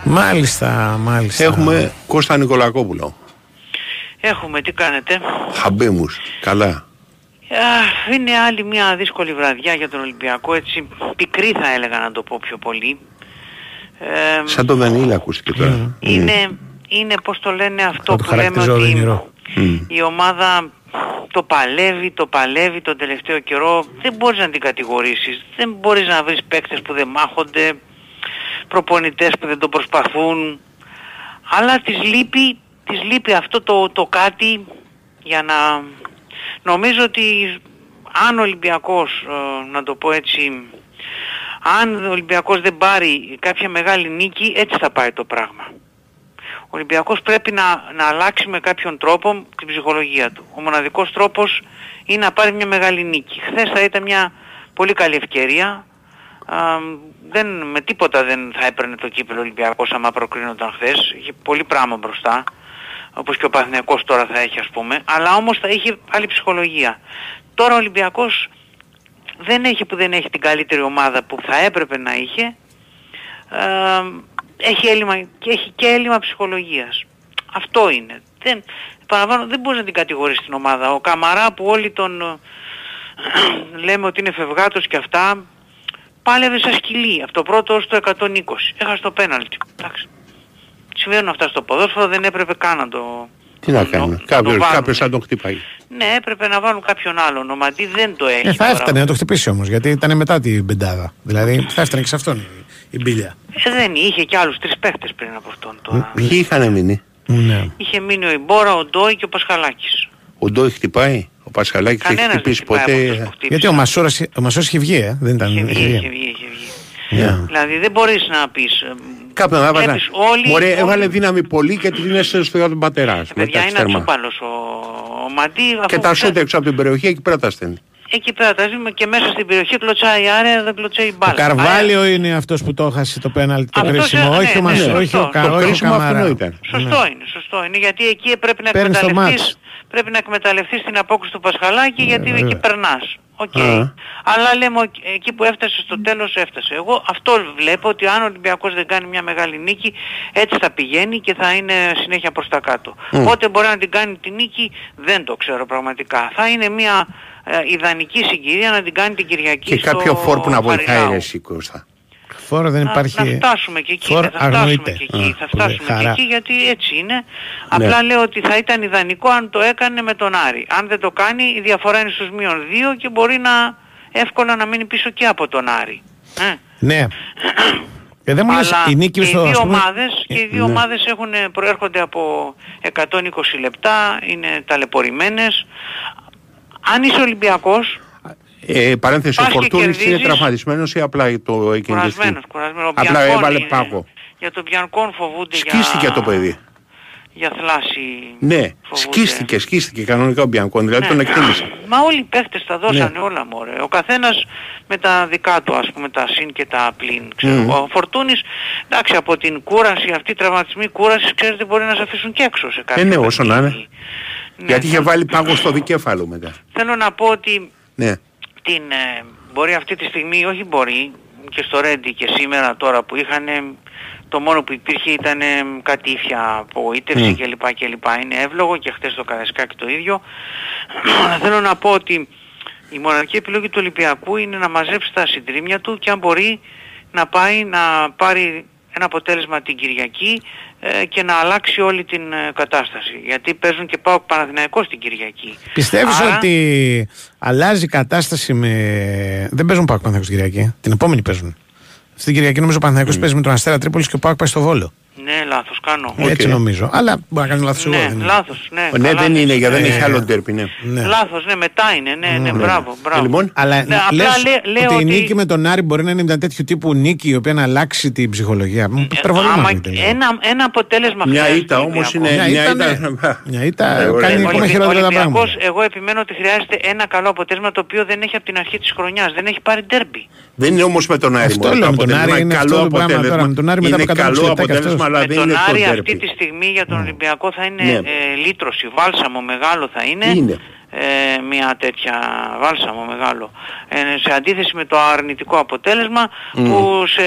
Speaker 1: Μάλιστα, μάλιστα.
Speaker 6: Έχουμε Κώστα Νικολακόπουλο.
Speaker 8: Έχουμε, τι κάνετε;
Speaker 6: Χαμπέμους. Καλά.
Speaker 8: Α, Είναι άλλη μια δύσκολη βραδιά για τον Ολυμπιακό, έτσι πικρή θα έλεγα να το πω πιο πολύ. Ε,
Speaker 6: Σαν το Δανίλα ακούστηκε τώρα.
Speaker 8: είναι, είναι πώς το λένε αυτό
Speaker 1: το
Speaker 8: που λέμε
Speaker 1: χαρακτηρίζω
Speaker 8: ότι
Speaker 1: οδυνηρό.
Speaker 6: Μμ.
Speaker 8: η ομάδα το παλεύει, το παλεύει τον τελευταίο καιρό. Δεν μπορείς να την κατηγορήσεις. Δεν μπορείς να βρεις παίκτες που δεν μάχονται, προπονητές που δεν το προσπαθούν. Αλλά της λείπει, της λείπει αυτό το, το κάτι για να... Νομίζω ότι αν ο Ολυμπιακός, ε, να το πω έτσι, αν ο Ολυμπιακός δεν πάρει κάποια μεγάλη νίκη, έτσι θα πάει το πράγμα. Ο Ολυμπιακός πρέπει να, να αλλάξει με κάποιον τρόπο την ψυχολογία του. Ο μοναδικός τρόπος είναι να πάρει μια μεγάλη νίκη. Χθες θα ήταν μια πολύ καλή ευκαιρία. Α, δεν, με τίποτα δεν θα έπαιρνε το κύπελο ο Ολυμπιακός άμα προκρίνονταν χθες. Είχε πολύ πράγμα μπροστά. Όπως και ο Παθηναϊκός τώρα θα έχει ας πούμε. Αλλά όμως θα είχε άλλη ψυχολογία. Τώρα ο Ολυμπιακός δεν έχει που δεν έχει την καλύτερη ομάδα που θα έπρεπε να είχε. Ε, έχει έλλειμμα και έχει και έλλειμμα ψυχολογίας. Αυτό είναι. Δεν, παραβάνω, δεν μπορείς να την κατηγορείς την ομάδα. Ο Καμαρά που όλοι τον ε, λέμε ότι είναι φευγάτος και αυτά πάλευε σαν σκυλί από το πρώτο ως το 120. Έχασε το πέναλτι. Εντάξει. Συμβαίνουν αυτά στο ποδόσφαιρο, δεν έπρεπε καν να το...
Speaker 6: Τι να
Speaker 8: το-
Speaker 6: κάνουμε;
Speaker 8: να το
Speaker 6: Κάποιος,
Speaker 8: βάλουν.
Speaker 6: κάποιος θα τον χτυπάει.
Speaker 8: Ναι, έπρεπε να βάλουν κάποιον άλλον. Ο Μαντί δεν το έχει.
Speaker 1: Ε, θα
Speaker 8: τώρα.
Speaker 1: έφτανε να το χτυπήσει όμως, γιατί ήταν μετά την πεντάδα. Δηλαδή θα έφτανε και σε αυτόν η, η μπίλια.
Speaker 8: Ε, δεν είχε και άλλους τρεις παίχτες πριν από αυτόν τώρα.
Speaker 6: Ποιοι είχαν μείνει.
Speaker 1: Ναι.
Speaker 8: Είχε μείνει ο Ιμπόρα, ο Ντόι και ο Πασχαλάκης.
Speaker 6: Ο Ντόι χτυπάει; Ο Πασχαλάκης έχεις
Speaker 8: Κανένας δεν
Speaker 6: χτυπήσει
Speaker 8: χτυπάει από αυτούς
Speaker 6: ποτέ.
Speaker 8: που χτύπησαν.
Speaker 1: Γιατί ο Μασούρας, ο Μασούρας είχε βγει, ε, δεν ήταν.
Speaker 8: Είχε βγει,
Speaker 1: είχε
Speaker 8: είχε
Speaker 1: βγει.
Speaker 8: βγει, είχε βγει.
Speaker 1: Ναι.
Speaker 8: Δηλαδή δεν μπορείς να πεις... ε,
Speaker 6: Κάποιον έβαζε.
Speaker 8: βλέπεις όλοι-
Speaker 6: Μωρέ,
Speaker 8: όλοι-
Speaker 6: έβαλε δύναμη πολύ και την έστειλε στο γιο του πατέρα.
Speaker 8: Ε, Παιδιά είναι ατσούπαλος ο, ο Μαντί.
Speaker 6: Και
Speaker 8: αφού
Speaker 6: τα
Speaker 8: χθες-
Speaker 6: σούτ έξω από την περιοχή εκεί πέρα τα στέλνει.
Speaker 8: Εκεί πέρα τα ζούμε και μέσα στην περιοχή κλωτσάει άρεα, δεν κλωτσάει μπάλα.
Speaker 1: Ο Καρβάλιο είναι αυτός που το έχασε το πέναλτι το
Speaker 8: Αυτός,
Speaker 1: κρίσιμο.
Speaker 8: ε,
Speaker 1: όχι
Speaker 8: ναι,
Speaker 1: ο Μασ-
Speaker 8: ναι,
Speaker 1: όχι ο
Speaker 8: σωστό.
Speaker 1: Κα-
Speaker 6: Το
Speaker 1: όχι ο
Speaker 6: κρίσιμο
Speaker 1: Καμαρά.
Speaker 6: αυτό ήταν.
Speaker 8: Σωστό είναι, σωστό είναι. Γιατί εκεί πρέπει να
Speaker 1: Παίρνεις το
Speaker 8: εκμεταλλευτείς,
Speaker 1: μάτς.
Speaker 8: Πρέπει να εκμεταλλευτείς την απόκριση του Πασχαλάκη γιατί
Speaker 1: βέβαια.
Speaker 8: εκεί περνάς. Οκ.
Speaker 6: Α.
Speaker 8: Αλλά λέμε ο- εκεί που έφτασε στο τέλος έφτασε. Εγώ αυτό βλέπω ότι αν ο Ολυμπιακός δεν κάνει μια μεγάλη νίκη έτσι θα πηγαίνει και θα είναι συνέχεια προς τα κάτω. Πότε μπορεί να την κάνει τη νίκη δεν το ξέρω πραγματικά. Θα είναι μια ε, ιδανική συγκυρία να την κάνει την Κυριακή
Speaker 6: Και
Speaker 8: στο
Speaker 6: κάποιο φόρ που να βοηθάει
Speaker 8: Μαρινάου.
Speaker 6: ρε εσύ Κώστα.
Speaker 1: Φόρο δεν
Speaker 8: Να-
Speaker 1: υπάρχει.
Speaker 8: Να, φτάσουμε και εκεί,
Speaker 1: Φορ
Speaker 8: ναι, θα φτάσουμε
Speaker 1: αγνοείται.
Speaker 8: και εκεί,
Speaker 1: Α,
Speaker 8: θα
Speaker 1: πολύ
Speaker 8: φτάσουμε και
Speaker 1: χαρά.
Speaker 8: εκεί γιατί έτσι είναι. Απλά λέω ότι θα ήταν ιδανικό αν το έκανε με τον Άρη. Αν δεν το κάνει η διαφορά είναι στους μείον 2 και μπορεί να εύκολα να μείνει πίσω και από τον Άρη. Ε.
Speaker 1: Ναι. Ε, δεν μου λες,
Speaker 8: Αλλά
Speaker 1: η νίκη
Speaker 8: και οι
Speaker 1: στο,
Speaker 8: δύο
Speaker 1: ας πούμε-
Speaker 8: ομάδες, και οι δύο
Speaker 6: ναι.
Speaker 8: ομάδες έχουν, προέρχονται από 120 λεπτά, είναι ταλαιπωρημένες. Αν είσαι Ολυμπιακός,
Speaker 6: Ε, παρένθεση, ο
Speaker 8: Πας και
Speaker 6: Φορτούνης είναι
Speaker 8: κερδίζεις.
Speaker 6: τραυματισμένος ή απλά το έκανε
Speaker 8: κουρασμένος, κουρασμένος, ο
Speaker 6: Απλά
Speaker 8: Μπιανκόν
Speaker 6: έβαλε
Speaker 8: είναι-
Speaker 6: πάγο.
Speaker 8: Για τον Μπιανκόν φοβούνται
Speaker 6: Σκίστηκε
Speaker 8: για...
Speaker 6: το παιδί.
Speaker 8: για θλάση.
Speaker 6: Ναι,
Speaker 8: φοβούνται.
Speaker 6: σκίστηκε, σκίστηκε κανονικά ο Μπιανκόν, δηλαδή
Speaker 8: Ναι.
Speaker 6: τον εκτίμησε.
Speaker 8: Μα όλοι οι παίχτες τα δώσανε
Speaker 6: Ναι.
Speaker 8: όλα μωρέ. Ο καθένας με τα δικά του ας πούμε τα συν και τα πλην. Ξέρω.
Speaker 6: Μμμ.
Speaker 8: Ο Φορτούνης εντάξει από την κούραση, αυτή η τραυματισμή κούρασης ξέρετε μπορεί να σε αφήσουν και έξω σε κάποιο
Speaker 6: Ε, ναι, όσο να είναι.
Speaker 8: παιχνίδι. Ναι.
Speaker 6: Γιατί είχε βάλει πάγο στο δικέφαλο μετά.
Speaker 8: Θέλω να πω ότι
Speaker 6: Ναι.
Speaker 8: Την, ε, μπορεί αυτή τη στιγμή, όχι μπορεί, και στο Ρέντι και σήμερα τώρα που είχαν το μόνο που υπήρχε ήταν ε, κάτι ύφια απογοήτευση
Speaker 6: Μμ.
Speaker 8: κλπ. κλπ. Είναι εύλογο και χθες το Καρασκάκι το ίδιο. Αλλά θέλω να πω ότι η μοναδική επιλογή του Ολυμπιακού είναι να μαζέψει τα συντρίμια του και αν μπορεί να πάει να πάρει ένα αποτέλεσμα την Κυριακή ε, και να αλλάξει όλη την ε, κατάσταση. Γιατί παίζουν και πάω Παναθηναϊκός την Κυριακή.
Speaker 1: Πιστεύεις
Speaker 8: Άρα-
Speaker 1: ότι αλλάζει η κατάσταση με... Δεν παίζουν Πάοκ Παναθηναϊκός την Κυριακή. Την επόμενη παίζουν. Στην Κυριακή νομίζω ο Παναθηναϊκός παίζει με τον Αστέρα Τρίπολης και ο Πάοκ πάει στο Βόλο.
Speaker 8: Ναι, λάθος κάνω.
Speaker 1: Έτσι νομίζω. Αλλά μπορεί να κάνει λάθος εγώ.
Speaker 8: Ναι,
Speaker 1: δεν είναι.
Speaker 8: λάθος, ναι.
Speaker 6: Ναι,
Speaker 8: καλά
Speaker 6: δεν
Speaker 8: λες.
Speaker 6: είναι, γιατί δεν
Speaker 1: Ε,
Speaker 6: έχει άλλο ντέρπι, ναι.
Speaker 1: Ναι.
Speaker 8: Λάθος, ναι, μετά είναι, ναι, ναι, μπράβο, μπράβο.
Speaker 6: Ε, λοιπόν,
Speaker 1: Αλλά
Speaker 8: Ναι, απλά
Speaker 1: λες
Speaker 8: λέ- λέω
Speaker 1: ότι η
Speaker 8: ότι-
Speaker 1: νίκη με τον Άρη μπορεί να είναι μια τέτοιου τύπου νίκη η οποία να αλλάξει την ψυχολογία. Μου υπερβολή
Speaker 8: Ε, Άμα
Speaker 1: μου είναι τελείως.
Speaker 8: ένα, ένα αποτέλεσμα
Speaker 6: Μια
Speaker 8: χρειάζεται
Speaker 6: ήττα
Speaker 8: ο
Speaker 6: όμως
Speaker 8: Ολυμπιακός.
Speaker 6: είναι-
Speaker 1: Μια
Speaker 6: μια
Speaker 1: ήττα,
Speaker 6: ήττα-
Speaker 1: ναι. Μια ήττα
Speaker 6: Ε, ωραία.
Speaker 1: κάνει
Speaker 8: Ο
Speaker 1: ακόμα
Speaker 8: Ολυμπι-
Speaker 1: χειρότερα τα
Speaker 8: Ολυμπιακός,
Speaker 1: πράγματα.
Speaker 8: εγώ επιμένω ότι χρειάζεται ένα καλό αποτέλεσμα το οποίο δεν έχει από την αρχή της χρονιάς. Δεν έχει πάρει ντέρμπι.
Speaker 6: Δεν είναι όμως με τον Άρη.
Speaker 1: Αυτό
Speaker 6: μόνο
Speaker 1: λέω,
Speaker 6: το
Speaker 1: με τον
Speaker 6: αποτέλεσμα.
Speaker 1: Άρη είναι
Speaker 6: καλό
Speaker 1: αυτό το πράγμα
Speaker 6: αποτέλεσμα.
Speaker 1: τώρα. Με τον Άρη μετά
Speaker 6: είναι
Speaker 1: από 120
Speaker 6: καλό
Speaker 1: λεπτά και
Speaker 6: αποτέλεσμα,
Speaker 1: αυτός.
Speaker 6: Αλλά
Speaker 8: Με
Speaker 6: δεν
Speaker 8: τον
Speaker 6: είναι το
Speaker 8: Άρη αυτή
Speaker 6: ντέρπι.
Speaker 8: τη στιγμή για τον Ολυμπιακό θα είναι
Speaker 6: Ναι.
Speaker 8: ε, λύτρωση, βάλσαμο μεγάλο θα είναι.
Speaker 6: Είναι.
Speaker 8: Ε, μια τέτοια βάλσαμο μεγάλο. Ε, σε αντίθεση με το αρνητικό αποτέλεσμα που σε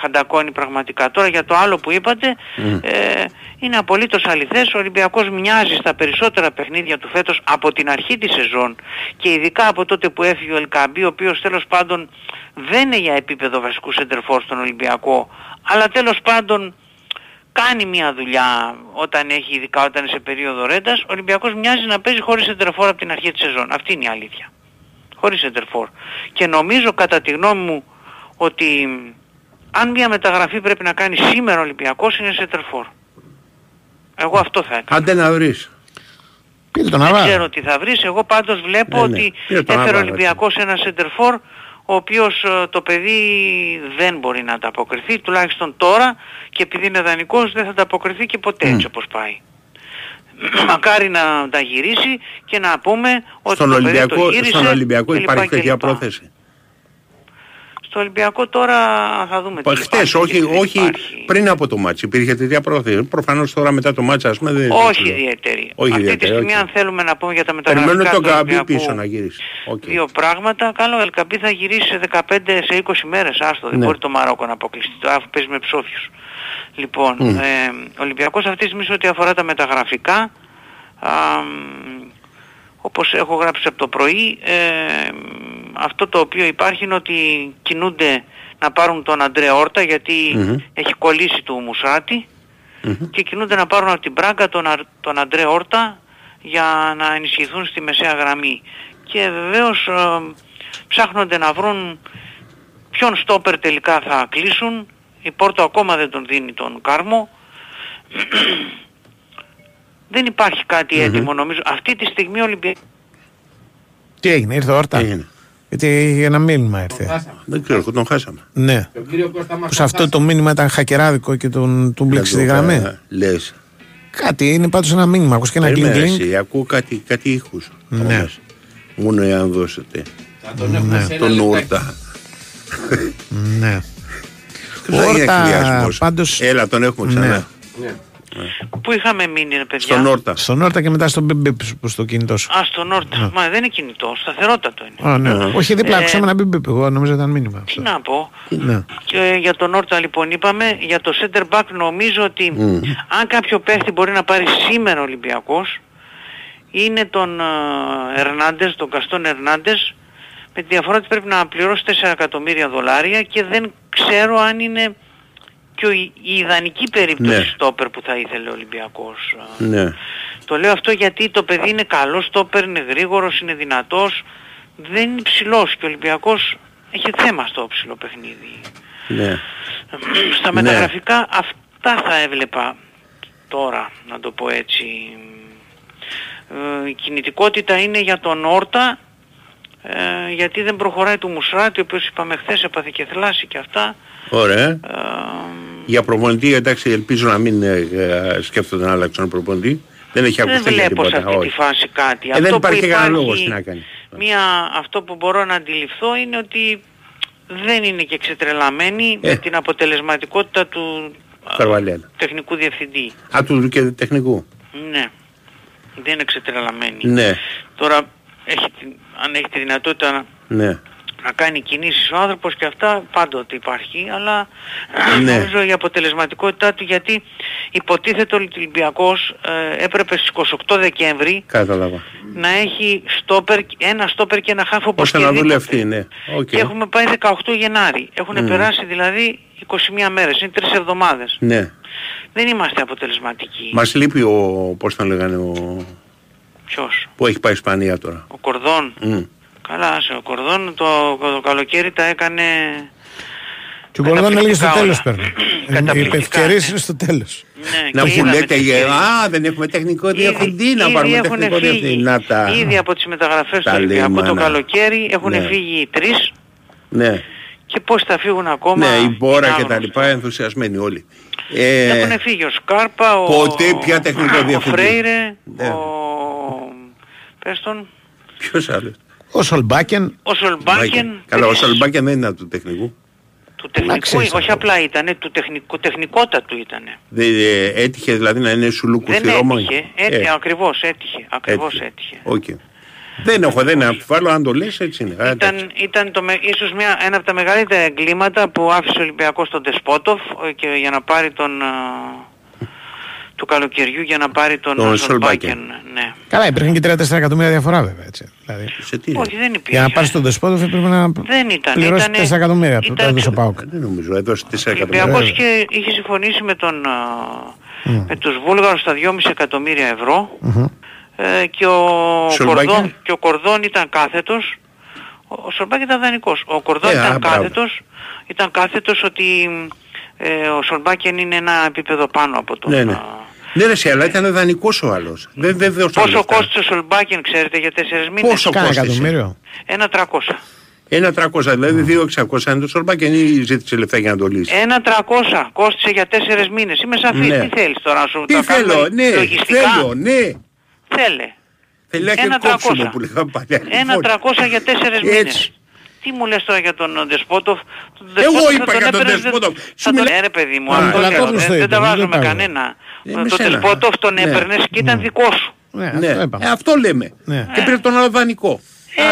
Speaker 8: χαντακώνει πραγματικά. Τώρα για το άλλο που είπατε ε, είναι απολύτως αληθές. Ο Ολυμπιακός μοιάζει στα περισσότερα παιχνίδια του φέτος από την αρχή της σεζόν και ειδικά από τότε που έφυγε ο Ελκαμπή ο οποίος τέλος πάντων δεν είναι για επίπεδο βασικού σεντερφόρ στον Ολυμπιακό αλλά τέλος πάντων κάνει μια δουλειά όταν έχει, ειδικά όταν είναι σε περίοδο ρέντας, ο Ολυμπιακός μοιάζει να παίζει χωρίς σεντερφόρ από την αρχή της σεζόν. Αυτή είναι η αλήθεια. Χωρίς σεντερφόρ. Και νομίζω κατά τη γνώμη μου ότι αν μια μεταγραφή πρέπει να κάνει σήμερα ο Ολυμπιακός είναι σεντερφόρ. Εγώ αυτό θα έκανα.
Speaker 6: Άντε να βρεις.
Speaker 1: Πήρε τον
Speaker 8: Δεν
Speaker 1: Ναβάρο.
Speaker 8: ξέρω τι θα βρεις. Εγώ πάντως βλέπω
Speaker 6: Ναι, ναι.
Speaker 8: ότι
Speaker 6: Είναι το
Speaker 8: έφερε ο
Speaker 6: Ναβάρο,
Speaker 8: Ολυμπιακός ένα σεντερφόρ ο οποίος ε, το παιδί δεν μπορεί να ανταποκριθεί τουλάχιστον τώρα και επειδή είναι δανεικός δεν θα ανταποκριθεί και ποτέ έτσι όπως πάει. Μακάρι να τα γυρίσει και να πούμε ότι
Speaker 6: Στον
Speaker 8: το παιδί το
Speaker 6: Ολυμπιακό,
Speaker 8: γύρισε
Speaker 6: στον Ολυμπιακό
Speaker 8: και λοιπά
Speaker 6: υπάρχει
Speaker 8: και
Speaker 6: τέτοια
Speaker 8: λοιπά.
Speaker 6: πρόθεση.
Speaker 8: Στο Ολυμπιακό τώρα θα δούμε τι
Speaker 6: Χτες,
Speaker 8: υπάρχει,
Speaker 6: όχι,
Speaker 8: τι δεν
Speaker 6: όχι
Speaker 8: υπάρχει.
Speaker 6: πριν από το μάτς υπήρχε τέτοια πρόθεση. Προφανώς τώρα μετά το μάτς ας πούμε δεν
Speaker 8: Όχι
Speaker 6: δεν-
Speaker 8: ιδιαίτερη.
Speaker 6: Όχι
Speaker 8: Αυτή
Speaker 6: ιδιαίτερη,
Speaker 8: τη στιγμή
Speaker 6: όχι.
Speaker 8: αν θέλουμε να πούμε για τα μεταγραφικά
Speaker 6: Περιμένουν τον
Speaker 8: του
Speaker 6: Καμπή
Speaker 8: Ολυμπιακού,
Speaker 6: πίσω να γυρίσει. Οκ.
Speaker 8: Δύο πράγματα. Καλό, ο Ελκαμπή θα γυρίσει σε 15 σε 20 μέρες. Άστο, δεν
Speaker 6: Ναι.
Speaker 8: μπορεί το Μαρόκο να αποκλειστεί. Το αφού παίζει με ψόφιους. Λοιπόν, ε, ο Ολυμπιακός αυτή τη στιγμή σε ό,τι αφορά τα μεταγραφικά, α, μ, όπως έχω γράψει από το πρωί, ε, μ, αυτό το οποίο υπάρχει είναι ότι κινούνται να πάρουν τον Αντρέ Όρτα γιατί
Speaker 6: Μμμ.
Speaker 8: έχει κολλήσει του Μουσράτη και κινούνται να πάρουν από την Πράγκα τον, Αρ- τον Αντρέ Όρτα για να ενισχυθούν στη μεσαία γραμμή. Και βεβαίως ε, ψάχνονται να βρουν ποιον στόπερ τελικά θα κλείσουν. Η Πόρτο ακόμα δεν τον δίνει τον Κάρμο. δεν υπάρχει κάτι έτοιμο νομίζω. Αυτή τη στιγμή ο Ολυμπιακός
Speaker 1: Τι έγινε, ήρθε ο Όρτας;
Speaker 6: Έγινε;
Speaker 1: Γιατί ένα μήνυμα ήρθε.
Speaker 3: Χάσαμε.
Speaker 6: Δεν ξέρω, τον χάσαμε.
Speaker 1: Ναι.
Speaker 3: Τον κύριο Κώστα μας
Speaker 1: Που σε αυτό το μήνυμα ήταν χακεράδικο και τον, του μπλέξει τη γραμμή.
Speaker 6: Ε, Λες.
Speaker 1: Κάτι, είναι πάντως ένα μήνυμα. Ακούς και ένα κλινγκ
Speaker 6: Περίμενε
Speaker 1: κλινγκ.
Speaker 6: εσύ, ακούω κάτι, κάτι ήχους.
Speaker 1: Ναι.
Speaker 6: όμως. Μόνο εάν δώσετε
Speaker 3: Θα τον έχουμε σε ένα
Speaker 6: τον
Speaker 3: λεπτάκι.
Speaker 6: Ούρτα.
Speaker 1: Ναι.
Speaker 6: Δεν είναι
Speaker 1: Όρτα,
Speaker 6: εκβιασμός.
Speaker 1: πάντως-
Speaker 6: Έλα, τον έχουμε ξανά.
Speaker 1: Ναι.
Speaker 3: Ναι.
Speaker 8: που είχαμε μείνει ρε παιδιά;
Speaker 6: Στον Όρτα.
Speaker 1: Στον Όρτα και μετά στον μπιμπ που στο κινητό σου.
Speaker 8: Α, στον Όρτα. Μα δεν είναι κινητό, σταθερότατο είναι.
Speaker 1: Α, ναι. Όχι, δίπλα
Speaker 8: Ε,
Speaker 1: ακούσαμε ένα μπιμπ. Εγώ νομίζω ήταν μήνυμα.
Speaker 8: Τι
Speaker 1: αυτό.
Speaker 8: να πω.
Speaker 1: Ναι.
Speaker 8: Και για τον Όρτα λοιπόν είπαμε, για το center back νομίζω ότι αν κάποιο παίχτη μπορεί να πάρει σήμερα ο Ολυμπιακός είναι τον ε, Ερνάντες, τον Καστόν Ερνάντες με τη διαφορά ότι πρέπει να πληρώσει 4 εκατομμύρια δολάρια και δεν ξέρω αν είναι και η η ιδανική περίπτωση
Speaker 6: Ναι.
Speaker 8: στόπερ που θα ήθελε ο Ολυμπιακός. ε.
Speaker 6: Ναι.
Speaker 8: Το λέω αυτό γιατί το παιδί είναι καλός στόπερ, είναι γρήγορος, είναι δυνατός, δεν είναι ψηλός και ο Ολυμπιακός έχει θέμα στο ψηλό παιχνίδι.
Speaker 6: Ναι.
Speaker 8: Στα
Speaker 6: Ναι.
Speaker 8: μεταγραφικά αυτά θα έβλεπα τώρα, να το πω έτσι. Ε, η κινητικότητα είναι για τον Όρτα, ε, γιατί δεν προχωράει του Μουσράτη, ο οποίος είπαμε χθες έπαθε και θλάση και αυτά.
Speaker 6: Ωραία.
Speaker 8: Ε,
Speaker 6: Για προπονητή, εντάξει, ελπίζω να μην ε, ε, σκέφτονται να αλλάξουν προπονητή. Δεν έχει
Speaker 8: δεν
Speaker 6: ακουστεί για
Speaker 8: βλέπω σε
Speaker 6: τίποτα.
Speaker 8: αυτή τη
Speaker 6: όχι.
Speaker 8: φάση κάτι.
Speaker 6: Ε, δεν
Speaker 8: που
Speaker 6: υπάρχει κανένα λόγος τι να κάνει.
Speaker 8: Μία, αυτό που μπορώ να αντιληφθώ είναι ότι δεν είναι και εξετρελαμένη
Speaker 6: Ε.
Speaker 8: με την αποτελεσματικότητα του α,
Speaker 6: Καρβαλιέλα.
Speaker 8: τεχνικού διευθυντή.
Speaker 6: Α, του και τεχνικού.
Speaker 8: Ναι. Δεν είναι εξετρελαμένη.
Speaker 6: Ναι.
Speaker 8: Τώρα έχει, την- αν έχει τη δυνατότητα να,
Speaker 6: Ναι.
Speaker 8: Να κάνει κινήσεις ο άνθρωπος και αυτά πάντοτε υπάρχει, αλλά
Speaker 6: Ναι.
Speaker 8: νομίζω η αποτελεσματικότητά του γιατί υποτίθεται ο Ολυμπιακός ε, έπρεπε στις 28 Δεκέμβρη
Speaker 6: Κατάλαβα.
Speaker 8: να έχει στόπερ, ένα στόπερ και ένα χάφ όπως
Speaker 6: Ώστε να
Speaker 8: και δίποτε.
Speaker 6: δουλευτεί, ναι. Οκ.
Speaker 8: Και έχουμε πάει 18 Γενάρη. Έχουν περάσει δηλαδή 21 μέρες, είναι τρεις εβδομάδες.
Speaker 6: Ναι.
Speaker 8: Δεν είμαστε αποτελεσματικοί.
Speaker 6: Μας λείπει ο, πώς τον λέγανε, ο,
Speaker 8: Ποιος,
Speaker 6: που έχει πάει Ισπανία τώρα.
Speaker 8: ο Κορδόν.
Speaker 6: Μμ.
Speaker 8: Καλά, σε ο Κορδόν το, το καλοκαίρι τα έκανε...
Speaker 1: Και ο Κορδόν έλεγε στο
Speaker 8: Καταπληκτικά
Speaker 1: τέλος
Speaker 8: όλα.
Speaker 1: παίρνει. Οι
Speaker 8: Καταπληκτικά,
Speaker 1: ευκαιρίες
Speaker 8: ναι.
Speaker 1: είναι στο τέλος.
Speaker 8: Ναι,
Speaker 6: Να
Speaker 8: και
Speaker 6: που
Speaker 8: είδαμε
Speaker 6: λέτε,
Speaker 8: τις
Speaker 6: ε,
Speaker 8: ευκαιρίες.
Speaker 6: α, δεν έχουμε τεχνικό διευθυντή, να
Speaker 8: ήδη
Speaker 6: πάρουμε
Speaker 8: έχουν
Speaker 6: τεχνικό
Speaker 8: φύγει,
Speaker 6: διευθυντή. Να τα.
Speaker 8: Ήδη από τις μεταγραφές
Speaker 6: τα
Speaker 8: του Ολυμπιακού το
Speaker 6: λίμανα.
Speaker 8: καλοκαίρι έχουν
Speaker 6: Ναι.
Speaker 8: φύγει οι τρεις
Speaker 6: Ναι,
Speaker 8: και πώς θα φύγουν ακόμα
Speaker 6: ναι, η Μπόρα
Speaker 8: είναι
Speaker 6: και τα
Speaker 8: άγνωστο.
Speaker 6: λοιπά, ενθουσιασμένοι όλοι. Ε,
Speaker 8: Έχουν φύγει ο Σκάρπα, ο,
Speaker 6: ποτέ πια τεχνικό
Speaker 8: ο
Speaker 6: διευθυντή;
Speaker 8: Φρέιρε,
Speaker 6: Ναι.
Speaker 8: ο... Πες τον,
Speaker 6: ποιος άλλος;
Speaker 1: Ο Σολμπάκεν.
Speaker 8: ο Σολμπάκεν.
Speaker 6: Καλά, ο
Speaker 8: τρεις.
Speaker 6: Σαλμπάκεν δεν είναι του τεχνικού.
Speaker 8: Του τεχνικού,
Speaker 1: ξέρεις
Speaker 8: όχι
Speaker 1: αυτό.
Speaker 8: απλά ήτανε, του τεχνικού, τεχνικότατου ήτανε.
Speaker 6: Δεν, ε, έτυχε δηλαδή να είναι σουλούκου
Speaker 8: Δεν
Speaker 6: στη Ρώμα.
Speaker 8: έτυχε, έτυχε, ακριβώς έτυχε, ακριβώς έτυχε.
Speaker 6: Οκ. Δεν έχω, δεν αμφιβάλλω, αν το λες έτσι είναι. Α, εντάξει.
Speaker 8: Ήταν, ήταν το, με- ίσως μια, ένα από τα μεγαλύτερα εγκλήματα που άφησε ο Ολυμπιακός τον Τεσπότοφ ε, και για να πάρει τον... α, του καλοκαιριού για να πάρει τον,
Speaker 6: Τον
Speaker 8: α,
Speaker 6: Σολμπάκεν.
Speaker 8: Σολμπάκεν, Ναι.
Speaker 1: Καλά, υπήρχαν και 3-4 εκατομμύρια διαφορά βέβαια. Έτσι. Δηλαδή,
Speaker 6: Σε τι
Speaker 8: Όχι, δεν υπήρχε.
Speaker 1: για να πάρεις τον Δεσπότοφ έπρεπε να
Speaker 8: Δεν ήταν.
Speaker 1: πληρώσεις
Speaker 8: Ήτανε-
Speaker 1: 4 εκατομμύρια. Το
Speaker 8: ήταν-
Speaker 1: έδωσε ο Πάουκ.
Speaker 6: Δεν νομίζω, έδωσε 4
Speaker 8: Ο
Speaker 6: εκατομμύρια.
Speaker 8: Ολυμπιακός είχε, είχε συμφωνήσει με, τον, α, με τους Βούλγαρους στα 2,5 εκατομμύρια ευρώ ε, και, ο
Speaker 6: Σολμπάκεν.
Speaker 8: Κορδόν, και ο Κορδόν ήταν κάθετος. Ο, ο Σολμπάκεν ήταν δανεικός. Ο Κορδόν
Speaker 6: Ε, α,
Speaker 8: ήταν
Speaker 6: μπράβο.
Speaker 8: κάθετος. Ήταν κάθετος ότι ε, ο Σολμπάκεν είναι ένα επίπεδο πάνω από τον...
Speaker 6: Ναι, ναι.
Speaker 8: Α,
Speaker 6: Ναι, ρε, σε, αλλά ήταν δανεικός ο άλλος. Δεν, δεν δώσε
Speaker 8: Πόσο
Speaker 6: λεφτά.
Speaker 8: κόστησε ο Σολμπάκεν ξέρετε για 4 μήνες;
Speaker 6: Πόσο
Speaker 1: Κάνα
Speaker 6: κόστησε;
Speaker 1: εκατομμύριο.
Speaker 8: Ένα 300.
Speaker 6: Ένα 300, δηλαδή 2.600 είναι το Σορμπάκεν ή ζήτησε λεφτά για να το λύσει;
Speaker 8: Ένα 300 κόστησε για 4 μήνες. Είμαι σαφής.
Speaker 6: Ναι.
Speaker 8: Τι θέλεις τώρα να σου
Speaker 6: Τι
Speaker 8: τα
Speaker 6: θέλω,
Speaker 8: κάνουμε
Speaker 6: ναι,
Speaker 8: λογιστικά;
Speaker 6: θέλω, ναι.
Speaker 8: Θέλε.
Speaker 6: Θέλει και
Speaker 8: Ένα
Speaker 6: κόψιμο
Speaker 8: 300.
Speaker 6: που λέγαμε παλιά.
Speaker 8: Ένα
Speaker 6: Λοιπόν,
Speaker 8: 300 για 4
Speaker 6: Έτσι.
Speaker 8: μήνες. Τι μου λες τώρα για τον ε, Δεσπότοφ. Τον
Speaker 6: Εγώ
Speaker 8: Δεσπότοφ
Speaker 6: είπα
Speaker 8: θα
Speaker 6: για τον
Speaker 8: έπαιρνες, δεν-
Speaker 6: Δεσπότοφ.
Speaker 8: Θα
Speaker 6: Σου
Speaker 8: τον
Speaker 6: μιλά-
Speaker 8: έρε παιδί μου.
Speaker 6: Α,
Speaker 8: αυτό
Speaker 1: αλλά
Speaker 8: λέω,
Speaker 1: Κόκκινος το
Speaker 8: δεν- Δεν
Speaker 1: είπε,
Speaker 8: τα
Speaker 1: δεν
Speaker 8: βάζω
Speaker 1: το
Speaker 8: με
Speaker 1: είπα.
Speaker 8: κανένα.
Speaker 6: Ε, με
Speaker 8: Τον
Speaker 6: σένα.
Speaker 8: Δεσπότοφ τον
Speaker 6: Ναι.
Speaker 8: έπαιρνες και ήταν δικό σου.
Speaker 1: Ναι,
Speaker 6: Ναι,
Speaker 1: αυτό είπαμε.
Speaker 6: ε, αυτό λέμε.
Speaker 1: Ναι.
Speaker 6: Και πήρε τον άλλο δανεικό.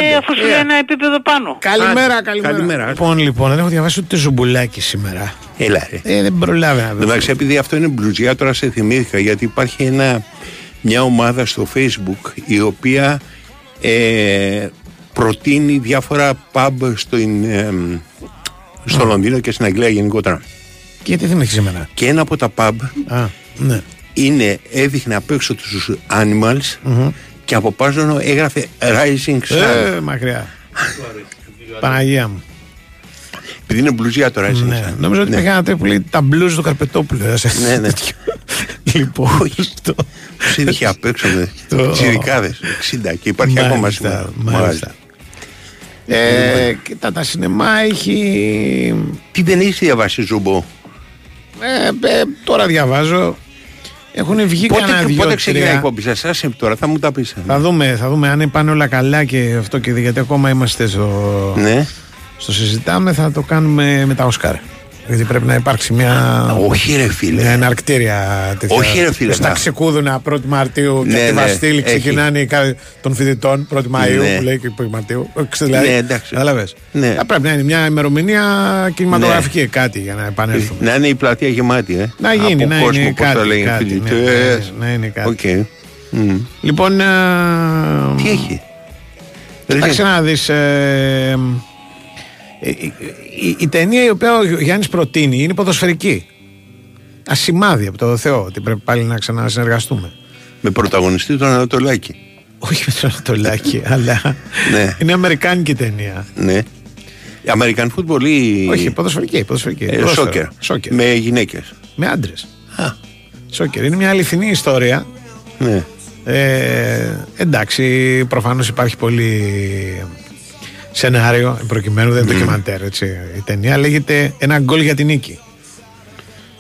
Speaker 8: Ε, αφού σου
Speaker 6: ε.
Speaker 8: λέει ένα επίπεδο πάνω.
Speaker 1: Καλημέρα,
Speaker 6: Άντε,
Speaker 1: καλημέρα.
Speaker 6: καλημέρα.
Speaker 1: Λοιπόν, λοιπόν, δεν έχω διαβάσει ούτε ζουμπουλάκι σήμερα.
Speaker 6: Έλα ρε.
Speaker 1: Ε, δεν προλάβαινα. βέβαια.
Speaker 6: Εντάξει, επειδή αυτό είναι μπλουζιά, τώρα σε θυμήθηκα γιατί υπάρχει ένα, μια ομάδα στο facebook η οποία ε, προτείνει διάφορα pub στο, ε, στο Λονδίνο και στην Αγγλία γενικότερα.
Speaker 1: Και γιατί δεν έχει σήμερα;
Speaker 6: Και ένα από τα pub
Speaker 1: Α, ναι.
Speaker 6: είναι, έδειχνε απ' έξω τους animals και από πάνω έγραφε Rising Sun.
Speaker 1: Ε, μακριά. Παναγία μου.
Speaker 6: Επειδή είναι μπλουζιά το Rising
Speaker 1: Ναι.
Speaker 6: Sun.
Speaker 1: Νομίζω ότι
Speaker 6: Ναι.
Speaker 1: είχα ένα τέτοιο που λέει τα μπλουζ του Καρπετόπουλου. ε, σε-
Speaker 6: Ναι, ναι.
Speaker 1: τέτοιο. Λοιπόν, το-
Speaker 6: Τους έδειχε απ' έξω με
Speaker 1: Το-
Speaker 6: τσιρικάδες 60 και υπάρχει ακόμα
Speaker 1: Μάλιστα,
Speaker 6: σήμερα.
Speaker 1: μάλιστα. Ε, κοίτα, τα σινεμά έχει...
Speaker 6: Τι δεν έχει διαβάσει Ζούμπο;
Speaker 1: Ε, ε, τώρα διαβάζω. Έχουν βγει κανένα
Speaker 6: Πότε,
Speaker 1: δυο
Speaker 6: πότε ξεκινάει η
Speaker 1: τρία.
Speaker 6: εκπομπή σας, άσε τώρα, θα μου τα πεις.
Speaker 1: Θα δούμε, θα δούμε αν πάνε όλα καλά και αυτό και γιατί ακόμα είμαστε στο,
Speaker 6: Ναι.
Speaker 1: στο συζητάμε θα το κάνουμε με τα Όσκαρ. Γιατί πρέπει να υπάρξει μια,
Speaker 6: Όχι ρε φίλε.
Speaker 1: μια εναρκτήρια τέτοια.
Speaker 6: Όχι, ρε φίλε,
Speaker 1: Στα
Speaker 6: να.
Speaker 1: ξεκούδουνα 1η Μαρτίου και
Speaker 6: Ναι,
Speaker 1: από τη
Speaker 6: ναι,
Speaker 1: Βαστήλη
Speaker 6: έχει.
Speaker 1: ξεκινάνε οι κα- των φοιτητών 1η Μαΐου
Speaker 6: Ναι.
Speaker 1: που λέει και 1η Μαρτίου. Ε, ξέρεις, Δηλαδή,
Speaker 6: Ναι, εντάξει.
Speaker 1: Κατάλαβες.
Speaker 6: Ναι.
Speaker 1: Θα πρέπει να είναι μια ημερομηνία κινηματογραφική κάτι για να επανέλθουμε.
Speaker 6: Να είναι η πλατεία γεμάτη, ε.
Speaker 1: Να γίνει,
Speaker 6: Από
Speaker 1: να
Speaker 6: κόσμο,
Speaker 1: είναι
Speaker 6: πώς το
Speaker 1: κάτι,
Speaker 6: λένε οι
Speaker 1: κάτι, ναι,
Speaker 6: φοιτητές.
Speaker 1: ναι, να είναι κάτι.
Speaker 6: Οκ. Μμ.
Speaker 1: Λοιπόν, ε,
Speaker 6: Τι έχει;
Speaker 1: Κοίταξε να δεις ε, ε, η, η- η ταινία η οποία ο Γιάννης προτείνει είναι ποδοσφαιρική. Α, σημάδι από το Θεό ότι πρέπει πάλι να ξανασυνεργαστούμε.
Speaker 6: Με πρωταγωνιστή τον Ανατολάκη.
Speaker 1: Όχι με τον Ανατολάκη, αλλά
Speaker 6: Ναι.
Speaker 1: είναι αμερικάνικη ταινία.
Speaker 6: Ναι. American football ή.
Speaker 1: Όχι, ποδοσφαιρική. ποδοσφαιρική.
Speaker 6: ε,
Speaker 1: Ποδόσφαιρο.
Speaker 6: soccer.
Speaker 1: Soccer.
Speaker 6: Με γυναίκες.
Speaker 1: Με άντρες.
Speaker 6: Α,
Speaker 1: Σόκερ. Είναι μια αληθινή ιστορία.
Speaker 6: ναι.
Speaker 1: Ε, εντάξει, προφανώς υπάρχει πολύ σενάριο προκειμένου δεν είναι ντοκιμαντέρ έτσι. Η ταινία λέγεται Ένα γκολ για την νίκη.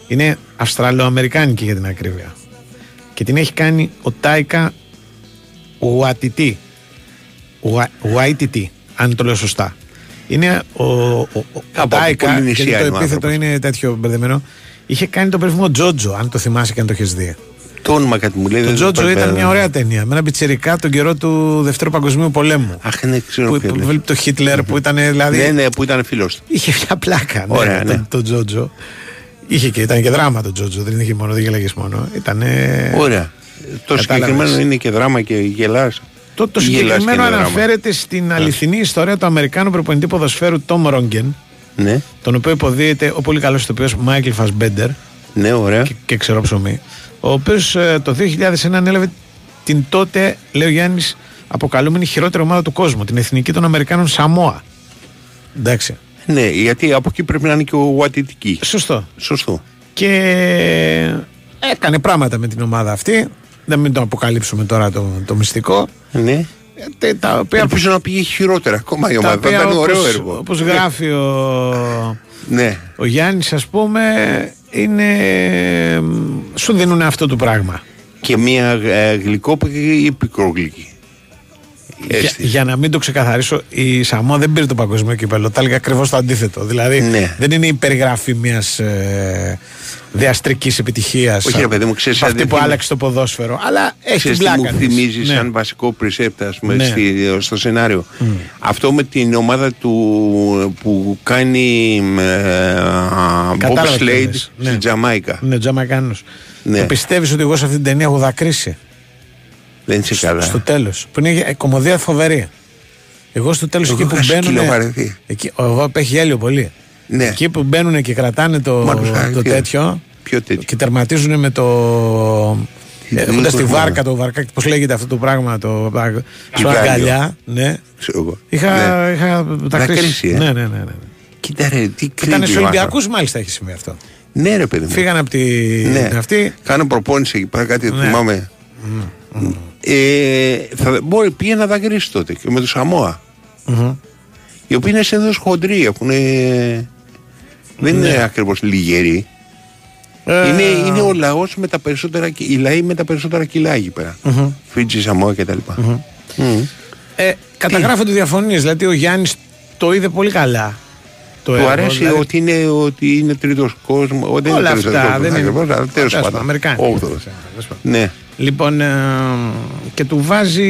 Speaker 1: Είναι Αυστραλοαμερικάνικη για την ακρίβεια. Και την έχει κάνει ο Τάικα Ουατιτή. Ουάιτιτή, αν το λέω σωστά. Είναι ο, ο, ο, ο
Speaker 6: από
Speaker 1: Τάικα,
Speaker 6: Πολυνησία
Speaker 1: γιατί το
Speaker 6: είναι ο
Speaker 1: επίθετο
Speaker 6: άνθρωπος.
Speaker 1: είναι τέτοιο μπερδεμένο. Είχε κάνει το περίφημο Τζότζο, αν το θυμάσαι και αν το έχεις δει.
Speaker 6: Το όνομα κάτι μου λέει.
Speaker 1: Το
Speaker 6: δεν
Speaker 1: Τζότζο
Speaker 6: το
Speaker 1: ήταν
Speaker 6: πέρα.
Speaker 1: μια ωραία ταινία. Με ένα πιτσερικά τον καιρό του Δευτέρου Παγκοσμίου Πολέμου.
Speaker 6: Αχ, ναι, ξέρω
Speaker 1: Που,
Speaker 6: ποιο
Speaker 1: που
Speaker 6: λες.
Speaker 1: βλέπει το Χίτλερ που ήταν δηλαδή.
Speaker 6: Ναι, ναι, που ήταν φίλος του.
Speaker 1: Είχε μια πλάκα. Ναι,
Speaker 6: Ωραία, ναι.
Speaker 1: Το, το Τζότζο. Είχε και, ήταν και δράμα το Τζότζο. Δεν είχε μόνο, δεν γελάγες μόνο. Ήταν.
Speaker 6: Ωραία. Το
Speaker 1: κατάλαβες.
Speaker 6: συγκεκριμένο είναι και δράμα και γελάς.
Speaker 1: Το, το
Speaker 6: Ή γελάς και
Speaker 1: συγκεκριμένο
Speaker 6: είναι δράμα.
Speaker 1: αναφέρεται στην αληθινή ιστορία του Αμερικάνου προπονητή ποδοσφαίρου Τόμ Ρόγκεν,
Speaker 6: Ναι,
Speaker 1: τον οποίο υποδίεται ο πολύ καλός ηθοποιός Μάικλ Φασμπέντερ
Speaker 6: ναι, ωραία.
Speaker 1: και, και ξερό ψωμί, ο οποίος το 2001 ανέλαβε την τότε, λέει ο Γιάννης, αποκαλούμενη χειρότερη ομάδα του κόσμου, την εθνική των Αμερικάνων Σαμόα. Εντάξει.
Speaker 6: Ναι, γιατί από εκεί πρέπει να είναι και ο Βατιτική.
Speaker 1: Σωστό.
Speaker 6: Σωστό.
Speaker 1: Και έκανε πράγματα με την ομάδα αυτή. Δεν μην το αποκαλύψουμε τώρα το, το μυστικό.
Speaker 6: Ναι.
Speaker 1: Ε, τε- Τα οποία,
Speaker 6: Ελπίζω να πήγε χειρότερα ακόμα η
Speaker 1: τα
Speaker 6: ομάδα. Θα
Speaker 1: οποία
Speaker 6: ήταν ωραίο
Speaker 1: όπως,
Speaker 6: έργο.
Speaker 1: όπως γράφει ο,
Speaker 6: Ναι.
Speaker 1: ο Γιάννης ας πούμε είναι σου δίνουν αυτό το πράγμα
Speaker 6: Και μια ε, γλυκόπικη ή πικρογλυκή.
Speaker 1: Για, για να μην το ξεκαθαρίσω, η Σαμόα δεν πήρε το παγκόσμιο κύπελο. Τα έλεγα ακριβώς το αντίθετο. Δηλαδή
Speaker 6: Ναι.
Speaker 1: δεν είναι η περιγραφή μιας ε, διαστρικής επιτυχίας.
Speaker 6: Όχι, ρε παιδί μου, ξέρεις,
Speaker 1: Αυτή
Speaker 6: δεν
Speaker 1: που
Speaker 6: θυμ-
Speaker 1: άλλαξε το ποδόσφαιρο. Αλλά έχει την
Speaker 6: Ξέρεις τι
Speaker 1: πλάκα.
Speaker 6: μου
Speaker 1: της.
Speaker 6: θυμίζεις
Speaker 1: Ναι.
Speaker 6: σαν βασικό πρεσέπτα ας πούμε,
Speaker 1: Ναι.
Speaker 6: στη- στο σενάριο. Αυτό με την ομάδα του που κάνει ε,
Speaker 1: Κατάλαβα τι
Speaker 6: bobsleigh
Speaker 1: λες.
Speaker 6: στη
Speaker 1: Ναι.
Speaker 6: Τζαμάικα.
Speaker 1: Ναι, Τζαμαϊκάνος.
Speaker 6: Ναι.
Speaker 1: Πιστεύεις ότι εγώ σε αυτή την ταινία έχω δακρύσει.
Speaker 6: Δεν είσαι καλά.
Speaker 1: Στο τέλος. Που είναι ε, κομμωδία φοβερή. Εγώ στο τέλος
Speaker 6: Εγώ
Speaker 1: εκεί που
Speaker 6: είχα
Speaker 1: μπαίνουν.
Speaker 6: σκυλοβαρεθεί.
Speaker 1: Εκεί, εγώ απέχει γέλιο πολύ.
Speaker 6: Ναι.
Speaker 1: Εκεί που μπαίνουν και κρατάνε το,
Speaker 6: Μάρκος
Speaker 1: το
Speaker 6: Χαρακτήρα.
Speaker 1: τέτοιο.
Speaker 6: Ποιο τέτοιο;
Speaker 1: Και τερματίζουν με το.
Speaker 6: Τι-
Speaker 1: Έχοντα
Speaker 6: τι
Speaker 1: τη
Speaker 6: το
Speaker 1: βάρκα, το βαρκάκι, πώς λέγεται αυτό το πράγμα, το. Σου
Speaker 6: Κυβάλιο.
Speaker 1: αγκαλιά, ναι.
Speaker 6: Ξέρω εγώ.
Speaker 1: Είχα,
Speaker 6: Ναι.
Speaker 1: είχα
Speaker 6: Δακρύσει,
Speaker 1: δακρύσει.
Speaker 6: ε.
Speaker 1: Ναι, ναι, ναι. ναι.
Speaker 6: Κοίτα ρε, τι
Speaker 1: Ήταν
Speaker 6: κρύβει
Speaker 1: στους
Speaker 6: ο
Speaker 1: Ολυμπιακούς,
Speaker 6: άνθρωπος.
Speaker 1: μάλιστα έχει συμβεί αυτό.
Speaker 6: Ναι ρε παιδί μου.
Speaker 1: Φύγανε από τη.
Speaker 6: Ναι.
Speaker 1: Αυτή.
Speaker 6: Κάνω προπόνηση εκεί πέρα, κάτι
Speaker 1: Ναι.
Speaker 6: θυμάμαι. Ε, θα, μπορεί, πήγε να δακρύσει τότε και με του Σαμόα. Οι οποίοι είναι συνήθω χοντροί, έχουν. Δεν
Speaker 1: Ναι.
Speaker 6: είναι ακριβώς λιγεροί.
Speaker 1: Ε,
Speaker 6: Είναι, είναι ο λαός με τα περισσότερα, κι- οι λαοί με τα περισσότερα κιλά εκεί πέρα. Φίτζι, Σαμόα κτλ. Μμμ.
Speaker 1: Ε, καταγράφονται διαφωνίες. Δηλαδή ο Γιάννης το είδε πολύ καλά. Το
Speaker 6: Του
Speaker 1: έργο,
Speaker 6: αρέσει
Speaker 1: δηλαδή,
Speaker 6: ότι είναι, ότι είναι τρίτος κόσμος. Δεν
Speaker 1: όλα
Speaker 6: είναι τρίτος
Speaker 1: αυτά
Speaker 6: κόσμος
Speaker 1: δεν είναι.
Speaker 6: ακριβώς, αλλά τέλος
Speaker 1: Τέλος πάντων,
Speaker 6: πάντων.
Speaker 1: Αμερικάνοι.
Speaker 6: Όγδοος.
Speaker 1: Τέλος πάντων.
Speaker 6: Ναι,
Speaker 1: Λοιπόν, ε, και του βάζει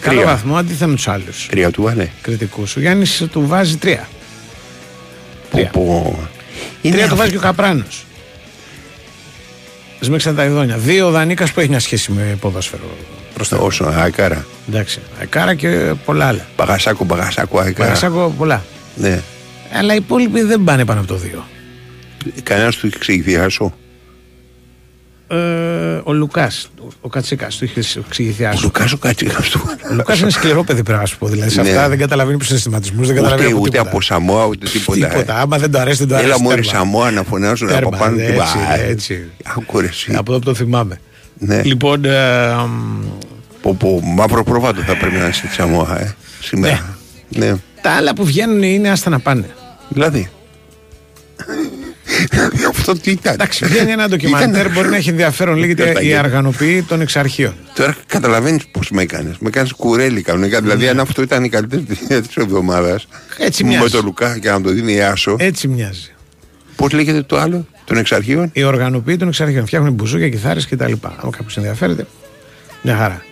Speaker 1: καλό
Speaker 6: Τρία.
Speaker 1: βαθμό αντίθετα με τους άλλους
Speaker 6: τρία του βάλε.
Speaker 1: κριτικούς. Ο Γιάννης του βάζει τρία. Τρία.
Speaker 6: Πω, πω. Είναι
Speaker 1: τρία του
Speaker 6: αυτό.
Speaker 1: βάζει και ο Καπράνος. Σμίξαν τα ειδόνια. Δύο ο Δανίκας που έχει μια σχέση με ποδόσφαιρο. Προς τα
Speaker 6: Όσο, άκαρα.
Speaker 1: Εντάξει. Εκάρα και πολλά άλλα.
Speaker 6: Παγασάκο, παγασάκο, άκαρα.
Speaker 1: Παρασάκο πολλά.
Speaker 6: Ναι.
Speaker 1: Αλλά οι υπόλοιποι δεν πάνε πάνω από το δύο.
Speaker 6: Κανένας του είχε εξηγηθεί άσο.
Speaker 1: Ε, ο Λουκάς, ο Κατσίκα, του είχε εξηγηθεί
Speaker 6: Ο
Speaker 1: άσο.
Speaker 6: Λουκάς ο Κάτσικας του.
Speaker 1: Ο Λουκάς είναι σκληρό παιδί, πρέπει να σου πω. Δηλαδή σε
Speaker 6: Ναι.
Speaker 1: αυτά δεν καταλαβαίνει τους συναισθηματισμούς, δεν καταλαβαίνει
Speaker 6: Ούτε,
Speaker 1: από
Speaker 6: ούτε
Speaker 1: τίποτα.
Speaker 6: από Σαμόα, ούτε τίποτα.
Speaker 1: Τίποτα. Άμα δεν το αρέσει, δεν το αρέσει.
Speaker 6: Έλα μου
Speaker 1: τέρμα.
Speaker 6: Σαμόα να φωνάζουν
Speaker 1: Τέρμα,
Speaker 6: από πάνω
Speaker 1: ναι,
Speaker 6: την
Speaker 1: έτσι,
Speaker 6: μπα.
Speaker 1: έτσι.
Speaker 6: Άκου ρε εσύ.
Speaker 1: Από εδώ που το θυμάμαι.
Speaker 6: Ναι.
Speaker 1: Λοιπόν, ε, μ,
Speaker 6: Πω, πω, μαύρο προβάτο θα πρέπει να είναι στη Σαμόα, ε, σήμερα. Ναι.
Speaker 1: τα άλλα που βγαίνουν είναι άστα να πάνε.
Speaker 6: Δηλαδή. Δηλαδή αυτό τι ήταν.
Speaker 1: Εντάξει, βγαίνει ένα ντοκιμαντέρ,
Speaker 6: Ήταν-
Speaker 1: μπορεί να έχει ενδιαφέρον. Λέγεται
Speaker 6: Ήταν
Speaker 1: Η
Speaker 6: γέννη;
Speaker 1: Αργανοποιή των Εξαρχείων.
Speaker 6: Τώρα καταλαβαίνεις πώς με έκανες. Με κάνει κουρέλι κανονικά. Δηλαδή, αν αυτό ήταν η καλύτερη ταινία της εβδομάδας.
Speaker 1: Ναι. Έτσι
Speaker 6: Με
Speaker 1: μοιάζει.
Speaker 6: το Λουκά και να το δίνει η Άσο.
Speaker 1: Έτσι μοιάζει.
Speaker 6: Πώς λέγεται το άλλο, των εξαρχείων;
Speaker 1: Η οργανοποιή των εξαρχείων. Φτιάχνουν μπουζούκια, κιθάρες και τα λοιπά. Αν κάποιος ενδιαφέρεται, μια χαρά.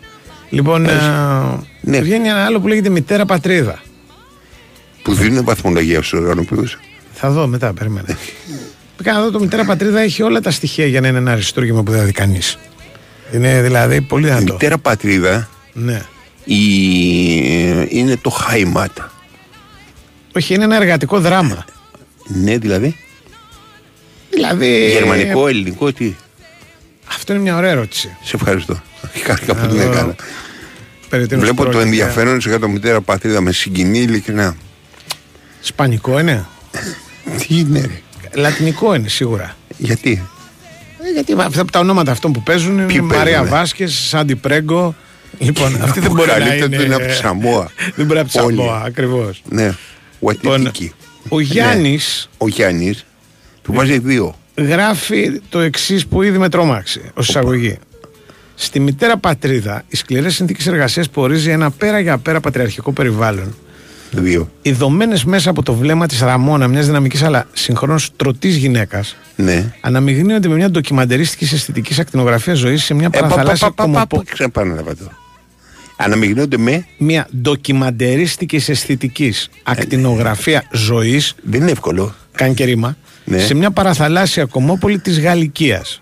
Speaker 1: Λοιπόν, ε,
Speaker 6: Ναι.
Speaker 1: βγαίνει ένα άλλο που λέγεται Μητέρα Πατρίδα.
Speaker 6: Που δίνουν βαθμολογία στους οργανοποιούς.
Speaker 1: Θα δω μετά, περίμενε. Πήγα να δω το Μητέρα Πατρίδα έχει όλα τα στοιχεία για να είναι ένα αριστούργημα που δεν θα δει κανείς. Είναι δηλαδή πολύ
Speaker 6: Η
Speaker 1: δυνατό.
Speaker 6: μητέρα πατρίδα
Speaker 1: Ναι.
Speaker 6: η... είναι το Χάιματ.
Speaker 1: Όχι, είναι ένα εργατικό δράμα.
Speaker 6: Ναι, δηλαδή.
Speaker 1: Δηλαδή.
Speaker 6: Γερμανικό, ελληνικό, τι;
Speaker 1: Αυτό είναι μια ωραία ερώτηση.
Speaker 6: Σε ευχαριστώ. Χάρηκα που την
Speaker 1: δω.
Speaker 6: έκανα.
Speaker 1: Περί τίνος
Speaker 6: Βλέπω το
Speaker 1: πρόκειται.
Speaker 6: ενδιαφέρον σου για το μητέρα πατρίδα με συγκινεί ειλικρινά.
Speaker 1: Σπανικό είναι.
Speaker 6: Τι είναι, ρε.
Speaker 1: Λατινικό είναι σίγουρα.
Speaker 6: Γιατί;
Speaker 1: Ε, γιατί αυτά τα ονόματα αυτών που παίζουν είναι
Speaker 6: Ποιοι
Speaker 1: Μαρία
Speaker 6: παίζουνε;
Speaker 1: Βάσκες, Σάντι Πρέγκο. Λοιπόν, αυτή δεν μπορεί να
Speaker 6: Καλύτερο
Speaker 1: είναι.
Speaker 6: είναι από τη Σαμόα.
Speaker 1: δεν μπορεί από τη
Speaker 6: Όλοι.
Speaker 1: Σαμόα, ακριβώς.
Speaker 6: Ναι. Βατιτίκη.
Speaker 1: ο Γιάννη
Speaker 6: Ο Γιάννης του βάζει δύο.
Speaker 1: γράφει το εξής που ήδη με τρόμαξε ως εισαγωγή. Στη μητέρα πατρίδα, οι σκληρές συνθήκες εργασίας που ορίζει ένα πέρα για πέρα πατριαρχικό περιβάλλον,
Speaker 6: Δύο.
Speaker 1: ειδωμένε μέσα από το βλέμμα της Ραμόνα, μιας δυναμικής αλλά συγχρόνως τρωτής γυναίκας,
Speaker 6: Ναι.
Speaker 1: αναμειγνύονται με μια ντοκιμαντερίστικη αισθητική ακτινογραφία ζωής σε μια
Speaker 6: Ε, πα, πα,
Speaker 1: παραθαλάσσια
Speaker 6: πα, πα, πα,
Speaker 1: κομμοπο-
Speaker 6: πα, Ξαναπάνω να πατώ. Αναμειγνύονται με.
Speaker 1: Μια ντοκιμαντερίστικη αισθητική ακτινογραφία ζωής,
Speaker 6: Δεν είναι εύκολο.
Speaker 1: καν και ρήμα,
Speaker 6: Ναι.
Speaker 1: σε μια παραθαλάσσια κομμόπολη της Γαλλικίας.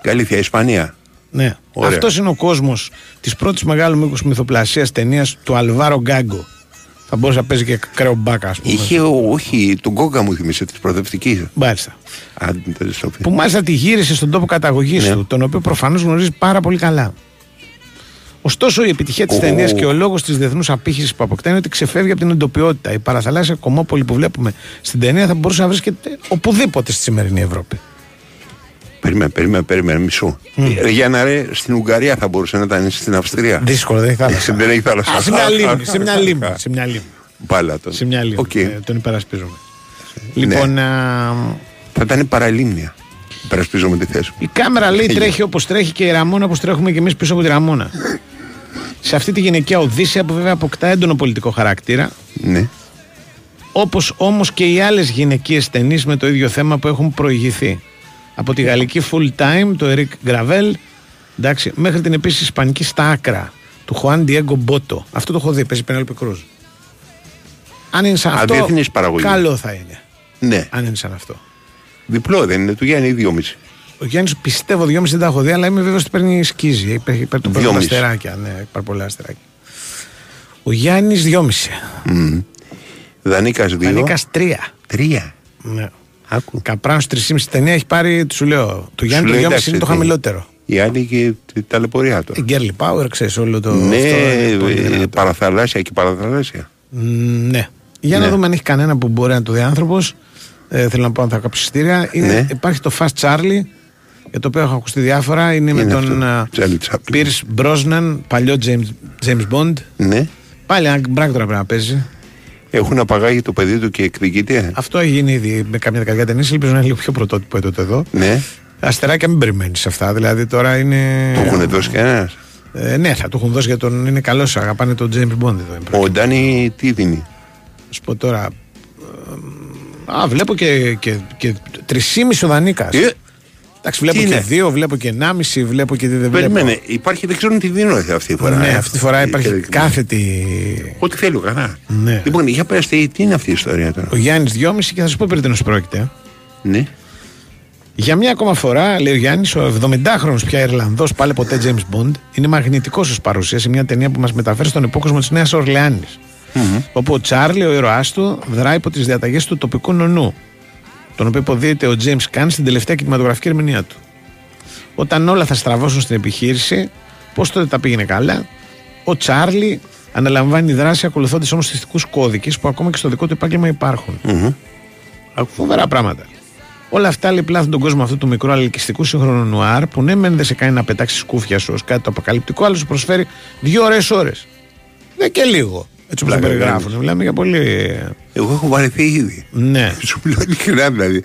Speaker 6: Καλήθεια, Ισπανία.
Speaker 1: Ναι.
Speaker 6: Ωραία.
Speaker 1: Αυτός είναι ο κόσμος της πρώτης μεγάλου μήκους μυθοπλασίας ταινίας του Αλβάρο Γκάγκο. Θα μπορούσε να παίζει και κρεομπάκα, ας πούμε.
Speaker 6: Είχε, ο- όχι, τον κόγκα μου θυμίσε της προοδευτικής.
Speaker 1: Μάλιστα.
Speaker 6: Αν δεν το πει.
Speaker 1: Που μάλιστα τη γύρισε στον τόπο καταγωγής
Speaker 6: Ναι.
Speaker 1: του, τον οποίο προφανώς γνωρίζει πάρα πολύ καλά. Ωστόσο, η επιτυχία της
Speaker 6: Ω.
Speaker 1: ταινίας και ο λόγος της διεθνούς απήχησης που αποκτά είναι ότι ξεφεύγει από την εντοπιότητα. Η παραθαλάσσια κομμόπολη που βλέπουμε στην ταινία θα μπορούσε να βρίσκεται οπουδήποτε στη σημερινή Ευρώπη.
Speaker 6: Περίμενε, περίμενε, περίμενε, μισό. Ε, Για να ρε, στην Ουγγαρία θα μπορούσε να ήταν στην Αυστρία.
Speaker 1: Δύσκολο, δεν έχει θάλασσα.
Speaker 6: Δεν έχει θάλασσα.
Speaker 1: Α, σε μια λίμνη. Σε μια λίμνη. Σε μια λίμνη.
Speaker 6: Μπάλα τον.
Speaker 1: Σε μια λίμνη.
Speaker 6: Οκ.
Speaker 1: Ε, τον υπερασπίζομαι. Λοιπόν, α,
Speaker 6: Θα ήταν παραλίμνια. Υπερασπίζομαι τη θέση μου.
Speaker 1: η κάμερα λέει
Speaker 6: Έγινε.
Speaker 1: τρέχει όπως τρέχει και η Ραμόνα όπως τρέχουμε και εμείς πίσω από τη Ραμόνα. σε αυτή τη γυναικεία Οδύσσια που βέβαια αποκτά έντονο πολιτικό χαρακτήρα.
Speaker 6: Ναι.
Speaker 1: Όπως όμως και οι άλλες γυναικείες ταινίες με το ίδιο θέμα που έχουν προηγηθεί. Από τη γαλλική Full Time, το Eric Gravel, εντάξει, μέχρι την επίσης ισπανική Στα Άκρα, του Juan Diego Boto. Αυτό το έχω δει, παίζει Penelope Cruz. Αν είναι σαν
Speaker 6: Α,
Speaker 1: αυτό,
Speaker 6: διεθνής παραγωγή.
Speaker 1: καλό θα είναι.
Speaker 6: Ναι.
Speaker 1: Αν είναι σαν αυτό.
Speaker 6: Διπλό δεν είναι, του Γιάννη ή δυόμιση.
Speaker 1: Ο Γιάννης πιστεύω δυόμιση δεν τα έχω δει, αλλά είμαι βέβαιος ότι παίρνει σκίζι. Υπέρ, υπέρ του παίρνουν
Speaker 6: Δυόμιση.
Speaker 1: αστεράκια. Ναι, πάρα πολλά αστεράκια. Ο Γιάννης δυόμιση.
Speaker 6: Δανίκα δύο.
Speaker 1: Πανίκα τρία.
Speaker 6: Τρία.
Speaker 1: Ναι.
Speaker 6: Άκου.
Speaker 1: Καπράνο 3,5 ταινία έχει πάρει, σου λέω. Το Γιάννη το
Speaker 6: λέει,
Speaker 1: 2,5
Speaker 6: εντάξει,
Speaker 1: είναι το
Speaker 6: τι-
Speaker 1: χαμηλότερο.
Speaker 6: Η άλλη και τη ταλαιπωρία τώρα.
Speaker 1: Η Γκέρλι Πάουερ, ξέρεις όλο το.
Speaker 6: ναι,
Speaker 1: αυτό είναι πολύ
Speaker 6: ε,
Speaker 1: δυνατό.
Speaker 6: παραθαλάσσια και παραθαλάσσια.
Speaker 1: Μ, Ναι. Για να
Speaker 6: Ναι.
Speaker 1: δούμε αν έχει κανένα που μπορεί να το δει άνθρωπος. Ε, θέλω να πω αν θα κάψει εισιτήρια. Είναι,
Speaker 6: Ναι.
Speaker 1: Υπάρχει το Fast Charlie, για το οποίο έχω ακουστεί διάφορα. Είναι, με
Speaker 6: Είναι
Speaker 1: τον
Speaker 6: αυτό, Charlie Chaplin.
Speaker 1: Pierce Brosnan, παλιό James, James Bond.
Speaker 6: Ναι.
Speaker 1: Πάλι ένα μπράκτορα πρέπει να παίζει.
Speaker 6: Έχουν απαγάγει το παιδί του και εκδικείται.
Speaker 1: Αυτό έχει γίνει ήδη με καμιά δεκαετία ταινίε. Ελπίζω να είναι λίγο πιο πρωτότυπο έτοτε εδώ.
Speaker 6: Ναι.
Speaker 1: Αστεράκια μην περιμένεις αυτά. Δηλαδή τώρα είναι.
Speaker 6: Το έχουν δώσει κανένας;
Speaker 1: Ε, ναι, θα του έχουν δώσει για τον. Είναι καλός, αγαπάνε τον James Bond εδώ.
Speaker 6: Ο Ντάνι τι δίνει;
Speaker 1: Να σου πω τώρα. ε, Α, βλέπω και, και, και 3,5 ο Δανίκα.
Speaker 6: Ε,
Speaker 1: Εντάξει, βλέπω
Speaker 6: τι
Speaker 1: και
Speaker 6: είναι;
Speaker 1: δύο, βλέπω και 1,5, βλέπω και δεν βλέπω.
Speaker 6: Περιμένε, υπάρχει, δεν ξέρω τι δίνω αυτή τη φορά.
Speaker 1: Ναι,
Speaker 6: ε.
Speaker 1: αυτή τη φορά
Speaker 6: Ε,
Speaker 1: υπάρχει
Speaker 6: και-
Speaker 1: κάθετη.
Speaker 6: Ό,τι θέλω, καλά.
Speaker 1: Ναι.
Speaker 6: Λοιπόν, για πες, τι, τι είναι αυτή η ιστορία τώρα;
Speaker 1: Ο Γιάννης 2,5 και θα σου πω περί τίνος πρόκειται.
Speaker 6: Ναι.
Speaker 1: Για μια ακόμα φορά, λέει ο Γιάννης, ο 70χρονο πια Ιρλανδός, πάλι ποτέ James Bond, είναι μαγνητικός ως παρουσία σε μια ταινία που μας μεταφέρει στον υπόκοσμο της Νέας Ορλεάνης. Όπου ο Τσάρλι, ο ήρωάς του, δράει υπό τις διαταγές του τοπικού νονού, τον οποίο υποδίεται ο James Καν στην τελευταία κινηματογραφική ερμηνεία του. Όταν όλα θα στραβώσουν στην επιχείρηση, πώς τότε τα πήγαινε καλά, ο Τσάρλι αναλαμβάνει δράση ακολουθώντας όμως θετικού κώδικες που ακόμα και στο δικό του επάγγελμα υπάρχουν. Φοβερά πράγματα. Όλα αυτά λέει πλάθουν τον κόσμο αυτού του μικρού αλλά ελκυστικού σύγχρονου νουάρ που ναι, μεν δεν σε κάνει να πετάξεις σκούφια σου ως κάτι το αποκαλυπτικό, αλλά σου προσφέρει δύο ωραίες ώρες. Δεν και λίγο. Έτσι όπως το
Speaker 6: Πλάκα
Speaker 1: περιγράφουν.
Speaker 6: κάνεις.
Speaker 1: Μιλάμε για πολύ.
Speaker 6: Εγώ έχω βαρεθεί ήδη.
Speaker 1: Ναι.
Speaker 6: Σου μιλάω ειλικρινά δηλαδή.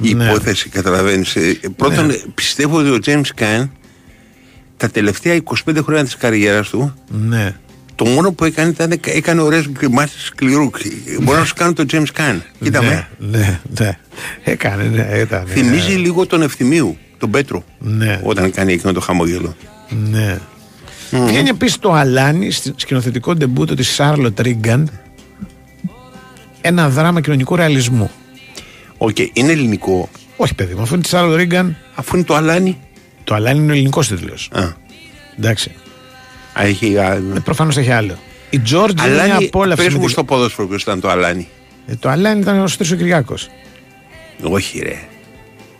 Speaker 6: Η
Speaker 1: Ναι.
Speaker 6: υπόθεση, καταλαβαίνεις. Πρώτον,
Speaker 1: Ναι.
Speaker 6: πιστεύω ότι ο James Caan τα τελευταία 25 χρόνια της καριέρας του
Speaker 1: Ναι.
Speaker 6: το μόνο που έκανε ήταν έκανε ωραίες γκριμάσει σκληρού. Μπορώ να σου κάνω τον James Caan. Κοίτα με.
Speaker 1: Ναι, ναι, ναι. Έκανε, ναι, ήταν.
Speaker 6: Θυμίζει λίγο τον Ευθυμίου, τον Πέτρο.
Speaker 1: Ναι.
Speaker 6: Όταν κάνει εκείνο το χαμόγελο.
Speaker 1: Ναι. Βγαίνει επίσης το Αλάνι, στη- σκηνοθετικό ντεμπούτο της Σάρλοτ Ρίγκαν. Ένα δράμα κοινωνικού ρεαλισμού.
Speaker 6: Οκ, είναι ελληνικό;
Speaker 1: Όχι, παιδί μου, αφού είναι της Σάρλοτ Ρίγκαν,
Speaker 6: Αφού είναι το αλάνι;
Speaker 1: το Αλάνι είναι ο ελληνικό τίτλο.
Speaker 6: Α,
Speaker 1: Εντάξει.
Speaker 6: α, έχει. α,
Speaker 1: Ε, Προφανώς έχει άλλο. Η Τζόρτζ είναι μια
Speaker 6: Αλάνι,
Speaker 1: απόλαυση.
Speaker 6: πες
Speaker 1: με
Speaker 6: μου
Speaker 1: την-
Speaker 6: στο ποδόσφαιρο ποιος ήταν το αλάνι.
Speaker 1: Ε, το Αλάνι ήταν ο Στρίσο Κυριάκος.
Speaker 6: Όχι ρε.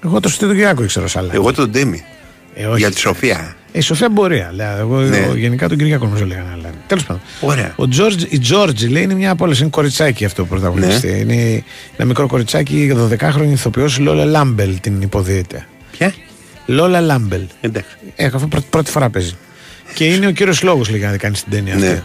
Speaker 1: Εγώ το Στρίσο Κυριάκο ήξερα ως Αλάνι.
Speaker 6: Εγώ τον Ντέμι.
Speaker 1: Ε, όχι.
Speaker 6: Για τη Σοφία.
Speaker 1: Ε, η Σοφία μπορεί, αλλά εγώ
Speaker 6: Ναι.
Speaker 1: εγώ γενικά τον Κυριάκο νομίζω λέγανε Αλάνι. Τέλος πάντων.
Speaker 6: Ωραία.
Speaker 1: Ο George, η Τζόρτζ λέει είναι μια απόλαυση. Είναι κοριτσάκι αυτό που πρωταγωνιστεί.
Speaker 6: Ναι.
Speaker 1: Είναι ένα μικρό κοριτσάκι, 12χρονη ηθοποιός Λόλα Λάμπελ την υποδίεται.
Speaker 6: Ποια;
Speaker 1: Λόλα Λάμπελ.
Speaker 6: Εντάξει.
Speaker 1: Ε, αυτό πρώτη, πρώτη φορά παίζει. Και είναι ο κύριος λόγος λέει να κάνει την ταινία αυτή.
Speaker 6: Ναι.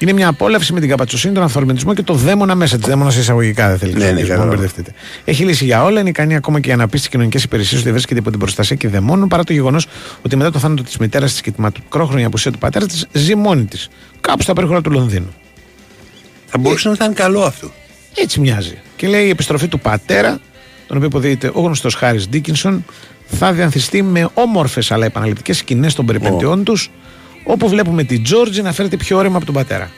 Speaker 1: Είναι μια απόλαυση με την καπατσοσύνη, τον αυθορμητισμό και το δαίμονα μέσα της. Δαίμονας σε εισαγωγικά, δεν θέλει
Speaker 6: Ναι,
Speaker 1: να
Speaker 6: ναι,
Speaker 1: μιλήσουμε, μην
Speaker 6: κατάλαβα.
Speaker 1: μπερδευτείτε. Έχει λύσει για όλα, είναι ικανή ακόμα και για να πει στις κοινωνικές υπηρεσίες ότι βρίσκεται υπό την προστασία και δαιμόνων, παρά το γεγονός ότι μετά το θάνατο της μητέρας της και τη μακρόχρονη απουσία του πατέρα της ζει μόνη της. Κάπου στα περίχωρα του Λονδίνου.
Speaker 6: Θα μπορούσε να ήταν καλό αυτό.
Speaker 1: Έτσι μοιάζει. Και λέει η επιστροφή του πατέρα, τον οποίο υποδίεται ο γνωστός Χάρη Ντίκινσον, θα διανθιστεί με όμορφες αλλά επαναληπτικές σκηνές των περιπέτειών τους, όπου βλέπουμε την Τζόρτζη να φέρεται πιο όρημα από τον πατέρα.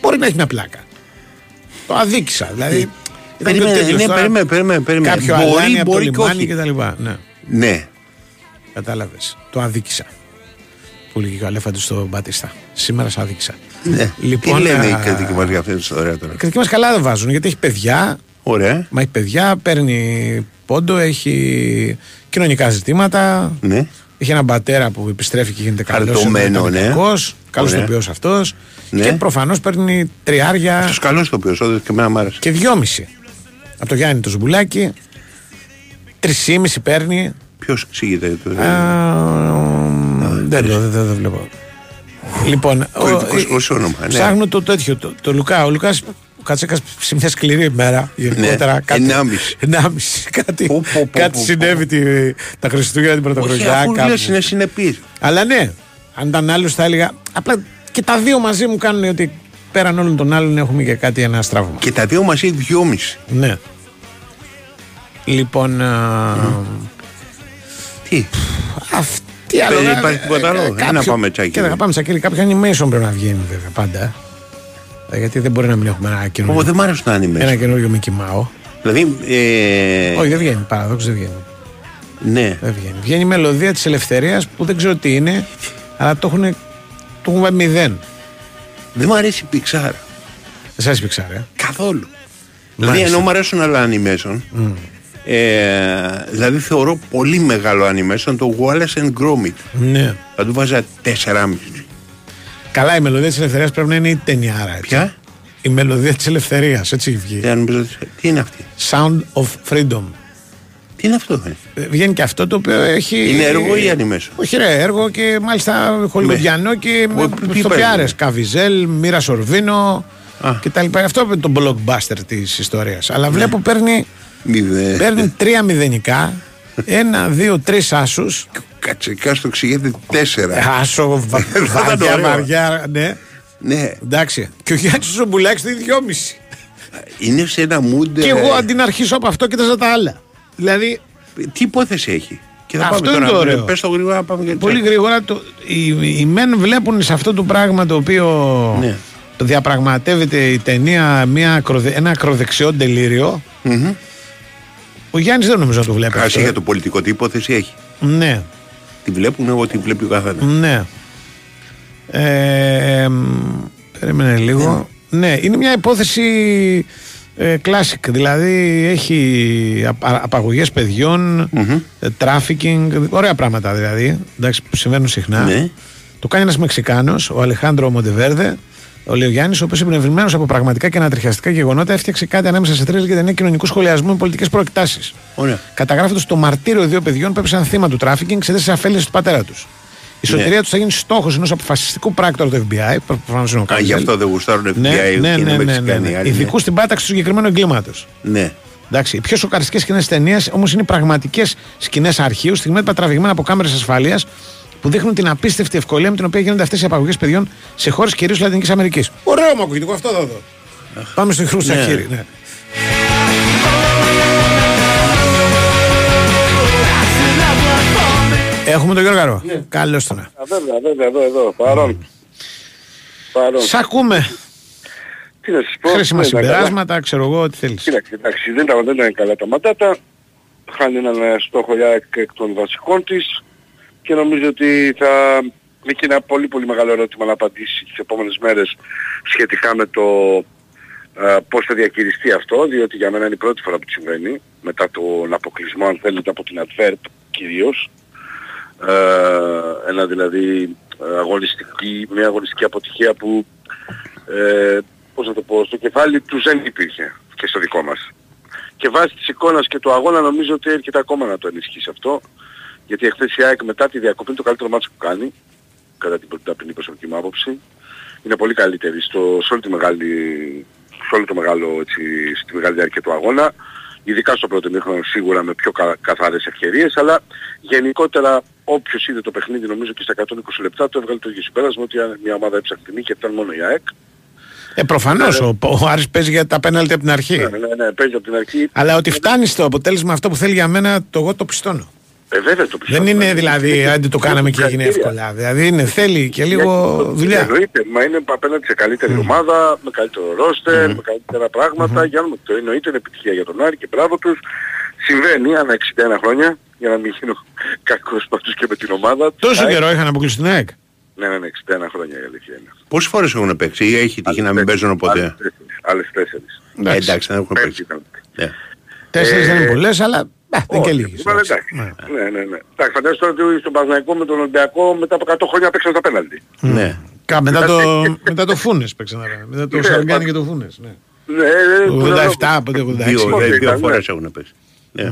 Speaker 1: Μπορεί να έχει μια πλάκα. Το αδίκησα. Δηλαδή. ήταν πιο
Speaker 6: Περίμενε,
Speaker 1: τέτοιος
Speaker 6: ναι,
Speaker 1: τώρα,
Speaker 6: περίμενε, περίμενε, περίμενε.
Speaker 1: Κάποιο
Speaker 6: Μπορεί,
Speaker 1: αλάνι από το
Speaker 6: μπορεί και
Speaker 1: λιμάνι
Speaker 6: όχι.
Speaker 1: και τα λοιπά. Ναι,
Speaker 6: Ναι.
Speaker 1: κατάλαβες. Το αδίκησα. Που λέγει ο Αλέφαντη στο Μπατίστα. Σήμερα σε αδίκησα.
Speaker 6: ναι.
Speaker 1: Λοιπόν,
Speaker 6: Τι λένε οι
Speaker 1: α,
Speaker 6: κριτικοί μας για αυτή την ιστορία τώρα;
Speaker 1: Οι κριτικοί μας καλά δεν βάζουν γιατί έχει παιδιά,
Speaker 6: Ωραία.
Speaker 1: Μα έχει παιδιά, παίρνει πόντο, έχει κοινωνικά ζητήματα.
Speaker 6: Ναι.
Speaker 1: Έχει έναν πατέρα που επιστρέφει και γίνεται καλός.
Speaker 6: Χαρτωμένο, ναι.
Speaker 1: Καλός
Speaker 6: Ωραία.
Speaker 1: ηθοποιό αυτός.
Speaker 6: Ναι.
Speaker 1: Και προφανώς παίρνει τριάρια
Speaker 6: Αυτός καλός το οποίο, όντως και εμένα μ' άρεσε.
Speaker 1: και δυόμιση. Από το Γιάννη το Ζουμπουλάκι. Τρεισήμισι παίρνει.
Speaker 6: Ποιος εξηγείται το.
Speaker 1: Α, Δεν το, δεν το- δεν το βλέπω. Λοιπόν, ο-
Speaker 6: Κριτικός
Speaker 1: ε,
Speaker 6: ως όνομα, ναι.
Speaker 1: ψάχνω το τέτοιο, το, το Λουκά. Ο Λουκάς ο Κατσέκα σε μια σκληρή ημέρα γενικότερα.
Speaker 6: Ναι,
Speaker 1: κάτι,
Speaker 6: ενάμιση.
Speaker 1: ενάμιση, κάτι,
Speaker 6: Πω, πω, πω,
Speaker 1: κάτι
Speaker 6: πω, πω.
Speaker 1: συνέβη τη- τα Χριστούγεννα την
Speaker 6: Όχι,
Speaker 1: Πρωτοχρονιά.
Speaker 6: αφού
Speaker 1: κάπου.
Speaker 6: λες είναι συνεπής.
Speaker 1: Αλλά ναι, αν ήταν άλλος θα έλεγα. Απλά Και τα δύο μαζί μου κάνουν ότι πέραν όλων των άλλων έχουμε και κάτι ένα στράβωμα.
Speaker 6: Και τα δύο μαζί δυόμιση.
Speaker 1: Ναι. Λοιπόν. α,
Speaker 6: Τι;
Speaker 1: Αυτή άλλο.
Speaker 6: Δεν
Speaker 1: ε,
Speaker 6: υπάρχει τίποτα
Speaker 1: ε,
Speaker 6: άλλο;
Speaker 1: κάποιο-
Speaker 6: Ένα πάμε τσάκι.
Speaker 1: Κοίτα, να πάμε τσακίρι. Κάποιο animation πρέπει να βγαίνει βέβαια πάντα. Ε, Γιατί δεν μπορεί να μην έχουμε ένα
Speaker 6: Ω,
Speaker 1: καινούριο.
Speaker 6: δεν μ' άρεσαν να
Speaker 1: Ένα
Speaker 6: animation.
Speaker 1: καινούριο Mickey Mouse.
Speaker 6: Δηλαδή, ε,
Speaker 1: Όχι, δεν βγαίνει. Παραδόξως δεν βγαίνει.
Speaker 6: ναι.
Speaker 1: Δεν βγαίνει. Βγαίνει η μελωδία της ελευθερίας που δεν ξέρω τι είναι, αλλά το έχουν, το έχουν βάλει μηδέν.
Speaker 6: Δεν μ' αρέσει η Pixar.
Speaker 1: Δεν σα πιξάρε.
Speaker 6: Καθόλου. Δηλαδή,
Speaker 1: Μάλιστα.
Speaker 6: ενώ μου αρέσουν άλλα animation, ε, δηλαδή θεωρώ πολύ μεγάλο animation το Wallace and Gromit.
Speaker 1: Ναι.
Speaker 6: Θα του βάζα 4,5.
Speaker 1: Καλά, η μελωδία της ελευθερίας πρέπει να είναι η ταινιάρα. Έτσι.
Speaker 6: Ποια;
Speaker 1: Η μελωδία της ελευθερίας, έτσι έχει βγει.
Speaker 6: Δεν νομίζω ότι- Τι είναι αυτή;
Speaker 1: Sound of Freedom.
Speaker 6: Τι είναι αυτό, ε;
Speaker 1: Ε, Βγαίνει και αυτό το οποίο έχει.
Speaker 6: Είναι έργο ή animation?
Speaker 1: Όχι, ρε, έργο και μάλιστα χολιγουδιανό και
Speaker 6: Ω,
Speaker 1: με
Speaker 6: τι
Speaker 1: ηθοποιάρε.
Speaker 6: παίζει;
Speaker 1: Καβιζέλ, Μύρα Σορβίνο
Speaker 6: Α.
Speaker 1: και τα λοιπά. Αυτό είναι το blockbuster της ιστορίας. Αλλά βλέπω παίρνει,
Speaker 6: Μηδέ.
Speaker 1: παίρνει τρία μηδενικά, ένα, δύο, τρεις άσους.
Speaker 6: Κατσικά στο εξηγείται 4.
Speaker 1: Άσο, βα-
Speaker 6: Θα ήταν
Speaker 1: βαριά,
Speaker 6: ωραίο.
Speaker 1: βαριά, ναι.
Speaker 6: Ναι,
Speaker 1: Εντάξει. Και ο Γιάννης Ζομπουλάκη το ίδιο δυόμιση.
Speaker 6: είναι σε ένα mood.
Speaker 1: Και
Speaker 6: ε,
Speaker 1: εγώ αντί να αρχίσω από αυτό, κοίταζα τα άλλα. Δηλαδή,
Speaker 6: Τι υπόθεση έχει; Και θα
Speaker 1: Αυτό
Speaker 6: πάμε
Speaker 1: είναι
Speaker 6: τώρα.
Speaker 1: το ωραίο.
Speaker 6: Πες το γρήγορα να πάμε για
Speaker 1: πολύ γρήγορα το, οι, οι μεν βλέπουν σε αυτό το πράγμα το οποίο
Speaker 6: Ναι.
Speaker 1: το διαπραγματεύεται η ταινία μια, ακροδε- ένα ακροδεξιό τελείριο. Ο Γιάννης δεν νομίζω να το βλέπει.
Speaker 6: Ας
Speaker 1: αυτό.
Speaker 6: για το πολιτικό τι υπόθεση έχει;
Speaker 1: Ναι,
Speaker 6: Τη βλέπουν εγώ τη βλέπει ο καθένας.
Speaker 1: ναι. Ε, μ, περίμενε λίγο. Ναι, είναι μια υπόθεση ε, classic. Δηλαδή έχει απα, απαγωγές παιδιών, ε, trafficking, ωραία πράγματα δηλαδή, εντάξει, που συμβαίνουν συχνά.
Speaker 6: Ναι.
Speaker 1: Το κάνει ένας Μεξικάνος, ο Αλεχάνδρο Μοντεβέρδε, ο Λεωγιάννης, ο οποίος εμπνευσμένο από πραγματικά και ανατριχιαστικά γεγονότα έφτιαξε κάτι ανάμεσα σε θρίλερ και ταινία κοινωνικού σχολιασμού με πολιτικές προεκτάσεις.
Speaker 6: Ωραία.
Speaker 1: Καταγράφοντας το μαρτύριο δύο παιδιών που έπεσαν θύμα του τράφικινγκ σε τέσσερι αφέλειες του πατέρα τους. Η
Speaker 6: Ναι.
Speaker 1: σωτηρία τους θα γίνει στόχος ενός αποφασιστικού πράκτορα του FBI, προφανώς είναι ο
Speaker 6: Α,
Speaker 1: Κάβιζελ.
Speaker 6: γι' αυτό δεν γουστάρουν FBI
Speaker 1: Ναι, ναι,
Speaker 6: και
Speaker 1: ναι,
Speaker 6: είναι
Speaker 1: ναι, ναι,
Speaker 6: Μεξικάνοι
Speaker 1: ναι.
Speaker 6: άλλοι,
Speaker 1: Ειδικούς στην πάταξη του συγκεκριμένου εγκλήματος.
Speaker 6: Ναι.
Speaker 1: Εντάξει, οι πιο σοκαριστικές σκηνές ταινίας όμως είναι οι πραγματικές σκηνές αρχείου, στιγμέτυπα τραβηγμένα από κάμερες ασφαλεία που δείχνουν την απίστευτη ευκολία με την οποία γίνονται αυτές οι απαγωγές παιδιών σε χώρες κυρίως Λατινικής Αμερικής. Ωραίο μου ακούγεται, αυτό θα δω. Πάμε στο Χρούστα
Speaker 6: Ναι.
Speaker 1: χείρι. Ναι. Έχουμε τον Γιώργαρο. Ναι. Καλώς τον.
Speaker 9: Α, Βέβαια, βέβαια, εδώ, εδώ, παρόν. Παρόν.
Speaker 1: Σ' ακούμε.
Speaker 9: Τι να σας πω.
Speaker 1: Χρήσιμα
Speaker 9: δεν ήταν καλά.
Speaker 1: συμπεράσματα, ξέρω εγώ τι θέλεις.
Speaker 9: Κοίταξε, εντάξει, δεν ήταν, δεν ήταν καλά τα μαντάτα. Χάνει έναν ε, στόχο για εκ, εκ των βασικών της και νομίζω ότι θα έχει ένα πολύ πολύ μεγάλο ερώτημα να απαντήσει τις επόμενες μέρες σχετικά με το ε, πώς θα διαχειριστεί αυτό, διότι για μένα είναι η πρώτη φορά που συμβαίνει, μετά τον αποκλεισμό αν θέλετε από την Adverb κυρίως. Ε, ένα δηλαδή ε, αγωνιστική, μια αγωνιστική αποτυχία που ε, πώς να το πω, στο κεφάλι του δεν υπήρχε και στο δικό μας. Και βάσει της εικόνας και του αγώνα νομίζω ότι έρχεται ακόμα να το ενισχύσει αυτό. Γιατί εχθές η ΑΕΚ μετά τη διακοπή είναι το καλύτερο μάτσο που κάνει, κατά την ταπεινή προσωπική μου άποψη. Είναι πολύ καλύτερη στο, σε, όλη τη μεγάλη, σε όλο το μεγάλο, έτσι, στη μεγάλη διάρκεια του αγώνα. Ειδικά στο πρώτο μήχρονο σίγουρα με πιο κα, καθαρές ευκαιρίες, αλλά γενικότερα όποιος είδε το παιχνίδι νομίζω και στα 120 λεπτά το έβγαλε το ίδιο συμπέρασμα ότι μια ομάδα έψαχνε την νίκη και ήταν μόνο η ΑΕΚ.
Speaker 1: Ε, προφανώς ο, ο Άρης παίζει για τα πέναλτι από την αρχή.
Speaker 9: Ναι, ναι, ναι, παίζει από την αρχή.
Speaker 1: Αλλά ότι φτάνει στο αποτέλεσμα αυτό που θέλει για μένα, το εγώ το πιστώνω.
Speaker 9: Ε, βέβαια το πιστεύω.
Speaker 1: Δεν είναι δηλαδή, άντε το κάναμε και έγινε
Speaker 9: Συγχαρητήρια.
Speaker 1: εύκολα. Δηλαδή είναι, θέλει και λίγο δουλειά.
Speaker 9: Εννοείται, μα είναι απέναντι σε καλύτερη ομάδα, με καλύτερο ρόστερ, με καλύτερα πράγματα. Για να δούμε, το εννοείται είναι επιτυχία για τον Άρη και μπράβο τους. Συμβαίνει ανά 61 χρόνια, για να μην γίνω κακός πάντως και με την ομάδα.
Speaker 1: Τόσο
Speaker 9: ΑΕΚ.
Speaker 1: καιρό είχαν αποκλειστεί την ΑΕΚ;
Speaker 9: Ναι, ναι, ναι, 61 χρόνια η αλήθεια είναι.
Speaker 6: Πόσες φορές έχουν παίξει ή έχει τύχει να μην παίζουν ποτέ;
Speaker 9: Άλλες τέσσερις. Άλλες τέσσερις.
Speaker 6: Ε,
Speaker 1: Εντάξει.
Speaker 6: εντάξει, δεν έχουν
Speaker 9: Πέμπτη
Speaker 6: παίξει.
Speaker 9: ήταν.
Speaker 6: Ναι.
Speaker 1: Τέσσερις δεν είναι
Speaker 9: Ε,
Speaker 1: πολλές, αλλά μπα, δεν και
Speaker 9: Όχι,
Speaker 1: λίγε.
Speaker 9: είπαμε, εντάξει. Ναι, ναι, ναι. Εντάξει, φαντάζομαι τώρα ότι στον Παναγικό με τον Ολυμπιακό μετά από 100 χρόνια παίξαν τα πέναλτι.
Speaker 6: Ναι.
Speaker 1: Μετά το, μετά το Φούνες παίξαν. άρα. Μετά το
Speaker 9: Ναι,
Speaker 1: Σαργάνι
Speaker 9: μα-
Speaker 1: και το Φούνες. Ναι.
Speaker 9: Ναι, ε,
Speaker 1: Το
Speaker 9: τώρα-
Speaker 1: 87, από το 86.
Speaker 6: Δύο,
Speaker 9: πότε
Speaker 6: δύο,
Speaker 9: ήταν,
Speaker 6: φορές
Speaker 9: ναι.
Speaker 6: έχουν παίξει. Ναι.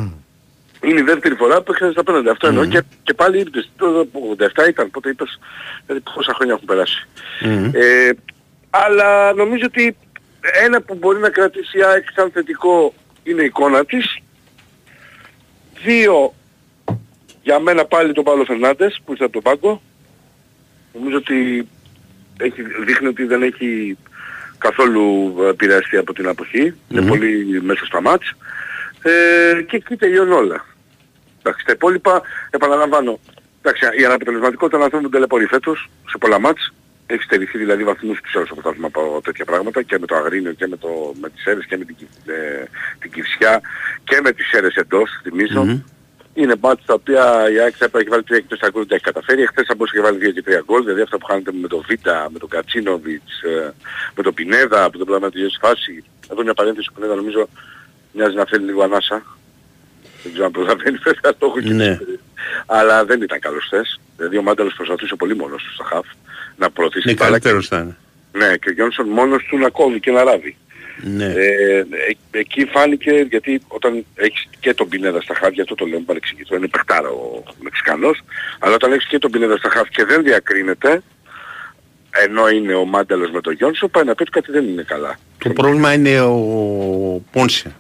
Speaker 9: Είναι η δεύτερη φορά που έχασαν στα πέναντι. Αυτό εννοώ. Και, και πάλι ήρθες. Το 87 ήταν. Πότε είπες. Δηλαδή πόσα χρόνια έχουν περάσει. Ε, αλλά νομίζω ότι ένα που μπορεί να κρατήσει η ΑΕΚ σαν θετικό είναι η εικόνα της. Δύο, για μένα πάλι τον Παύλο Φερνάντες που ήρθε από τον πάγκο. Νομίζω ότι έχει, δείχνει ότι δεν έχει καθόλου ε, επηρεαστεί από την αποχή. Είναι πολύ μέσα στα μάτς. Ε, και εκεί τελειώνουν όλα. Εντάξει, τα υπόλοιπα, επαναλαμβάνω, εντάξει, η αναποτελεσματικότητα είναι αυτό που τελεπορεί φέτος σε πολλά μάτς. Έχει στερηθεί δηλαδή βαθμούς ξέρω στο πρωτάθλημα από τέτοια πράγματα και με το Αγρίνιο και με, το, με τις Σέρες και με την, Κυ- ε, την Κυφσιά και με τις Σέρες εντός, θυμίζω. Είναι μάτς τα οποία η ΑΕΚ θα έπρεπε να έχει βάλει 3 και 4 γκολ, δεν τα έχει καταφέρει. Εχθές θα μπορούσε να έχει βάλει 2 και 3 γκολ, δηλαδή αυτά που χάνεται με τον Βίτα, με τον Κατσίνοβιτς, ε, με τον Πινέδα, που δεν πρέπει να τελειώσει φάση. Εδώ μια παρένθεση που Πινέδα νομίζω μοιάζει να θέλει λίγο ανάσα. Δεν ξέρω αν προλαβαίνει βέβαια το έχω και
Speaker 6: Ναι.
Speaker 9: Αλλά δεν ήταν καλός θες. Δηλαδή ο Μάνταλος προσπαθούσε πολύ μόνος του στα χαφ να προωθήσει
Speaker 6: Είναι
Speaker 9: την μπάλα και-
Speaker 6: καλύτερος θα είναι.
Speaker 9: Ναι, και ο Γιόνσον μόνος του να κόβει και να ράβει.
Speaker 6: Ναι.
Speaker 9: Ε, ε, εκεί φάνηκε γιατί όταν έχεις και τον Πινέδα στα χάρια, αυτό το λέω παρεξηγητό, είναι παιχτάρα ο Μεξικανός, αλλά όταν έχεις και τον Πινέδα στα χάρια και δεν διακρίνεται, ενώ είναι ο Μάνταλος με τον Γιόνσον, πάει να πει ότι κάτι δεν είναι καλά.
Speaker 6: Το πρόβλημα είναι ο Πόνσε.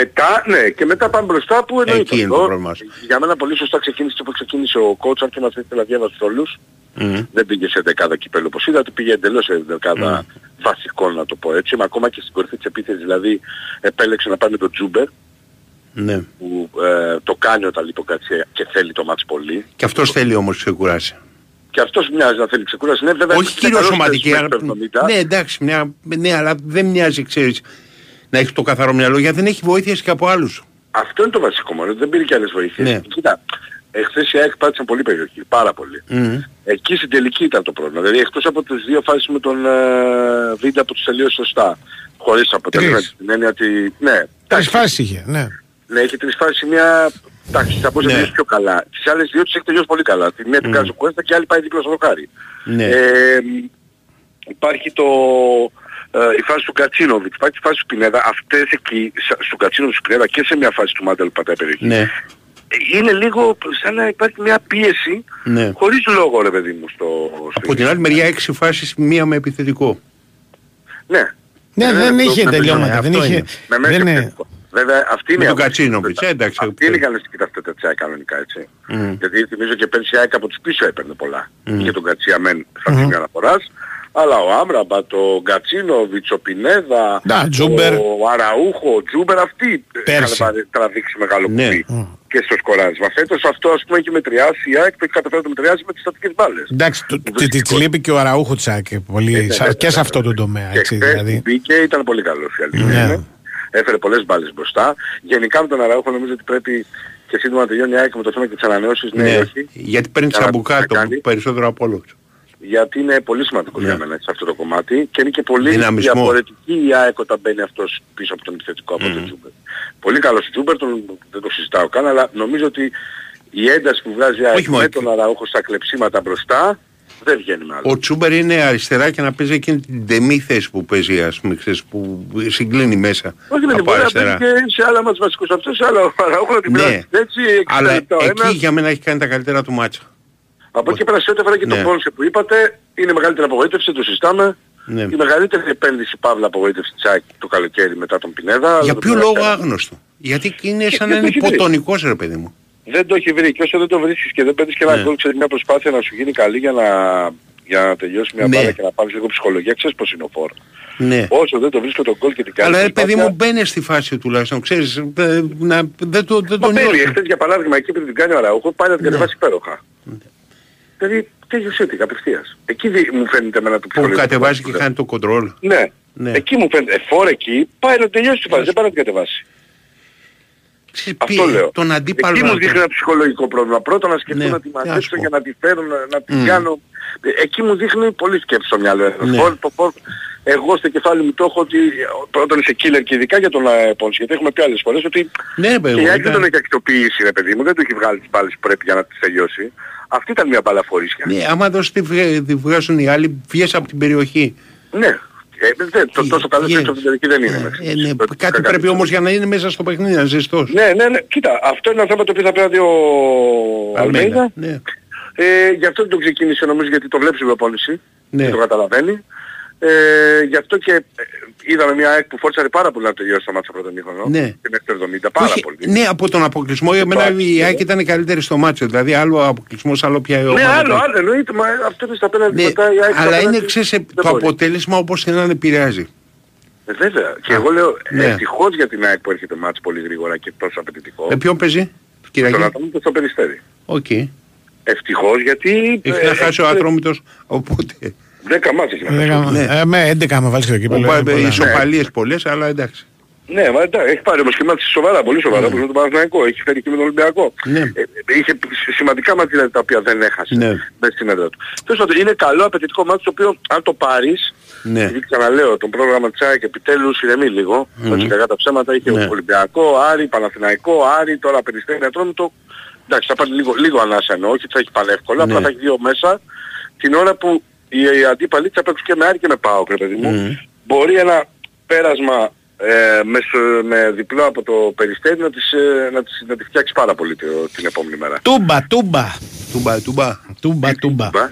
Speaker 9: Μετά, ναι, και μετά πάμε μπροστά που εννοείται
Speaker 6: Εκεί είναι
Speaker 9: αυτό.
Speaker 6: το πρόβλημα σου.
Speaker 9: Για μένα πολύ σωστά ξεκίνησε όπως ξεκίνησε ο coach, αν και μας ήθελε να διάβασε ρόλους.
Speaker 6: Μμ.
Speaker 9: Δεν πήγε σε δεκάδα κυπέλου όπως είδατε, πήγε εντελώς σε δεκάδα βασικών να το πω έτσι. Μα ακόμα και στην κορυφή της επίθεσης δηλαδή επέλεξε να πάει με τον Τζούμπερ
Speaker 6: Ναι.
Speaker 9: που ε, το κάνει όταν λείπει ο Γκατσία και θέλει το μάτς πολύ.
Speaker 6: Και αυτός θέλει όμως ξεκουράσει.
Speaker 9: Και αυτός μοιάζει να θέλει ξεκούραση. Ναι, βέβαια,
Speaker 6: Όχι
Speaker 9: είναι
Speaker 6: κύριος
Speaker 9: καλός
Speaker 6: σωματική.
Speaker 9: παίκτης
Speaker 6: αλλά-
Speaker 9: μέχρι το 70.
Speaker 6: Ναι, εντάξει, μια, ναι, αλλά δεν μοιάζει, ξέρεις, να έχει το καθαρό μυαλό, γιατί δεν έχει βοήθειες και από άλλους.
Speaker 9: Αυτό είναι το βασικό μόνο, δεν πήρε και άλλες βοήθειες.
Speaker 6: Ναι.
Speaker 9: Κοίτα, εχθές η ΑΕΚ πάτησε πολύ περιοχή, πάρα πολύ.
Speaker 6: Μμ.
Speaker 9: Εκεί στην τελική ήταν το πρόβλημα. Δηλαδή εκτός από τις δύο φάσεις με τον ε, Βίντα που τους τελείωσε σωστά. Χωρίς αποτέλεσμα
Speaker 1: Τρεις.
Speaker 9: την έννοια ότι... Ναι,
Speaker 1: Τρεις
Speaker 9: εντάξει,
Speaker 1: φάσεις είχε, ναι.
Speaker 9: ναι, έχει τρεις φάσεις, μια... Εντάξει, θα μπορούσε να
Speaker 6: Ναι.
Speaker 9: τελειώσει πιο καλά. Τις άλλες δύο τις έχει τελειώσει πολύ καλά. Τη μία την κάνει ο Κουέστα και η άλλη πάει δίπλα στο δοκάρι.
Speaker 6: Ναι.
Speaker 9: Ε, υπάρχει το, ε, η φάση του Κατσίνοβιτς, υπάρχει η φάση του Πινέδα. Αυτές εκεί, σα- του Κατσίνοβιτς του Πινέδα και σε μια φάση του Μάντελ που πατάει περιοχή.
Speaker 6: Ναι.
Speaker 9: Ε, Είναι λίγο σαν να υπάρχει μια πίεση
Speaker 6: Ναι.
Speaker 9: χωρίς λόγο ρε παιδί μου στο... στο
Speaker 6: Από την άλλη μεριά έξι φάσεις, μία με επιθετικό.
Speaker 9: Ναι.
Speaker 1: Ναι,
Speaker 9: Ε,
Speaker 1: δεν
Speaker 9: αυτό-
Speaker 1: είχε
Speaker 9: με-
Speaker 1: τελειώματα.
Speaker 6: ναι,
Speaker 1: Δεν
Speaker 6: αυτό
Speaker 1: είχε.
Speaker 6: είναι.
Speaker 9: Με μέσα
Speaker 1: Δεν είναι.
Speaker 9: επιθετικό. Βέβαια αυτή είναι
Speaker 6: Με
Speaker 9: η
Speaker 6: τον
Speaker 9: άποψη.
Speaker 6: Κατσίνοβιτς, ε, εντάξει.
Speaker 9: Αυτή είναι η κανονιστική ταυτότητα της ΑΕΚ κανονικά έτσι.
Speaker 6: Μμ.
Speaker 9: Γιατί θυμίζω και πέρσι η ΑΕΚ από τους πίσω έπαιρνε πολλά. Και τον Κατσία μεν στα σημεία αναφοράς. Αλλά ο Άμραμπα, το Γκατσίνοβιτς, ο Πινέδα,
Speaker 1: Να, Τζούμπερ.
Speaker 9: ο Αραούχο, ο Τζούμπερ αυτοί
Speaker 1: Πέρσι.
Speaker 9: είχαν πάρει- τραβήξει μεγάλο
Speaker 6: Ναι.
Speaker 9: κουμπί και στο σκοράρισμα. Φέτος αυτό ας πούμε έχει μετριάσει η ΑΕΚ που έχει καταφέρει να το μετριάσει με τις στατικές μπάλες.
Speaker 1: Εντάξει, του-
Speaker 9: Που
Speaker 1: τη- τη
Speaker 9: βρίσκει
Speaker 1: λείπει και ο Αραούχο Τσάκη πολύ, σα-
Speaker 9: ναι,
Speaker 1: και
Speaker 9: ναι,
Speaker 1: σε
Speaker 9: ναι,
Speaker 1: αυτό
Speaker 9: ναι.
Speaker 1: το τομέα.
Speaker 9: Και
Speaker 1: Έτσι,
Speaker 9: χθες
Speaker 1: δηλαδή.
Speaker 9: που μπήκε ήταν πολύ καλός η αλήθεια
Speaker 1: Ναι.
Speaker 9: είναι. Έφερε πολλές μπάλες μπροστά. Γενικά με τον Αραούχο νομίζω ότι πρέπει και σύντομα να τελειώνει η ΑΕΚ με το θέμα και τις ανανεώσεις. Ναι,
Speaker 6: Ναι.
Speaker 9: όχι.
Speaker 6: Γιατί παίρνει
Speaker 9: Καλά,
Speaker 6: τσαμπουκά
Speaker 9: θα
Speaker 6: το
Speaker 9: κάνει.
Speaker 6: περισσότερο από όλο.
Speaker 9: Γιατί είναι πολύ σημαντικός
Speaker 6: Ναι.
Speaker 9: για μένα σε αυτό το κομμάτι και είναι και πολύ
Speaker 6: Δυναμισμός.
Speaker 9: διαφορετική η ΑΕΚ όταν μπαίνει αυτός πίσω από τον επιθετικό από τον Τζούμπερ. Πολύ καλός ο Τζούμπερ, τον, δεν το συζητάω καν, αλλά νομίζω ότι η ένταση που βγάζει η ΑΕΚ
Speaker 6: Όχι μόνο.
Speaker 9: με τον Αραούχο στα κλεψίματα μπροστά δεν βγαίνει με άλλο.
Speaker 6: Ο Τσούμπερ είναι αριστερά και να παίζει εκείνη την τεμή θέση που παίζει, ας πούμε, ξέρεις, που συγκλίνει μέσα
Speaker 9: Όχι, δεν
Speaker 6: από
Speaker 9: μπορεί να
Speaker 6: αριστερά.
Speaker 9: παίζει και σε άλλα μας βασικούς αυτούς, σε άλλο Αραούχο να την
Speaker 6: Ναι.
Speaker 9: πειράζει έτσι, 60
Speaker 6: Αλλά
Speaker 9: λεπτά ο
Speaker 6: εκεί
Speaker 9: ένας.
Speaker 6: για μένα έχει κάνει τα καλύτερα του μάτσα.
Speaker 9: Από εκεί πέρα σε ό,τι αφορά και
Speaker 6: Ναι.
Speaker 9: τον Πόνσε που είπατε, είναι μεγαλύτερη απογοήτευση, το συζητάμε.
Speaker 6: Ναι.
Speaker 9: Η μεγαλύτερη επένδυση παύλα απογοήτευση της ΑΕΚ το καλοκαίρι μετά τον Πινέδα. αλλά
Speaker 6: Για
Speaker 9: το
Speaker 6: ποιο
Speaker 9: Πινέδα
Speaker 6: λόγο
Speaker 9: έκανε.
Speaker 6: άγνωστο; Γιατί είναι σαν
Speaker 9: δεν
Speaker 6: να
Speaker 9: το
Speaker 6: είναι
Speaker 9: έχει βρει.
Speaker 6: υποτονικός ρε παιδί μου.
Speaker 9: Δεν το έχει βρει και όσο δεν το βρίσκεις και δεν παίρνεις και ένα
Speaker 6: Ναι.
Speaker 9: γκολ, ξέρεις μια προσπάθεια να σου γίνει καλή για να, για να τελειώσει μια
Speaker 6: Ναι.
Speaker 9: μπάλα και να πάρεις λίγο ψυχολογία, ξέρεις πως είναι ο φόρ.
Speaker 6: Ναι.
Speaker 9: Όσο δεν το βρίσκω τον γκολ και την κάνει
Speaker 6: Αλλά ρε παιδί
Speaker 9: προσπάθεια-
Speaker 6: μου μπαίνε στη φάση τουλάχιστον, ξέρεις, ε, να, δεν το, δεν
Speaker 9: Μα
Speaker 6: το
Speaker 9: μπαίνει,
Speaker 6: νιώθω.
Speaker 9: εχθές για παράδειγμα εκεί που την κάνει ο Αραούχο πάει να την κατεβάσει υπέροχα. Δηλαδή τέλειωσε την απευθείας. Εκεί δι- μου φαίνεται εμένα το
Speaker 6: Που
Speaker 9: ψυχολογικό.
Speaker 6: κατεβάζει και κάνει το κοντρόλ.
Speaker 9: Ναι.
Speaker 6: Ναι.
Speaker 9: Εκεί μου φαίνεται. Εφόρ εκεί πάει να τελειώσει τη φάση, δεν πάει να την κατεβάσει.
Speaker 6: Ξέρεις,
Speaker 9: Αυτό
Speaker 6: πει-
Speaker 9: λέω.
Speaker 6: Τον αντίπαλο.
Speaker 9: Εκεί
Speaker 6: να
Speaker 9: μου
Speaker 6: τον-
Speaker 9: δείχνει ένα ψυχολογικό πρόβλημα. Πρώτα να σκεφτώ
Speaker 6: Ναι,
Speaker 9: να τη
Speaker 6: τι να σου
Speaker 9: μαζέψω
Speaker 6: πω.
Speaker 9: για να τη φέρω, να, να την
Speaker 6: Μμ.
Speaker 9: κάνω. Ε, Εκεί μου δείχνει πολύ σκέψη στο μυαλό.
Speaker 6: Ναι.
Speaker 9: Φόρ, το φόρ. Εγώ στο κεφάλι μου το έχω ότι όταν είσαι killer και ειδικά για τον ε, Πόνση, γιατί έχουμε πει άλλες φορές ότι
Speaker 6: Ναι, ρε παιδί
Speaker 9: και
Speaker 6: μου.
Speaker 9: η Άκη δεν τον
Speaker 6: ήταν-
Speaker 9: έχει ακτοποιήσει ρε παιδί μου, δεν του έχει βγάλει τις μπάλες που πρέπει για να τις τελειώσει. Αυτή ήταν μια μπάλα φορήσια.
Speaker 6: Ναι, άμα δώσεις τη, βγα- τη βγάζουν οι άλλοι, βγες από την περιοχή.
Speaker 9: Ναι. Ε, δεν, το, τόσο καλό
Speaker 6: Βγες.
Speaker 9: έξω από την περιοχή δεν είναι. μέχρι
Speaker 6: Ε,
Speaker 9: στιγμής.
Speaker 6: ναι,
Speaker 9: Πρέπει-
Speaker 6: κάτι
Speaker 9: κακά
Speaker 6: πρέπει
Speaker 9: το
Speaker 6: όμως για να είναι μέσα στο παιχνίδι, να ζεστός.
Speaker 9: Ναι, ναι, ναι. Κοίτα, αυτό είναι ένα θέμα το οποίο θα πρέπει να δει ο Αλμέιδα.
Speaker 6: Ναι.
Speaker 9: Ε, γι' αυτό δεν το ξεκίνησε νομίζω γιατί το βλέπει στην προπόνηση.
Speaker 6: Ναι.
Speaker 9: Δεν το καταλαβαίνει. Ε, γι' αυτό και ε, είδαμε μια ΑΕΚ που φόρτσαρε πάρα πολύ να τελειώσει το μάτσα πρώτο μήχρονο.
Speaker 6: Ναι.
Speaker 9: Και μέχρι το 70 πάρα
Speaker 6: Όχι,
Speaker 9: πολύ.
Speaker 6: Ναι, από τον αποκλεισμό εμένα
Speaker 9: Πάρα
Speaker 6: η ΑΕΚ ήταν καλύτερη στο μάτσο. Δηλαδή άλλο αποκλεισμός, άλλο πια η
Speaker 9: Ναι,
Speaker 6: ομάδα.
Speaker 9: άλλο, άλλο, εννοείται, μα αυτό είναι στα πέναντι
Speaker 6: Ναι,
Speaker 9: μετά η ΑΕΚ στα
Speaker 6: αλλά είναι
Speaker 9: πέναντι
Speaker 6: ξέρεις,
Speaker 9: δεν
Speaker 6: το
Speaker 9: μπορεί.
Speaker 6: αποτέλεσμα όπως και να είναι επηρεάζει.
Speaker 9: Ε, βέβαια. Και εγώ λέω
Speaker 6: ναι.
Speaker 9: ευτυχώς για την ΑΕΚ που έρχεται μάτς πολύ γρήγορα και τόσο απαιτητικό.
Speaker 6: Ε, ποιον παίζει,
Speaker 9: Στον
Speaker 6: Κυριακή.
Speaker 9: Ατρόμητο και στο Περιστέρι.
Speaker 6: Οκ.
Speaker 9: Ευτυχώς γιατί...
Speaker 6: Έχει
Speaker 9: ε,
Speaker 6: να χάσει ο
Speaker 9: ε,
Speaker 6: Ατρόμητος, οπότε...
Speaker 9: 10 μάτς έχει να χάσει.
Speaker 1: Δέκα-
Speaker 6: Ναι.
Speaker 1: ε, με 11 άμα βάλεις και το κύπελλο. είναι πολλά.
Speaker 6: Ισοπαλίες πολλές, αλλά εντάξει.
Speaker 9: Ναι, μα εντάξει, έχει πάρει όμως και μάτς σοβαρά, πολύ σοβαρά, που είναι το Παναθηναϊκό, έχει φέρει και με τον Ολυμπιακό.
Speaker 6: Ναι.
Speaker 9: Ε, είχε σημαντικά μάτς δηλαδή, τα οποία δεν έχασε
Speaker 6: Ναι.
Speaker 9: μέσα στην έδρα του. Τέλος πάντων, είναι καλό απαιτητικό μάτς το οποίο αν το πάρεις,
Speaker 6: Ναι.
Speaker 9: γιατί ξαναλέω, το πρόγραμμα της ΑΕΚ επιτέλους ηρεμεί λίγο,
Speaker 6: Μμμ.
Speaker 9: έτσι κακά τα ψέματα, είχε
Speaker 6: Ναι.
Speaker 9: Ολυμπιακό, Άρη, Παναθηναϊκό, Άρη, τώρα Περιστέρι, Ατρόμητο. Εντάξει, θα πάρει λίγο, λίγο ανάσα εννοώ, όχι θα έχει πανεύκολα,
Speaker 6: Ναι.
Speaker 9: απλά θα έχει δύο μέσα την ώρα που οι, οι αντίπαλοι θα παίξουν και με Άρη και με ΠΑΟΚ, ρε παιδί μου.
Speaker 6: Μμμ.
Speaker 9: Μπορεί ένα πέρασμα ε, με, σ- με διπλό από το Περιστέρι να, τις, ε, να, τις, να τη φτιάξεις πάρα πολύ το- την επόμενη μέρα.
Speaker 1: Τούμπα, τούμπα.
Speaker 6: Τούμπα, τούμπα.
Speaker 1: Τούμπα, τούμπα.
Speaker 9: Μπα.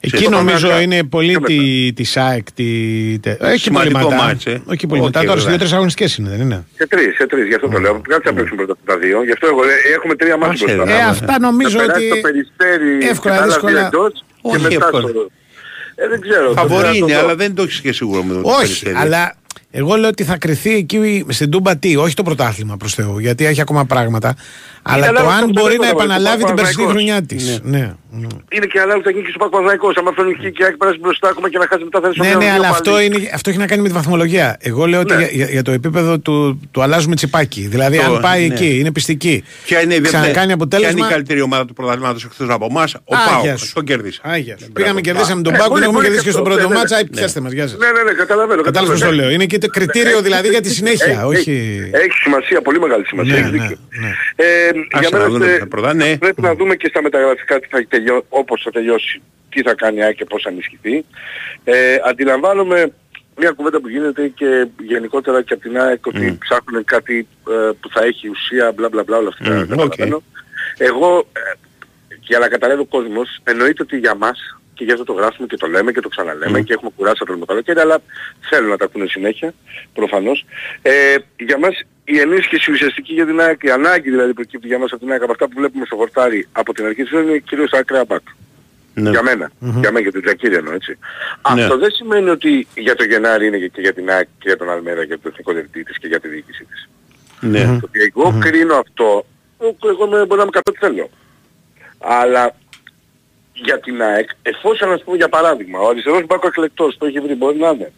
Speaker 1: Εκεί
Speaker 9: Στο
Speaker 1: νομίζω
Speaker 9: Παναθηναϊκό.
Speaker 1: είναι πολύ
Speaker 9: Και μετά.
Speaker 1: τη, της ΑΕΚ. Τη, τε- όχι
Speaker 6: Σημαντικό
Speaker 1: πολύ μετά.
Speaker 6: μάτς, ε.
Speaker 1: Όχι πολύ
Speaker 6: Όχι,
Speaker 1: μετά. Τώρα στις
Speaker 6: βέβαια.
Speaker 1: δύο-τρεις αγωνιστικές είναι, δεν είναι;
Speaker 9: Σε τρεις, σε τρεις, γι' αυτό το λέω. Κάτσε να παίξουν πρώτα αυτά τα δύο. Γι' αυτό εγώ λέω, έχουμε τρία μάτια
Speaker 6: Άσε,
Speaker 9: μπροστά.
Speaker 6: ρε.
Speaker 1: Ε,
Speaker 6: ναι.
Speaker 1: αυτά νομίζω
Speaker 9: Να περάσει
Speaker 1: ότι...
Speaker 9: το περιστέρι
Speaker 1: εύκολα,
Speaker 9: και τα άλλα
Speaker 1: δύσκολα.
Speaker 9: Δύο εντός και
Speaker 6: Όχι
Speaker 9: μετά
Speaker 6: εύκολα.
Speaker 9: στο... Ε, δεν ξέρω.
Speaker 6: Θα
Speaker 9: το
Speaker 6: μπορεί
Speaker 9: θέλω να το
Speaker 6: είναι,
Speaker 9: δω.
Speaker 6: αλλά δεν το έχεις και σίγουρο με το
Speaker 1: Όχι,
Speaker 6: Περιστέρι.
Speaker 1: αλλά εγώ λέω ότι θα κρυθεί εκεί στην Τούμπα τι, όχι το πρωτάθλημα προς Θεού, γιατί έχει ακόμα πράγματα. Αλλά
Speaker 9: αλλά
Speaker 1: το
Speaker 9: αυτό
Speaker 1: αν
Speaker 9: που
Speaker 1: μπορεί
Speaker 9: δεν
Speaker 1: να
Speaker 9: το βάλει,
Speaker 1: επαναλάβει
Speaker 9: το
Speaker 1: την περσινή
Speaker 9: Παναθηναϊκός.
Speaker 1: χρονιά της. Ναι. ναι.
Speaker 9: Είναι και ανάλογα θα γίνει και στο Πακουαδαϊκός. Άμα θέλουν και η ΑΕΚ περάσει μπροστά ακόμα και να χάσει μετά θα είναι στο
Speaker 1: Ναι,
Speaker 9: μείον
Speaker 1: ναι,
Speaker 9: δύο
Speaker 1: αλλά
Speaker 9: πάλι.
Speaker 1: αυτό, είναι, αυτό έχει να κάνει με τη βαθμολογία. Εγώ λέω ότι
Speaker 9: Ναι.
Speaker 1: για, για- για το επίπεδο του, του αλλάζουμε τσιπάκι. Δηλαδή,
Speaker 6: Το-
Speaker 1: αν πάει
Speaker 6: ναι.
Speaker 1: εκεί, είναι πιστική.
Speaker 6: Ποια είναι,
Speaker 1: Ξανακάνει
Speaker 6: ποια είναι
Speaker 1: αποτέλεσμα.
Speaker 6: η καλύτερη ομάδα του πρωταθλήματος εκτός από εμάς, ο
Speaker 1: Άγιας
Speaker 6: Πάοκ.
Speaker 1: σου.
Speaker 6: Τον κέρδισε.
Speaker 1: Άγιας σου.
Speaker 6: Μπράβο.
Speaker 1: Πήγαμε, κερδίσαμε τον
Speaker 9: Ε,
Speaker 1: Πάκο,
Speaker 9: μπορεί-
Speaker 1: τον έχουμε
Speaker 9: μπορεί
Speaker 1: κερδίσει και
Speaker 9: και
Speaker 1: στο
Speaker 9: αυτό,
Speaker 1: πρώτο
Speaker 9: ναι, ναι.
Speaker 1: μάτσα. Άι, πιάστε μας, γεια σας.
Speaker 9: Ναι, ναι, ναι, καταλαβαίνω.
Speaker 1: Κατάλαβες πώ το
Speaker 9: καταλαβαίνω.
Speaker 1: λέω. Είναι και το κριτήριο δηλαδή για τη συνέχεια.
Speaker 9: Έχει-
Speaker 1: Όχι.
Speaker 9: Έχει σημασία, πολύ μεγάλη σημασία.
Speaker 1: Ναι,
Speaker 9: έχει
Speaker 1: ναι,
Speaker 9: δίκιο.
Speaker 1: ναι.
Speaker 9: Ε, για
Speaker 6: να
Speaker 9: μένα
Speaker 6: δούμε
Speaker 9: στε-
Speaker 6: τα πρώτα, ναι.
Speaker 9: πρέπει να δούμε και στα μεταγραφικά τι θα τελειώ, όπως θα τελειώσει, τι θα κάνει η ΑΕΚ και πώς θα ενισχυθεί. Ε, αντιλαμβάνομαι μια κουβέντα που γίνεται και γενικότερα και από την ΑΕΚ ότι ψάχνουν κάτι ε, που θα έχει ουσία, μπλα μπλα μπλα, όλα αυτά.
Speaker 6: Μμ,
Speaker 9: τα καταλαβαίνω. Εγώ, ε, για να καταλάβει ο κόσμος, εννοείται ότι για μας και γι' αυτό το γράφουμε και το λέμε και το ξαναλέμε και έχουμε κουράσει από το καλοκαίρι, αλλά θέλω να τα ακούνε συνέχεια, προφανώς. Ε, για μας η ενίσχυση ουσιαστική για την ΑΕΚ, η ανάγκη δηλαδή που προκύπτει για μας από την ΑΕΚ, από αυτά που βλέπουμε στο χορτάρι από την αρχή της σεζόν, είναι κυρίως τα ακραία μπακ.
Speaker 6: Ναι.
Speaker 9: Για μένα. Για μένα και τον Τζακίρι εννοώ έτσι.
Speaker 6: Ναι.
Speaker 9: Αυτό δεν σημαίνει ότι για το Γενάρη είναι και για την ΑΕΚ και για τον Αλμέδα και για τον εθνικό διευθυντή της και για τη διοίκησή της.
Speaker 6: Ναι.
Speaker 9: Ότι εγώ κρίνω αυτό, εγώ με- μπορεί να με κάνω ό,τι θέλω. Αλλά για την ΑΕΚ, εφόσον ας πούμε για παράδειγμα, ο αριστερός μπάκο εκλεκτός το έχει βρει, μπορεί να είναι.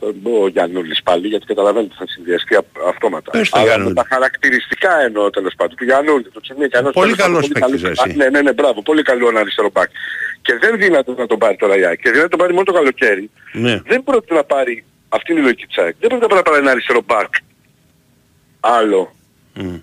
Speaker 9: Τον πω ο Γιαννούλης πάλι, γιατί καταλαβαίνετε ότι θα συνδυαστεί αυ- αυτόματα.
Speaker 6: Πες το
Speaker 9: Αλλά με
Speaker 6: Γιαννούλη.
Speaker 9: τα χαρακτηριστικά εννοώ τέλος πάντων, του Γιαννούλη, του Τσιμίκα. ενός
Speaker 6: Πολύ
Speaker 9: τέλος πάντων
Speaker 6: καλός παίκτης,
Speaker 9: καλού-
Speaker 6: εσύ.
Speaker 9: Α, Ναι, ναι, ναι, μπράβο, πολύ καλό ένα αριστερό μπακ. Και δεν δύναται να τον πάρει τώρα η ΑΕΚ. Και δύναται να τον πάρει μόνο το καλοκαίρι.
Speaker 6: Ναι.
Speaker 9: Δεν πρόκειται να πάρει, αυτή είναι η λογική της ΑΕΚ, δεν πρόκειται να πάρει ένα αριστερό μπακ άλλο
Speaker 6: Μμ.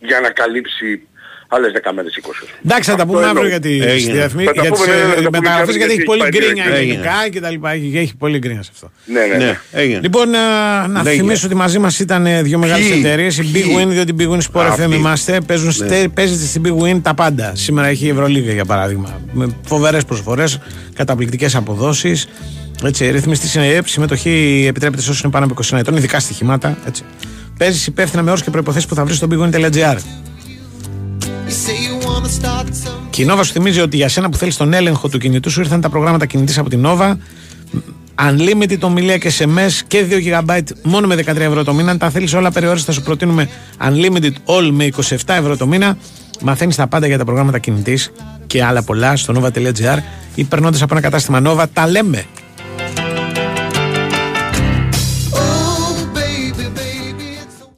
Speaker 9: για να καλύψει άλλες 10 μέρες 20.
Speaker 1: Εντάξει, θα τα
Speaker 9: Αυτό
Speaker 1: πούμε
Speaker 9: εννοώ.
Speaker 1: αύριο για τις
Speaker 6: Έγινε.
Speaker 1: διαφημί-
Speaker 9: Θα τα
Speaker 1: για τις
Speaker 9: πούμε, ναι, ναι,
Speaker 1: ε,
Speaker 9: θα τα πούμε
Speaker 1: μεταγραφές
Speaker 9: αύριο
Speaker 1: γιατί έχει
Speaker 9: γιατί
Speaker 1: πολύ
Speaker 9: έχει πάει
Speaker 1: γκρίνια
Speaker 9: direct.
Speaker 1: γενικά και τα λοιπά. Έχει, έχει πολύ γκρίνια σε αυτό.
Speaker 9: Ναι, ναι, ναι.
Speaker 6: Ναι, έγινε.
Speaker 1: Λοιπόν, να, να
Speaker 6: Λέγε.
Speaker 1: θυμίσω ότι μαζί μας ήταν ε, δύο μεγάλες
Speaker 6: Ποιοι;
Speaker 1: εταιρείες. Η Big
Speaker 6: Ποιοι;
Speaker 1: Win, διότι η Big Win Sport
Speaker 6: Α,
Speaker 1: FM
Speaker 6: ποιοι;
Speaker 1: είμαστε. Παίζουν, στε- Παίζεται στην Big Win τα πάντα. Σήμερα έχει η Ευρωλίγα για παράδειγμα. Με φοβερές προσφορές, καταπληκτικές αποδόσεις. Έτσι, ρυθμιστή είναι η ΕΠ, συμμετοχή επιτρέπεται σε όσους είναι πάνω από 20 ετών, ειδικά στοιχημάτα. Έτσι. Παίζεις υπεύθυνα με όρους και προποθέσει που θα βρεις στο bigwin.gr. Και η Nova σου θυμίζει ότι για σένα που θέλεις τον έλεγχο του κινητού σου ήρθαν τα προγράμματα κινητής από την Nova. Unlimited ομιλία και SMS και 2 GB μόνο με 13 ευρώ το μήνα. Αν τα θέλεις όλα περιόριστα, θα σου προτείνουμε Unlimited All με 27 ευρώ το μήνα. Μαθαίνεις τα πάντα για τα προγράμματα κινητής και άλλα πολλά στο nova.gr ή περνώντας από ένα κατάστημα Nova. Τα λέμε.